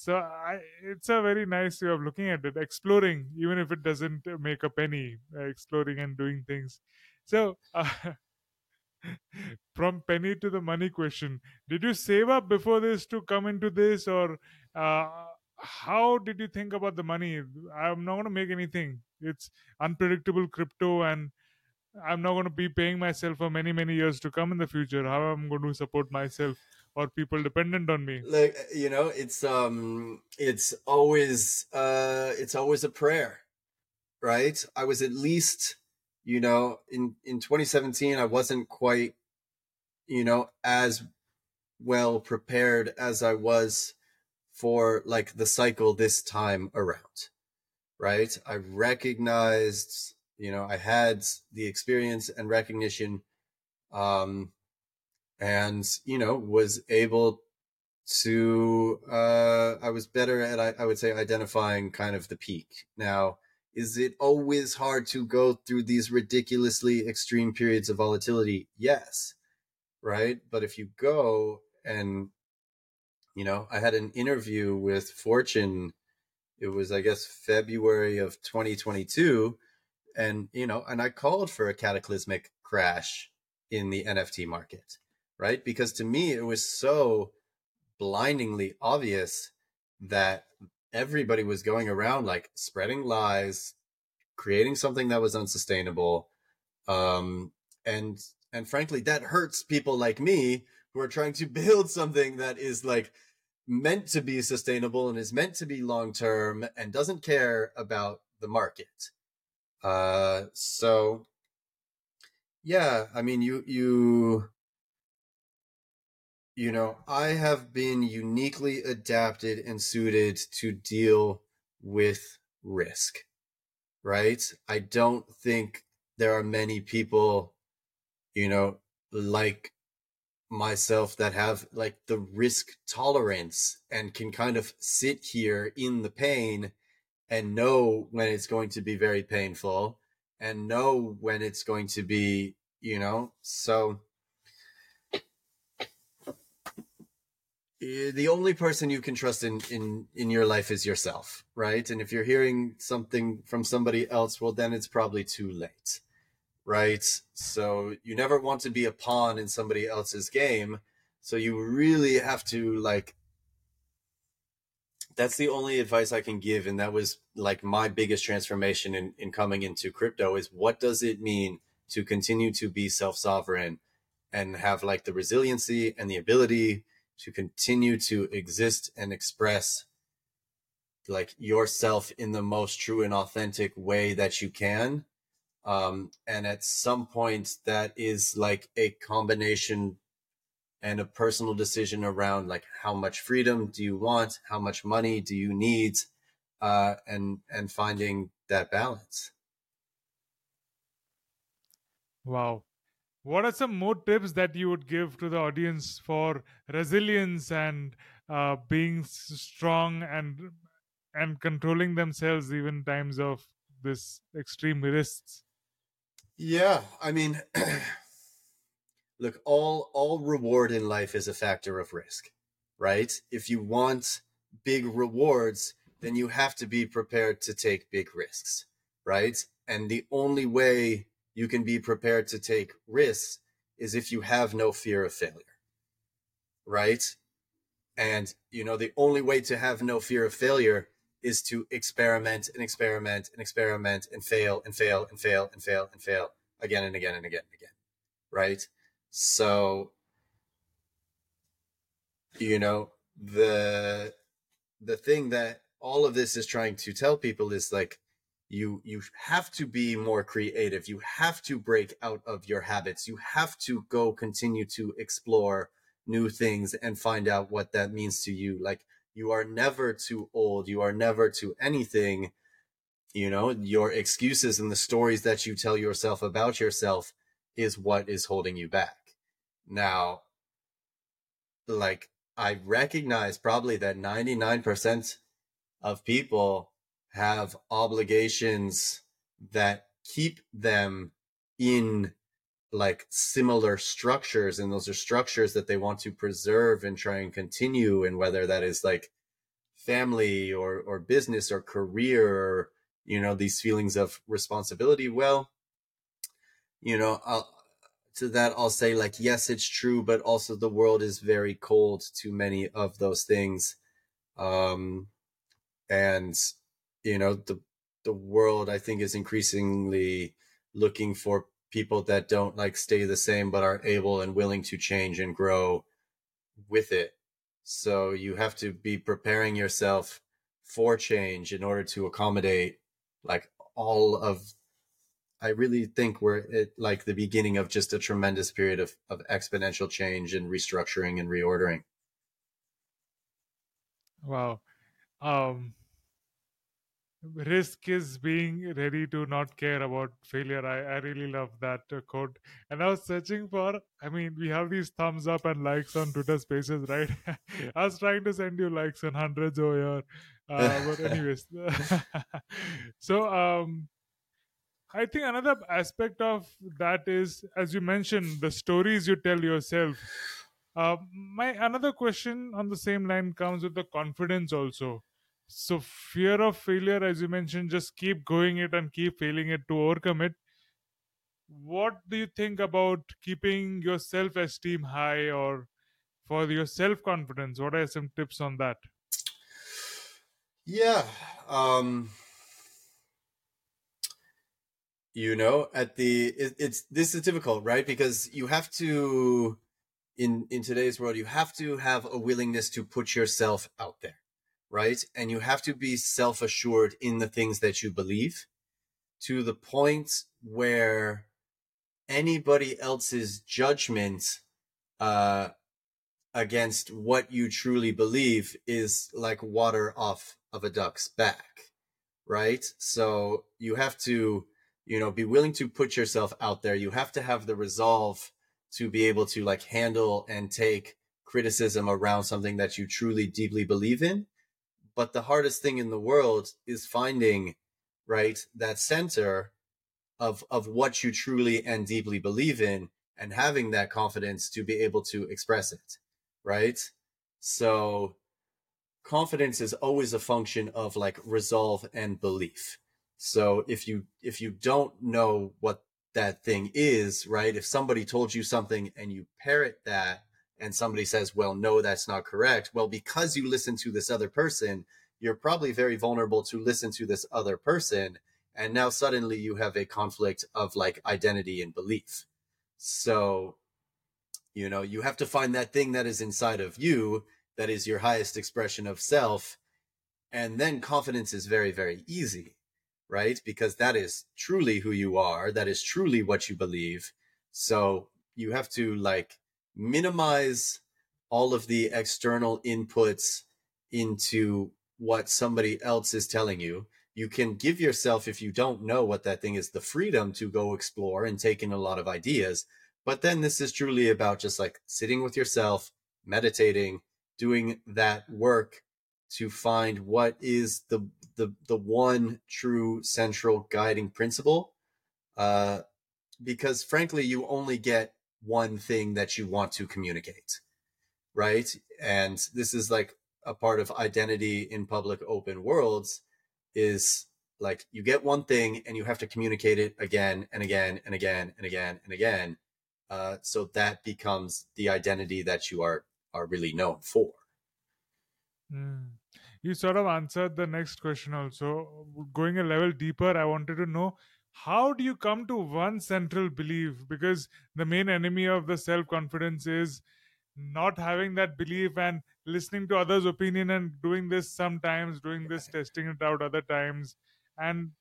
S1: so I, it's a very nice way of looking at it exploring even if it doesn't make a penny uh, exploring and doing things. So uh, from penny to the money question did you save up before this to come into this? Or uh, how did you think about the money? I'm not going to make anything. It's unpredictable crypto and i'm not going to be paying myself for many many years to come in the future. How am i'm going to support myself or people dependent on me?
S8: Like you know it's um it's always uh it's always a prayer right? I was at least you know in in 2017 i wasn't quite you know as well prepared as i was for like the cycle this time around right? I recognized you know i had the experience and recognition um and you know was able to uh i was better at I, I would say identifying kind of the peak. Now is it always hard to go through these ridiculously extreme periods of volatility? Yes right? But if you go and you know i had an interview with fortune it was i guess february of 2022 and you know and i called for a cataclysmic crash in the nft market right? Because to me it was so blindingly obvious that everybody was going around like spreading lies creating something that was unsustainable um and and frankly that hurts people like me who are trying to build something that is like meant to be sustainable and is meant to be long term and doesn't care about the market. Uh so yeah i mean you you you know, I have been uniquely adapted and suited to deal with risk, right? I don't think there are many people, you know, like myself that have like the risk tolerance and can kind of sit here in the pain and know when it's going to be very painful and know when it's going to be, you know, so Eh, the only person you can trust in in in your life is yourself right? And if you're hearing something from somebody else well then it's probably too late right? So you never want to be a pawn in somebody else's game. So you really have to like that's the only advice i can give. And that was like my biggest transformation in in coming into crypto is what does it mean to continue to be self-sovereign and have like the resiliency and the ability to continue to exist and express like yourself in the most true and authentic way that you can. Um and at some point that is like a combination and a personal decision around like how much freedom do you want? How much money do you need? Uh and and finding that balance.
S1: Wow. What are some more tips that you would give to the audience for resilience and uh, being strong and and controlling themselves even times of this extreme risks?
S8: Yeah, I mean, look, all all reward in life is a factor of risk, right? If you want big rewards, then you have to be prepared to take big risks, right? And the only way you can be prepared to take risks is if you have no fear of failure, right? And you know, the only way to have no fear of failure is to experiment and experiment and experiment and fail and fail and fail and fail and fail again and again and again and again. Right? So you know, the the thing that all of this is trying to tell people is like you you have to be more creative. You have to break out of your habits. You have to go continue to explore new things and find out what that means to you. Like you are never too old. You are never too anything. You know, your excuses and the stories that you tell yourself about yourself is what is holding you back. Now, like I recognize probably that 99% of people have obligations that keep them in like similar structures and those are structures that they want to preserve and try and continue and whether that is like family or or business or career or you know these feelings of responsibility well you know I'll, to that i'll say like yes it's true but also the world is very cold to many of those things um and you know the the world i think is increasingly looking for people that don't like stay the same but are able and willing to change and grow with it so you have to be preparing yourself for change in order to accommodate like all of I really think we're at like the beginning of just a tremendous period of, of exponential change and restructuring and reordering.
S1: Wow. Um, risk is being ready to not care about failure. I, I really love that uh, quote. And I was searching for, I mean, we have these thumbs up and likes on Twitter spaces, right? I was trying to send you likes and hundreds over here. Uh, but, anyways. so, um, I think another aspect of that is, as you mentioned, the stories you tell yourself. Uh, my another question on the same line comes with the confidence also. So fear of failure, as you mentioned, just keep going it and keep failing it to overcome it. What do you think about keeping your self-esteem high or for your self-confidence? What are some tips on that?
S8: Yeah. Um you know at the it, it's this is difficult right because you have to in in today's world you have to have a willingness to put yourself out there right? And you have to be self-assured in the things that you believe to the point where anybody else's judgment uh against what you truly believe is like water off of a duck's back right? So you have to you know be willing to put yourself out there. You have to have the resolve to be able to like handle and take criticism around something that you truly deeply believe in but the hardest thing in the world is finding right that center of of what you truly and deeply believe in and having that confidence to be able to express it right so confidence is always a function of like resolve and belief so if you if you don't know what that thing is, right? If somebody told you something and you parrot that and somebody says, "Well, no, that's not correct." Well, because you listen to this other person, you're probably very vulnerable to listen to this other person and now suddenly you have a conflict of like identity and belief. So, you know, you have to find that thing that is inside of you that is your highest expression of self and then confidence is very very easy right? Because that is truly who you are. That is truly what you believe. So you have to like minimize all of the external inputs into what somebody else is telling you. You can give yourself, if you don't know what that thing is, the freedom to go explore and take in a lot of ideas. But then this is truly about just like sitting with yourself, meditating, doing that work to find what is the the the one true central guiding principle uh, because frankly you only get one thing that you want to communicate right and this is like a part of identity in public open worlds is like you get one thing and you have to communicate it again and again and again and again and again uh, so that becomes the identity that you are are really known for
S1: Mm. You sort of answered the next question also. Going a level deeper, I wanted to know how do you come to one central belief? Because the main enemy of the self confidence is not having that belief and listening to others' opinion and doing this sometimes, doing this, testing it out other times. And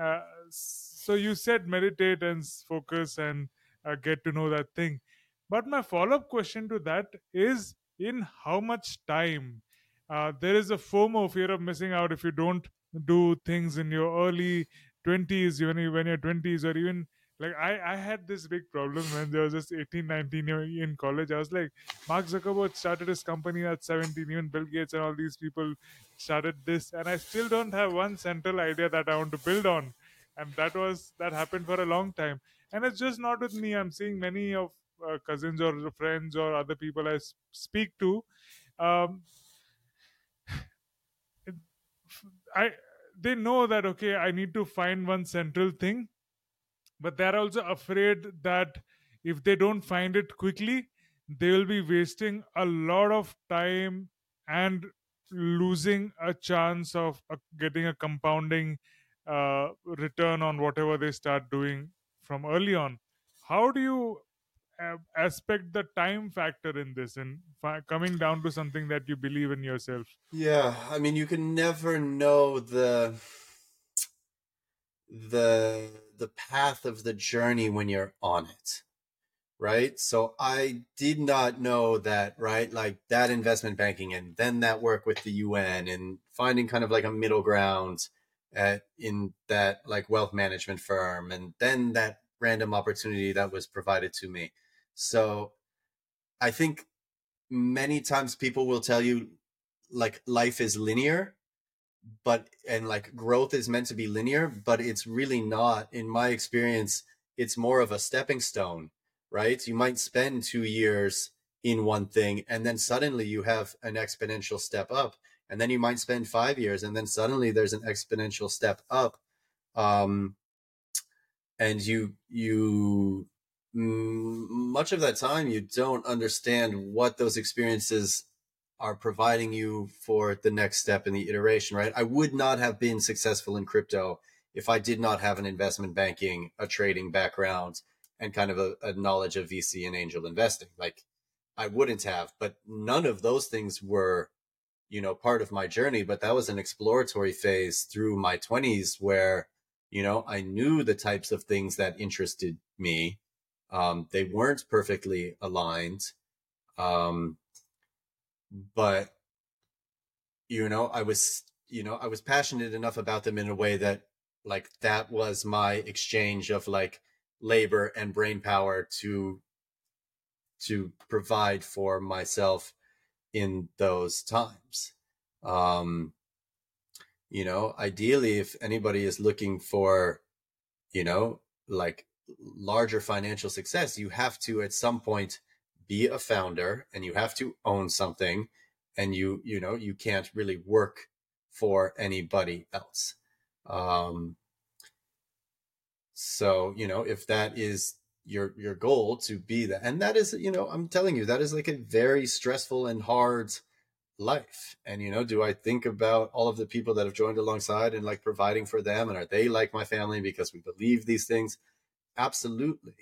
S1: uh, so you said meditate and focus and uh, get to know that thing. But my follow up question to that is in how much time? uh, there is a FOMO, fear of missing out, if you don't do things in your early 20s, when, you, when you're 20s, or even like I, I had this big problem when I was just 18 19 in college. I was like mark zuckerberg started his company at 17 even bill gates and all these people started this and i still don't have one central idea that i want to build on. And that was that happened for a long time. And it's just not with me. I'm seeing many of uh, cousins or friends or other people I speak to. Um, I they know that okay, I need to find one central thing, but they're also afraid that if they don't find it quickly, they will be wasting a lot of time and losing a chance of uh, getting a compounding uh, return on whatever they start doing from early on. How do you aspect the time factor in this and fi- coming down to something that you believe in yourself?
S8: Yeah, I mean, you can never know the the the path of the journey when you're on it, right? So I did not know that, right? Like that investment banking and then that work with the UN and finding kind of like a middle ground at in that like wealth management firm and then that random opportunity that was provided to me. So I think many times people will tell you like life is linear but and like growth is meant to be linear but it's really not. In my experience it's more of a stepping stone right? You might spend 2 years in one thing and then suddenly you have an exponential step up and then you might spend 5 years and then suddenly there's an exponential step up um and you you much of that time you don't understand what those experiences are providing you for the next step in the iteration, right? I would not have been successful in crypto if I did not have an investment banking, a trading background, and kind of a, a knowledge of VC and angel investing. Like I wouldn't have, but none of those things were, you know, part of my journey. But that was an exploratory phase through my 20s where, you know, I knew the types of things that interested me. Um, they weren't perfectly aligned. Um, but you know i was you know i was passionate enough about them in a way that like that was my exchange of like labor and brain power to to provide for myself in those times um you know ideally if anybody is looking for you know like larger financial success you have to at some point be a founder and you have to own something and you you know you can't really work for anybody else. Um so you know if that is your your goal to be that and that is you know i'm telling you that is like a very stressful and hard life. And you know do i think about all of the people that have joined alongside and like providing for them? And are they like my family because we believe these things absolutely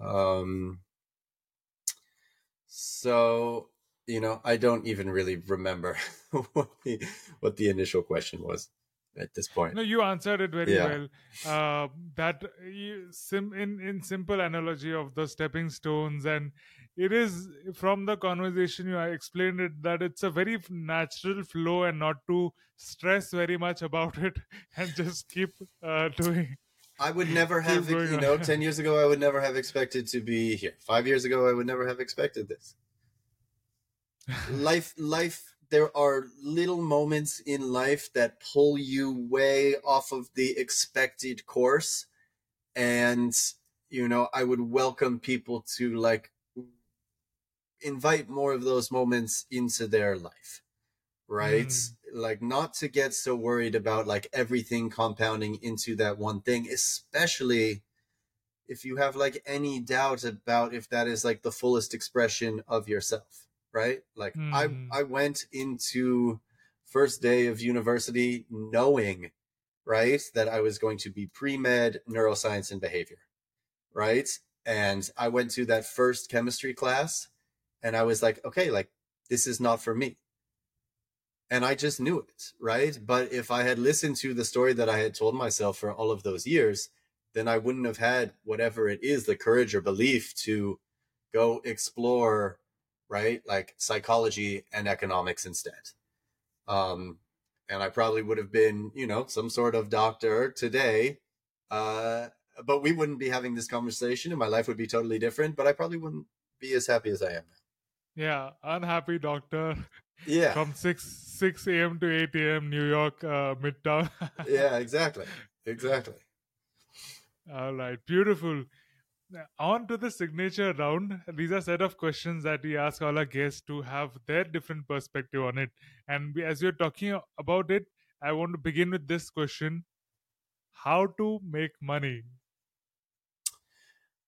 S8: um so, you know, I don't even really remember what the what the initial question was at this point.
S1: No, you answered it very
S8: Yeah.
S1: well. Uh, that you, sim, in in simple analogy of the stepping stones, and it is from the conversation you explained it that it's a very natural flow, and not to stress very much about it, and just keep uh, doing.
S8: I would never have, you know, 10 years ago, I would never have expected to be here. Five years ago, I would never have expected this. life, life, there are little moments in life that pull you way off of the expected course. And, you know, I would welcome people to like invite more of those moments into their life right
S1: Mm.
S8: Like not to get so worried about like everything compounding into that one thing especially if you have like any doubt about if that is like the fullest expression of yourself right? Like i
S1: Mm.
S8: i went into first day of university knowing right that i was going to be pre-med neuroscience and behavior right? And i went to that first chemistry class and i was like okay like this is not for me and I just knew it, right? But if I had listened to the story that I had told myself for all of those years, then I wouldn't have had whatever it is, the courage or belief to go explore, right? Like psychology and economics instead. Um, and I probably would have been, you know, some sort of doctor today, uh, but we wouldn't be having this conversation and my life would be totally different, but I probably wouldn't be as happy as I am.
S1: Yeah, unhappy doctor
S8: Yeah.
S1: from six six a.m. to eight a.m. New York uh, Midtown.
S8: yeah, exactly. Exactly.
S1: All right, beautiful. On to the signature round. These are set of questions that we ask all our guests to have their different perspective on it. And we, as you're talking about it, I want to begin with this question: How to make money?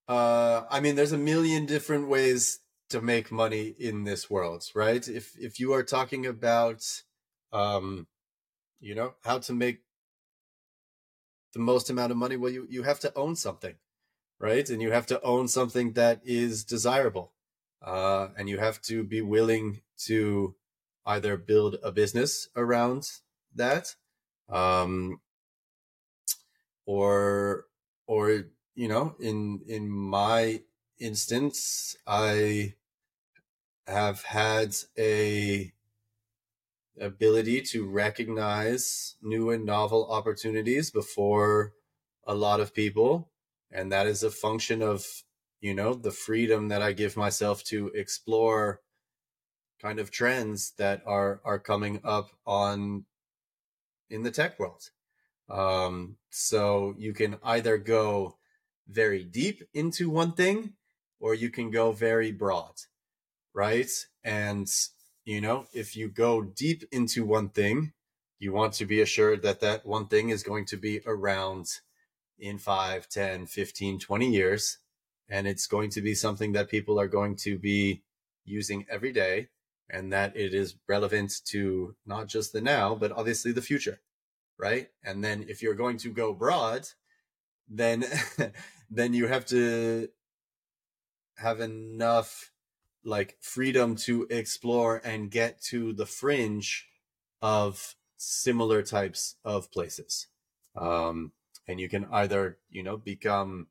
S8: Uh, I mean, there's a million different ways to make money in this world, right? If if you are talking about, um, you know, how to make the most amount of money, well, you you have to own something, right? And you have to own something that is desirable, uh, and you have to be willing to either build a business around that, um, or or you know in in my instance i have had a ability to recognize new and novel opportunities before a lot of people and that is a function of you know the freedom that i give myself to explore kind of trends that are are coming up on in the tech world. Um so you can either go very deep into one thing or you can go very broad right? And you know if you go deep into one thing you want to be assured that that one thing is going to be around in 5 10 15 20 years and it's going to be something that people are going to be using every day and that it is relevant to not just the now but obviously the future right? And then if you're going to go broad then then you have to have enough like freedom to explore and get to the fringe of similar types of places. Um, and you can either you know become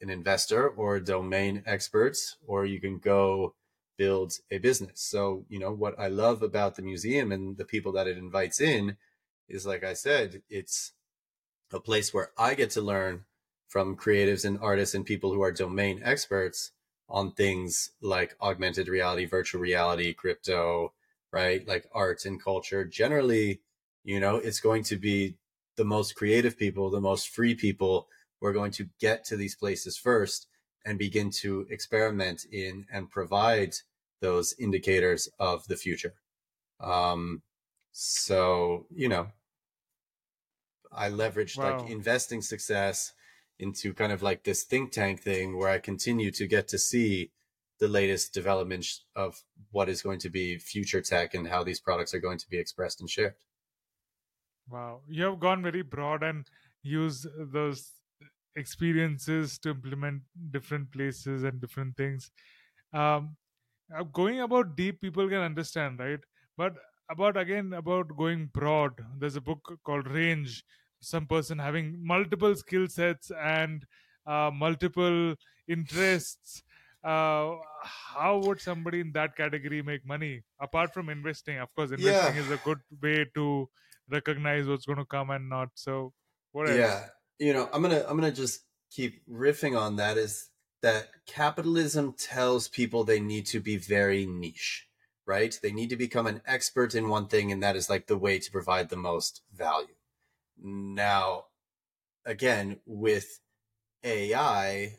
S8: an investor or domain expert or you can go build a business. So you know what i love about the museum and the people that it invites in is like i said it's a place where i get to learn from creatives and artists and people who are domain experts on things like augmented reality, virtual reality, crypto, right? Like art and culture. Generally, you know, it's going to be the most creative people, the most free people who are going to get to these places first and begin to experiment in and provide those indicators of the future. Um, so, you know, I leveraged
S1: Wow.
S8: like investing success into kind of like this think tank thing where I continue to get to see the latest developments of what is going to be future tech and how these products are going to be expressed and shared.
S1: Wow, you have gone very broad and used those experiences to implement different places and different things. Um, uh, going about deep, people can understand, right? But about again about going broad, there's a book called Range. Some person having multiple skill sets and uh, multiple interests. Uh, how would somebody in that category make money apart from investing? Of course, investing
S8: Yeah.
S1: is a good way to recognize what's going to come and not. So, what else?
S8: Yeah, you know, I'm gonna I'm gonna just keep riffing on that. Is that capitalism tells people they need to be very niche, right? They need to become an expert in one thing, and that is like the way to provide the most value. Now, again, with AI,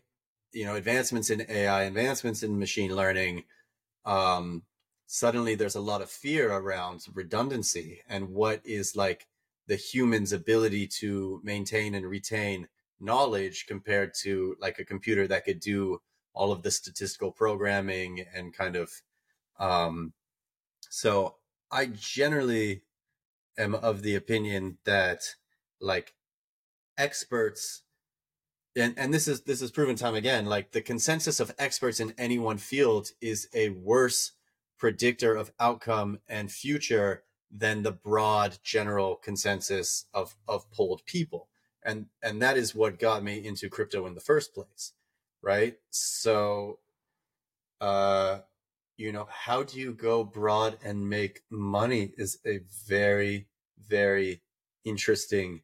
S8: you know, advancements in AI, advancements in machine learning, um, suddenly there's a lot of fear around redundancy and what is like the human's ability to maintain and retain knowledge compared to like a computer that could do all of the statistical programming and kind of um so i generally am of the opinion that like experts and and this is this is proven time again like the consensus of experts in any one field is a worse predictor of outcome and future than the broad general consensus of of polled people. And and that is what got me into crypto in the first place right? So uh you know how do you go broad and make money is a very very interesting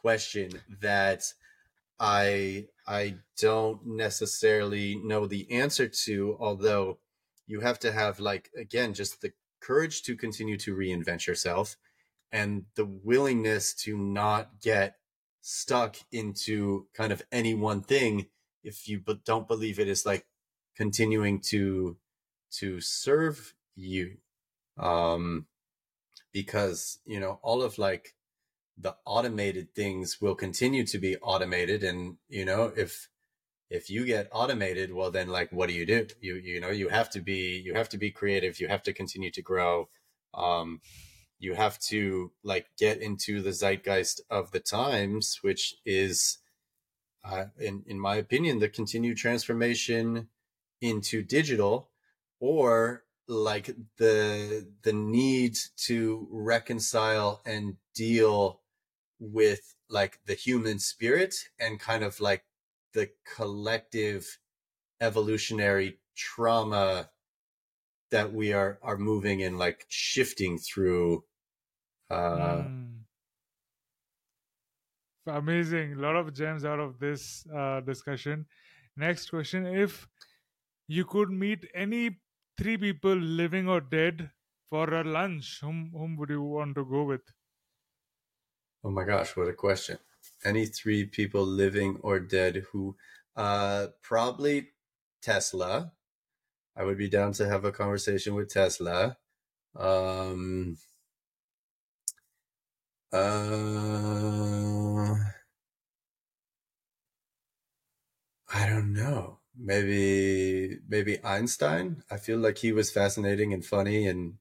S8: question that i I don't necessarily know the answer to, although you have to have like again just the courage to continue to reinvent yourself and the willingness to not get stuck into kind of any one thing if you but don't believe it is like continuing to to serve you um because you know all of like the automated things will continue to be automated. And you know if if you get automated well then like what do you do? You you know you have to be you have to be creative. You have to continue to grow. Um you have to like get into the zeitgeist of the times which is uh, in in my opinion the continued transformation into digital or like the the need to reconcile and deal with like the human spirit and kind of like the collective evolutionary trauma that we are are moving and like shifting through uh
S1: Mm. Amazing. A lot of gems out of this uh, discussion. Next question If you could meet any three people, living or dead, for a lunch, whom, whom would you want to go with?
S8: Oh my gosh what a question any three people living or dead who uh probably tesla i would be down to have a conversation with tesla um uh I don't know. Maybe maybe Einstein. I feel like he was fascinating and funny and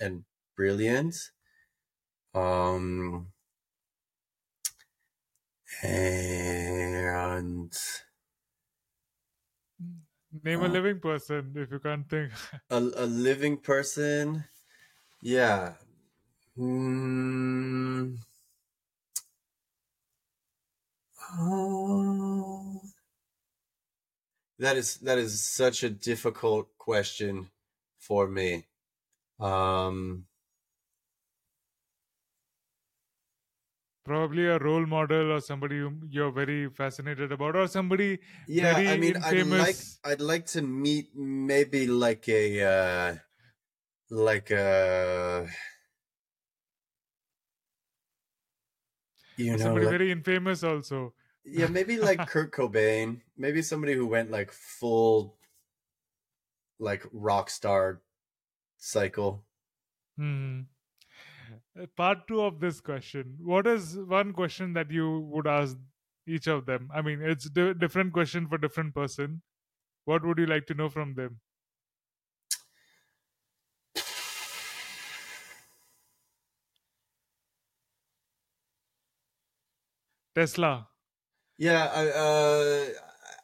S8: and brilliant. Um and
S1: Name a
S8: Uh,
S1: living person if you can't think.
S8: a, a living person. Yeah. Hmm. Oh. That is that is such a difficult question for me. Um
S1: Probably a role model or somebody you're very fascinated about, or somebody
S8: yeah, I mean I'd like. I'd like to meet maybe like a uh like a you know
S1: somebody
S8: like
S1: very infamous also.
S8: yeah, maybe like Kurt Cobain, maybe somebody who went like full like rock star cycle.
S1: Hmm. Part two of this question. What is one question that you would ask each of them? I mean, it's di- different question for different person. What would you like to know from them? Tesla.
S8: Yeah, I, uh,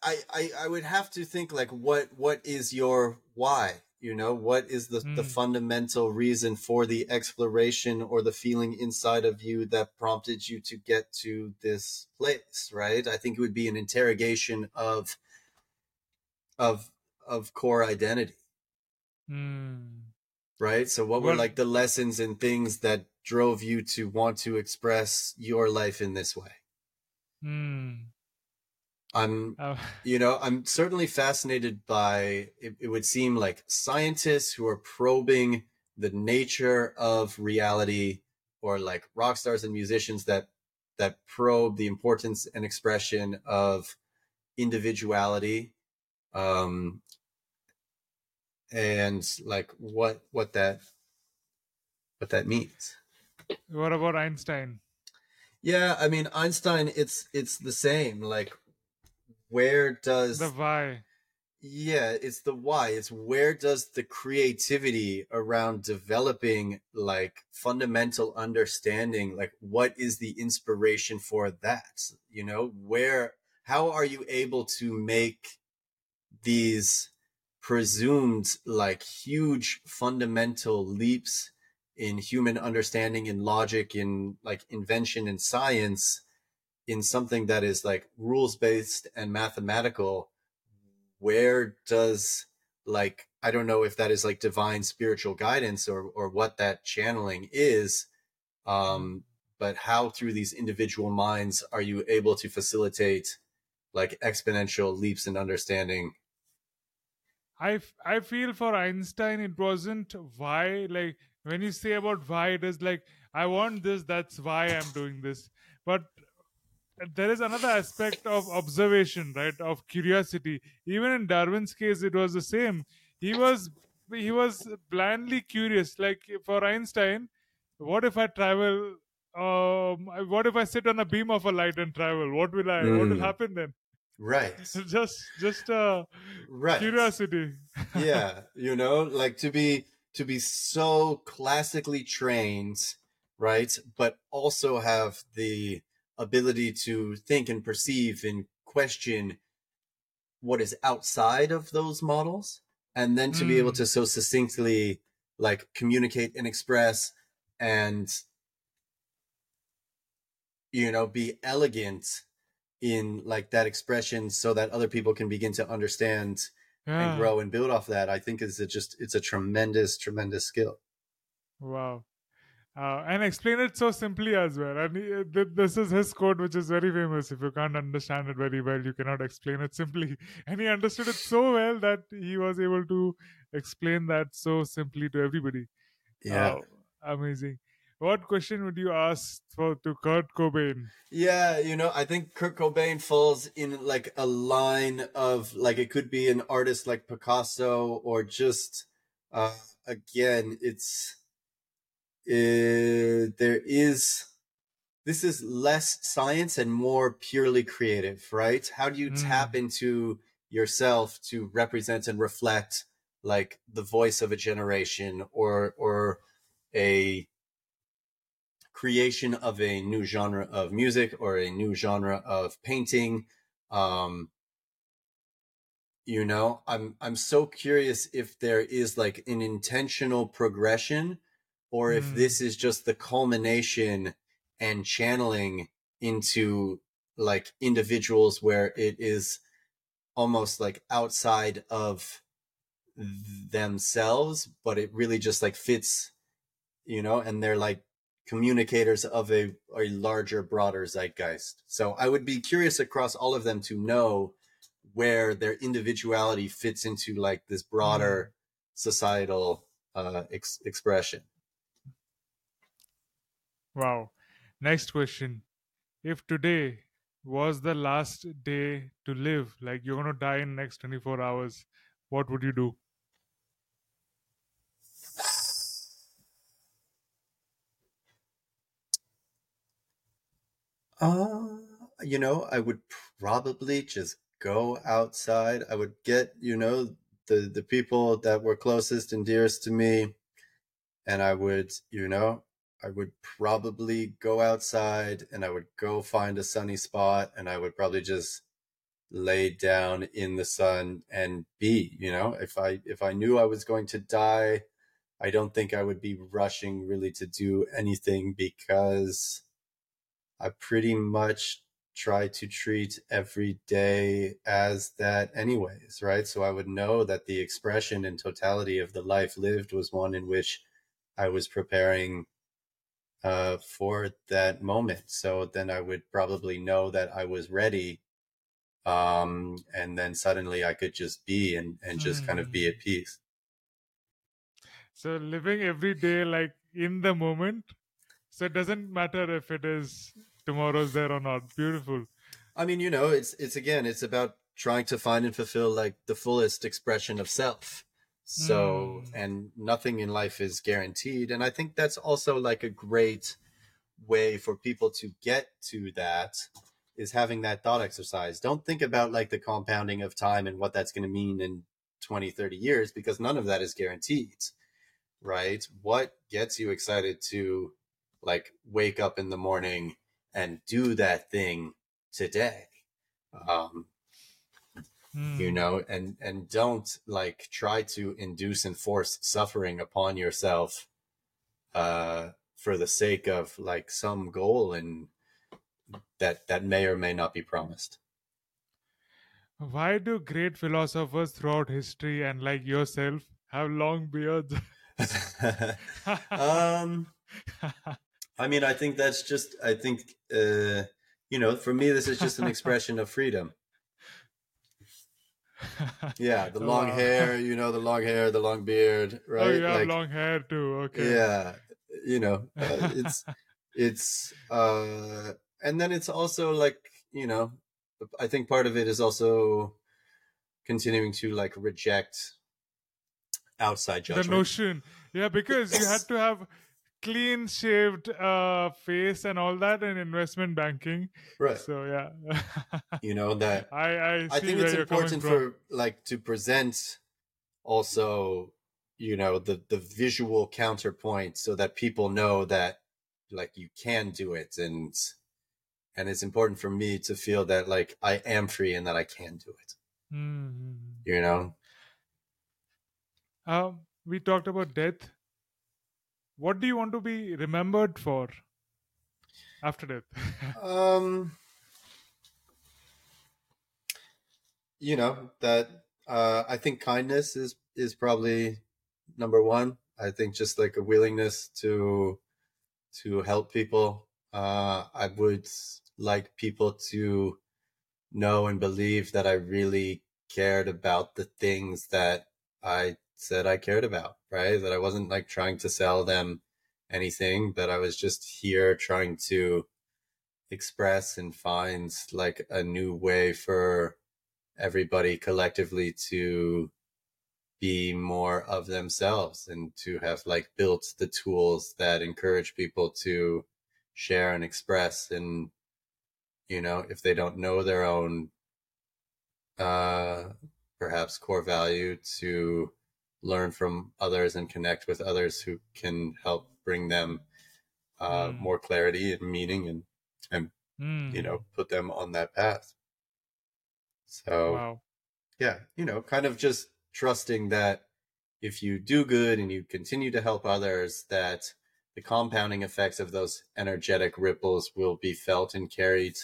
S8: I, I, I would have to think like, what, what is your why? You know, what is the the
S1: Mm.
S8: fundamental reason for the exploration or the feeling inside of you that prompted you to get to this place? Right? I think it would be an interrogation of, of, of core identity.
S1: Hmm.
S8: Right? So, what were
S1: Well-
S8: like the lessons and things that drove you to want to express your life in this way?
S1: Hmm.
S8: I'm
S1: Uh,
S8: you know i'm certainly fascinated by it, it would seem like scientists who are probing the nature of reality or like rock stars and musicians that that probe the importance and expression of individuality um and like what what that what that means
S1: what about Einstein?
S8: yeah i mean einstein it's it's the same like where does
S1: The why?
S8: Yeah, it's the why. It's where does the creativity around developing like fundamental understanding, like what is the inspiration for that? You know, where, how are you able to make these presumed like huge fundamental leaps in human understanding, in logic, in like invention and science in something that is like rules based and mathematical? where does like I don't know if that is like divine spiritual guidance or or what that channeling is um but how through these individual minds are you able to facilitate like exponential leaps in understanding.
S1: I, I feel for Einstein it wasn't why like when you say about why it is like I want this that's why I'm doing this but there is another aspect of observation right of curiosity even in Darwin's case it was the same he was he was blindly curious like for Einstein what if I travel um what if I sit on a beam of a light and travel what will I what will
S8: Mm.
S1: happen then
S8: Right.
S1: just just uh
S8: Right.
S1: curiosity
S8: yeah, you know, like to be to be so classically trained, right? But also have the ability to think and perceive and question what is outside of those models and then to be able
S1: Mm.
S8: to so succinctly like communicate and express and you know be elegant in like that expression so that other people can begin to understand
S1: Yeah.
S8: and grow and build off that i think is a just it's a tremendous tremendous skill
S1: Wow. Uh, and explain it so simply as well. And he, uh, th- this is his quote, which is very famous. If you can't understand it very well, you cannot explain it simply. And he understood it so well that he was able to explain that so simply to everybody.
S8: yeah
S1: Uh, amazing. What question would you ask for to Kurt Cobain?
S8: yeah you know i think kurt cobain falls in like a line of like it could be an artist like picasso or just uh again it's uh, there is this is less science and more purely creative right how do you
S1: Mm.
S8: tap into yourself to represent and reflect like the voice of a generation or or a creation of a new genre of music or a new genre of painting um you know i'm i'm so curious if there is like an intentional progression or if
S1: Mm.
S8: this is just the culmination and channeling into like individuals where it is almost like outside of themselves but it really just like fits you know and they're like communicators of a, a larger broader zeitgeist. So i would be curious across all of them to know where their individuality fits into like this broader societal uh ex- expression
S1: Wow. Next question. If today was the last day to live, like you're going to die in next 24 hours, what would you do?
S8: Uh, you know, I would probably just go outside. I would get, you know, the the people that were closest and dearest to me, and I would, you know, I would probably go outside and I would go find a sunny spot and I would probably just lay down in the sun and be, you know, if I if I knew I was going to die, I don't think I would be rushing really to do anything because I pretty much try to treat every day as that anyways, right? So I would know that the expression and totality of the life lived was one in which I was preparing uh, for that moment. So then I would probably know that I was ready. Um, and then suddenly I could just be and, and just kind of be at peace.
S1: So living every day like in the moment. So it doesn't matter if it is tomorrow's there or not. Beautiful.
S8: I mean, you know, it's it's again, it's about trying to find and fulfill like the fullest expression of self. So,
S1: Mm.
S8: and nothing in life is guaranteed, and I think that's also like a great way for people to get to that is having that thought exercise. Don't think about like the compounding of time and what that's going to mean in 20, 30 years because none of that is guaranteed. Right? What gets you excited to like wake up in the morning and do that thing today um you
S1: Hmm.
S8: know and and don't like try to induce and force suffering upon yourself uh for the sake of like some goal and that that may or may not be promised
S1: Why do great philosophers throughout history and like yourself have long beards?
S8: um i mean i think that's just i think uh you know for me this is just an expression of freedom Yeah, the long
S1: Wow.
S8: hair, you know, the long hair, the long beard, right?
S1: Oh, you have
S8: Like,
S1: long hair too. Okay.
S8: Yeah, you know, uh, it's it's uh and then it's also like, you know, I think part of it is also continuing to like reject outside judgment.
S1: the notion. Yeah, because you had to have clean shaved uh, face and all that in investment banking.
S8: right.
S1: So yeah,
S8: You know that
S1: I I, see
S8: I think it's important for like to present also, you know, the the visual counterpoint so that people know that like you can do it and and it's important for me to feel that like I am free and that I can do it.
S1: Mhm.
S8: You know?
S1: Um, we talked about death. What do you want to be remembered for after death?
S8: Um you know that uh I think kindness is is probably number 1. I think just like a willingness to to help people. Uh I would like people to know and believe that I really cared about the things that I said I cared about, right? That I wasn't like trying to sell them anything, but I was just here trying to express and find like a new way for everybody collectively to be more of themselves and to have like built the tools that encourage people to share and express and you know if they don't know their own uh perhaps core value to learn from others and connect with others who can help bring them uh
S1: Mm.
S8: more clarity and meaning and
S1: Hmm.
S8: you know put them on that path so
S1: Wow.
S8: yeah you know kind of just trusting that if you do good and you continue to help others that the compounding effects of those energetic ripples will be felt and carried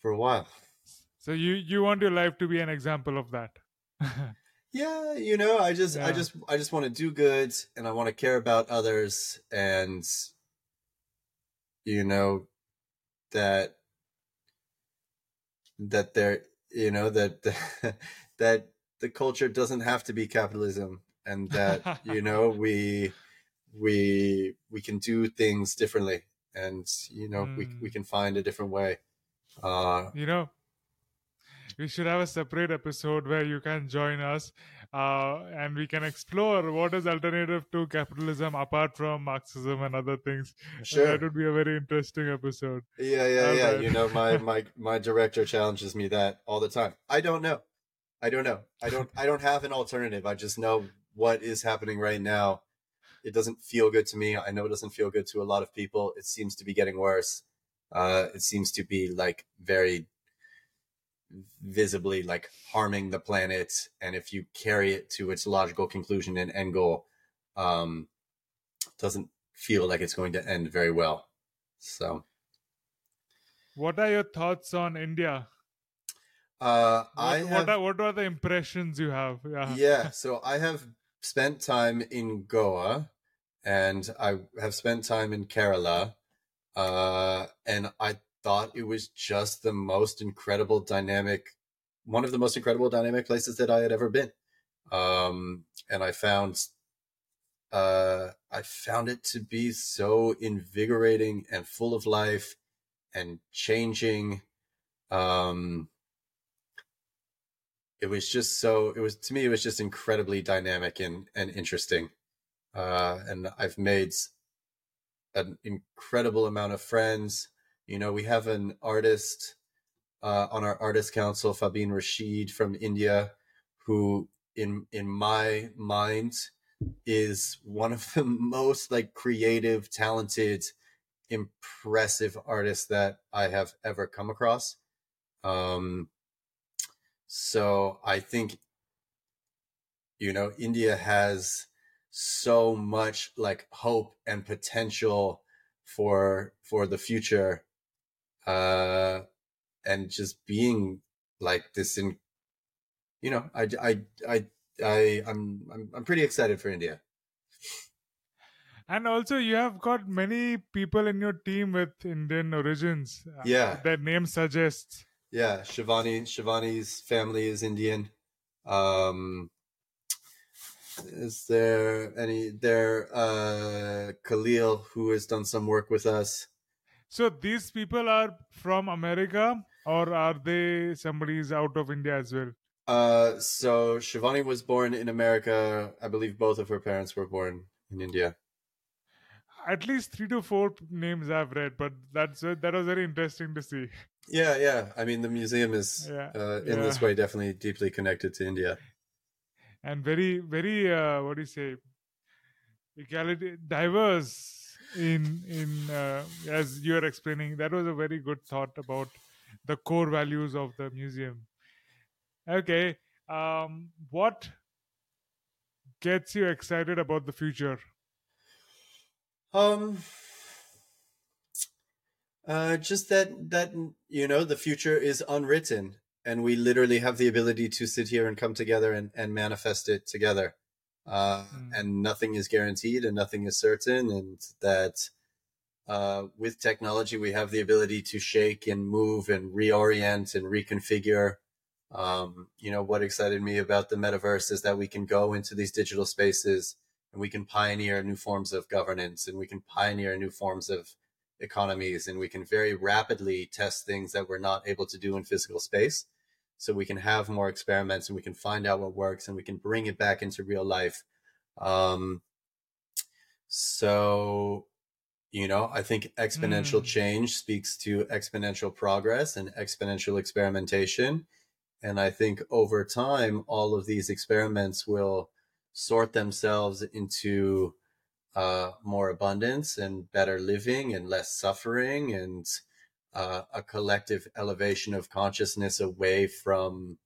S8: for a while
S1: So you you want your life to be an example of that.
S8: yeah you know i just i just i just want to do good and i want to care about others and you know that that there you know that that the culture doesn't have to be capitalism and that you know we we we can do things differently and you know we
S1: Mm.
S8: we can find a different way uh
S1: you know we should have a separate episode where you can join us uh, and we can explore what is alternative to capitalism apart from marxism and other things
S8: sure
S1: that would be a very interesting episode
S8: Yeah, yeah, yeah. You know, my my my director challenges me that all the time. I don't know. I don't know. I don't I don't have an alternative. I just know what is happening right now. It doesn't feel good to me. I know it doesn't feel good to a lot of people. It seems to be getting worse. Uh it seems to be like very visibly like harming the planet and if you carry it to its logical conclusion and end goal um doesn't feel like it's going to end very well. So
S1: what are your thoughts on india
S8: Uh,
S1: what,
S8: I
S1: what are what are the impressions you have yeah
S8: yeah. So I have spent time in Goa, and I have spent time in Kerala, uh, and I thought it was just the most incredible dynamic, one of the most incredible dynamic places that I had ever been. Um, and I found, uh, I found it to be so invigorating and full of life and changing. Um, it was just so it was to me it was just incredibly dynamic and and interesting uh and i've made an incredible amount of friends you know we have an artist uh on our artist council Fabin Rasheed from India who in in my mind is one of the most like creative talented impressive artists that I have ever come across. Um so I think, you know, India has so much like hope and potential for for the future, uh, and just being like this in, you know, I I I I I'm I'm I'm pretty excited for India.
S1: and also you have got many people in your team with indian origins uh,
S8: Yeah.
S1: their name suggests
S8: Yeah, Shivani. Shivani's family is Indian. Um, is there any there? Uh, Khalil, who has done some work with us.
S1: So these people are from America, or are they somebody's out of India as well?
S8: Uh, so Shivani was born in America. I believe both of her parents were born in India.
S1: At least three to four names I've read, but that's that was very interesting to see.
S8: Yeah, yeah. I mean, the museum is
S1: Yeah,
S8: uh, in this way definitely deeply connected to India.
S1: and very very uh, what do you say equality diverse in in uh, as you are explaining that was a very good thought about the core values of the museum okay um what gets you excited about the future
S8: Um, uh, just that that you know the future is unwritten, and we literally have the ability to sit here and come together and and manifest it together. Uh,
S1: Mm.
S8: and nothing is guaranteed, and nothing is certain, and that uh, with technology we have the ability to shake and move and reorient and reconfigure. Um, you know what excited me about the metaverse is that we can go into these digital spaces and we can pioneer new forms of governance and we can pioneer new forms of economies and we can very rapidly test things that we're not able to do in physical space so we can have more experiments and we can find out what works and we can bring it back into real life um, so you know i think exponential
S1: Mm.
S8: change speaks to exponential progress and exponential experimentation and i think over time all of these experiments will sort themselves into uh, more abundance and better living and less suffering and uh, a collective elevation of consciousness away from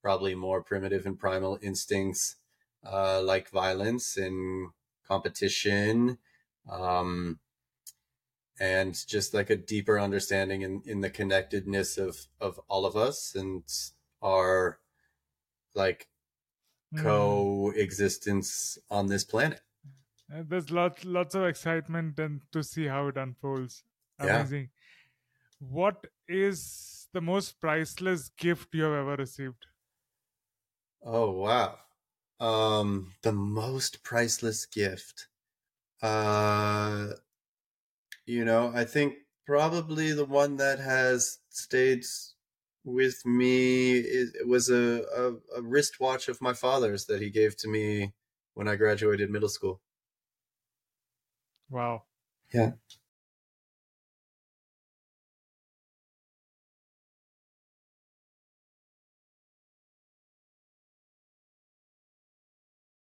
S8: probably more primitive and primal instincts uh, like violence and competition um, and just like a deeper understanding in, in the connectedness of, of all of us and our like
S1: Mm.
S8: coexistence on this planet.
S1: Uh, there's lots lots of excitement and to see how it unfolds
S8: Yeah.
S1: What is the most priceless gift you have ever received
S8: Oh wow. Um the most priceless gift. Uh you know, I think probably the one that has stayed with me is, it was a, a a wristwatch of my father's that he gave to me when I graduated middle school.
S1: wow
S8: Yeah.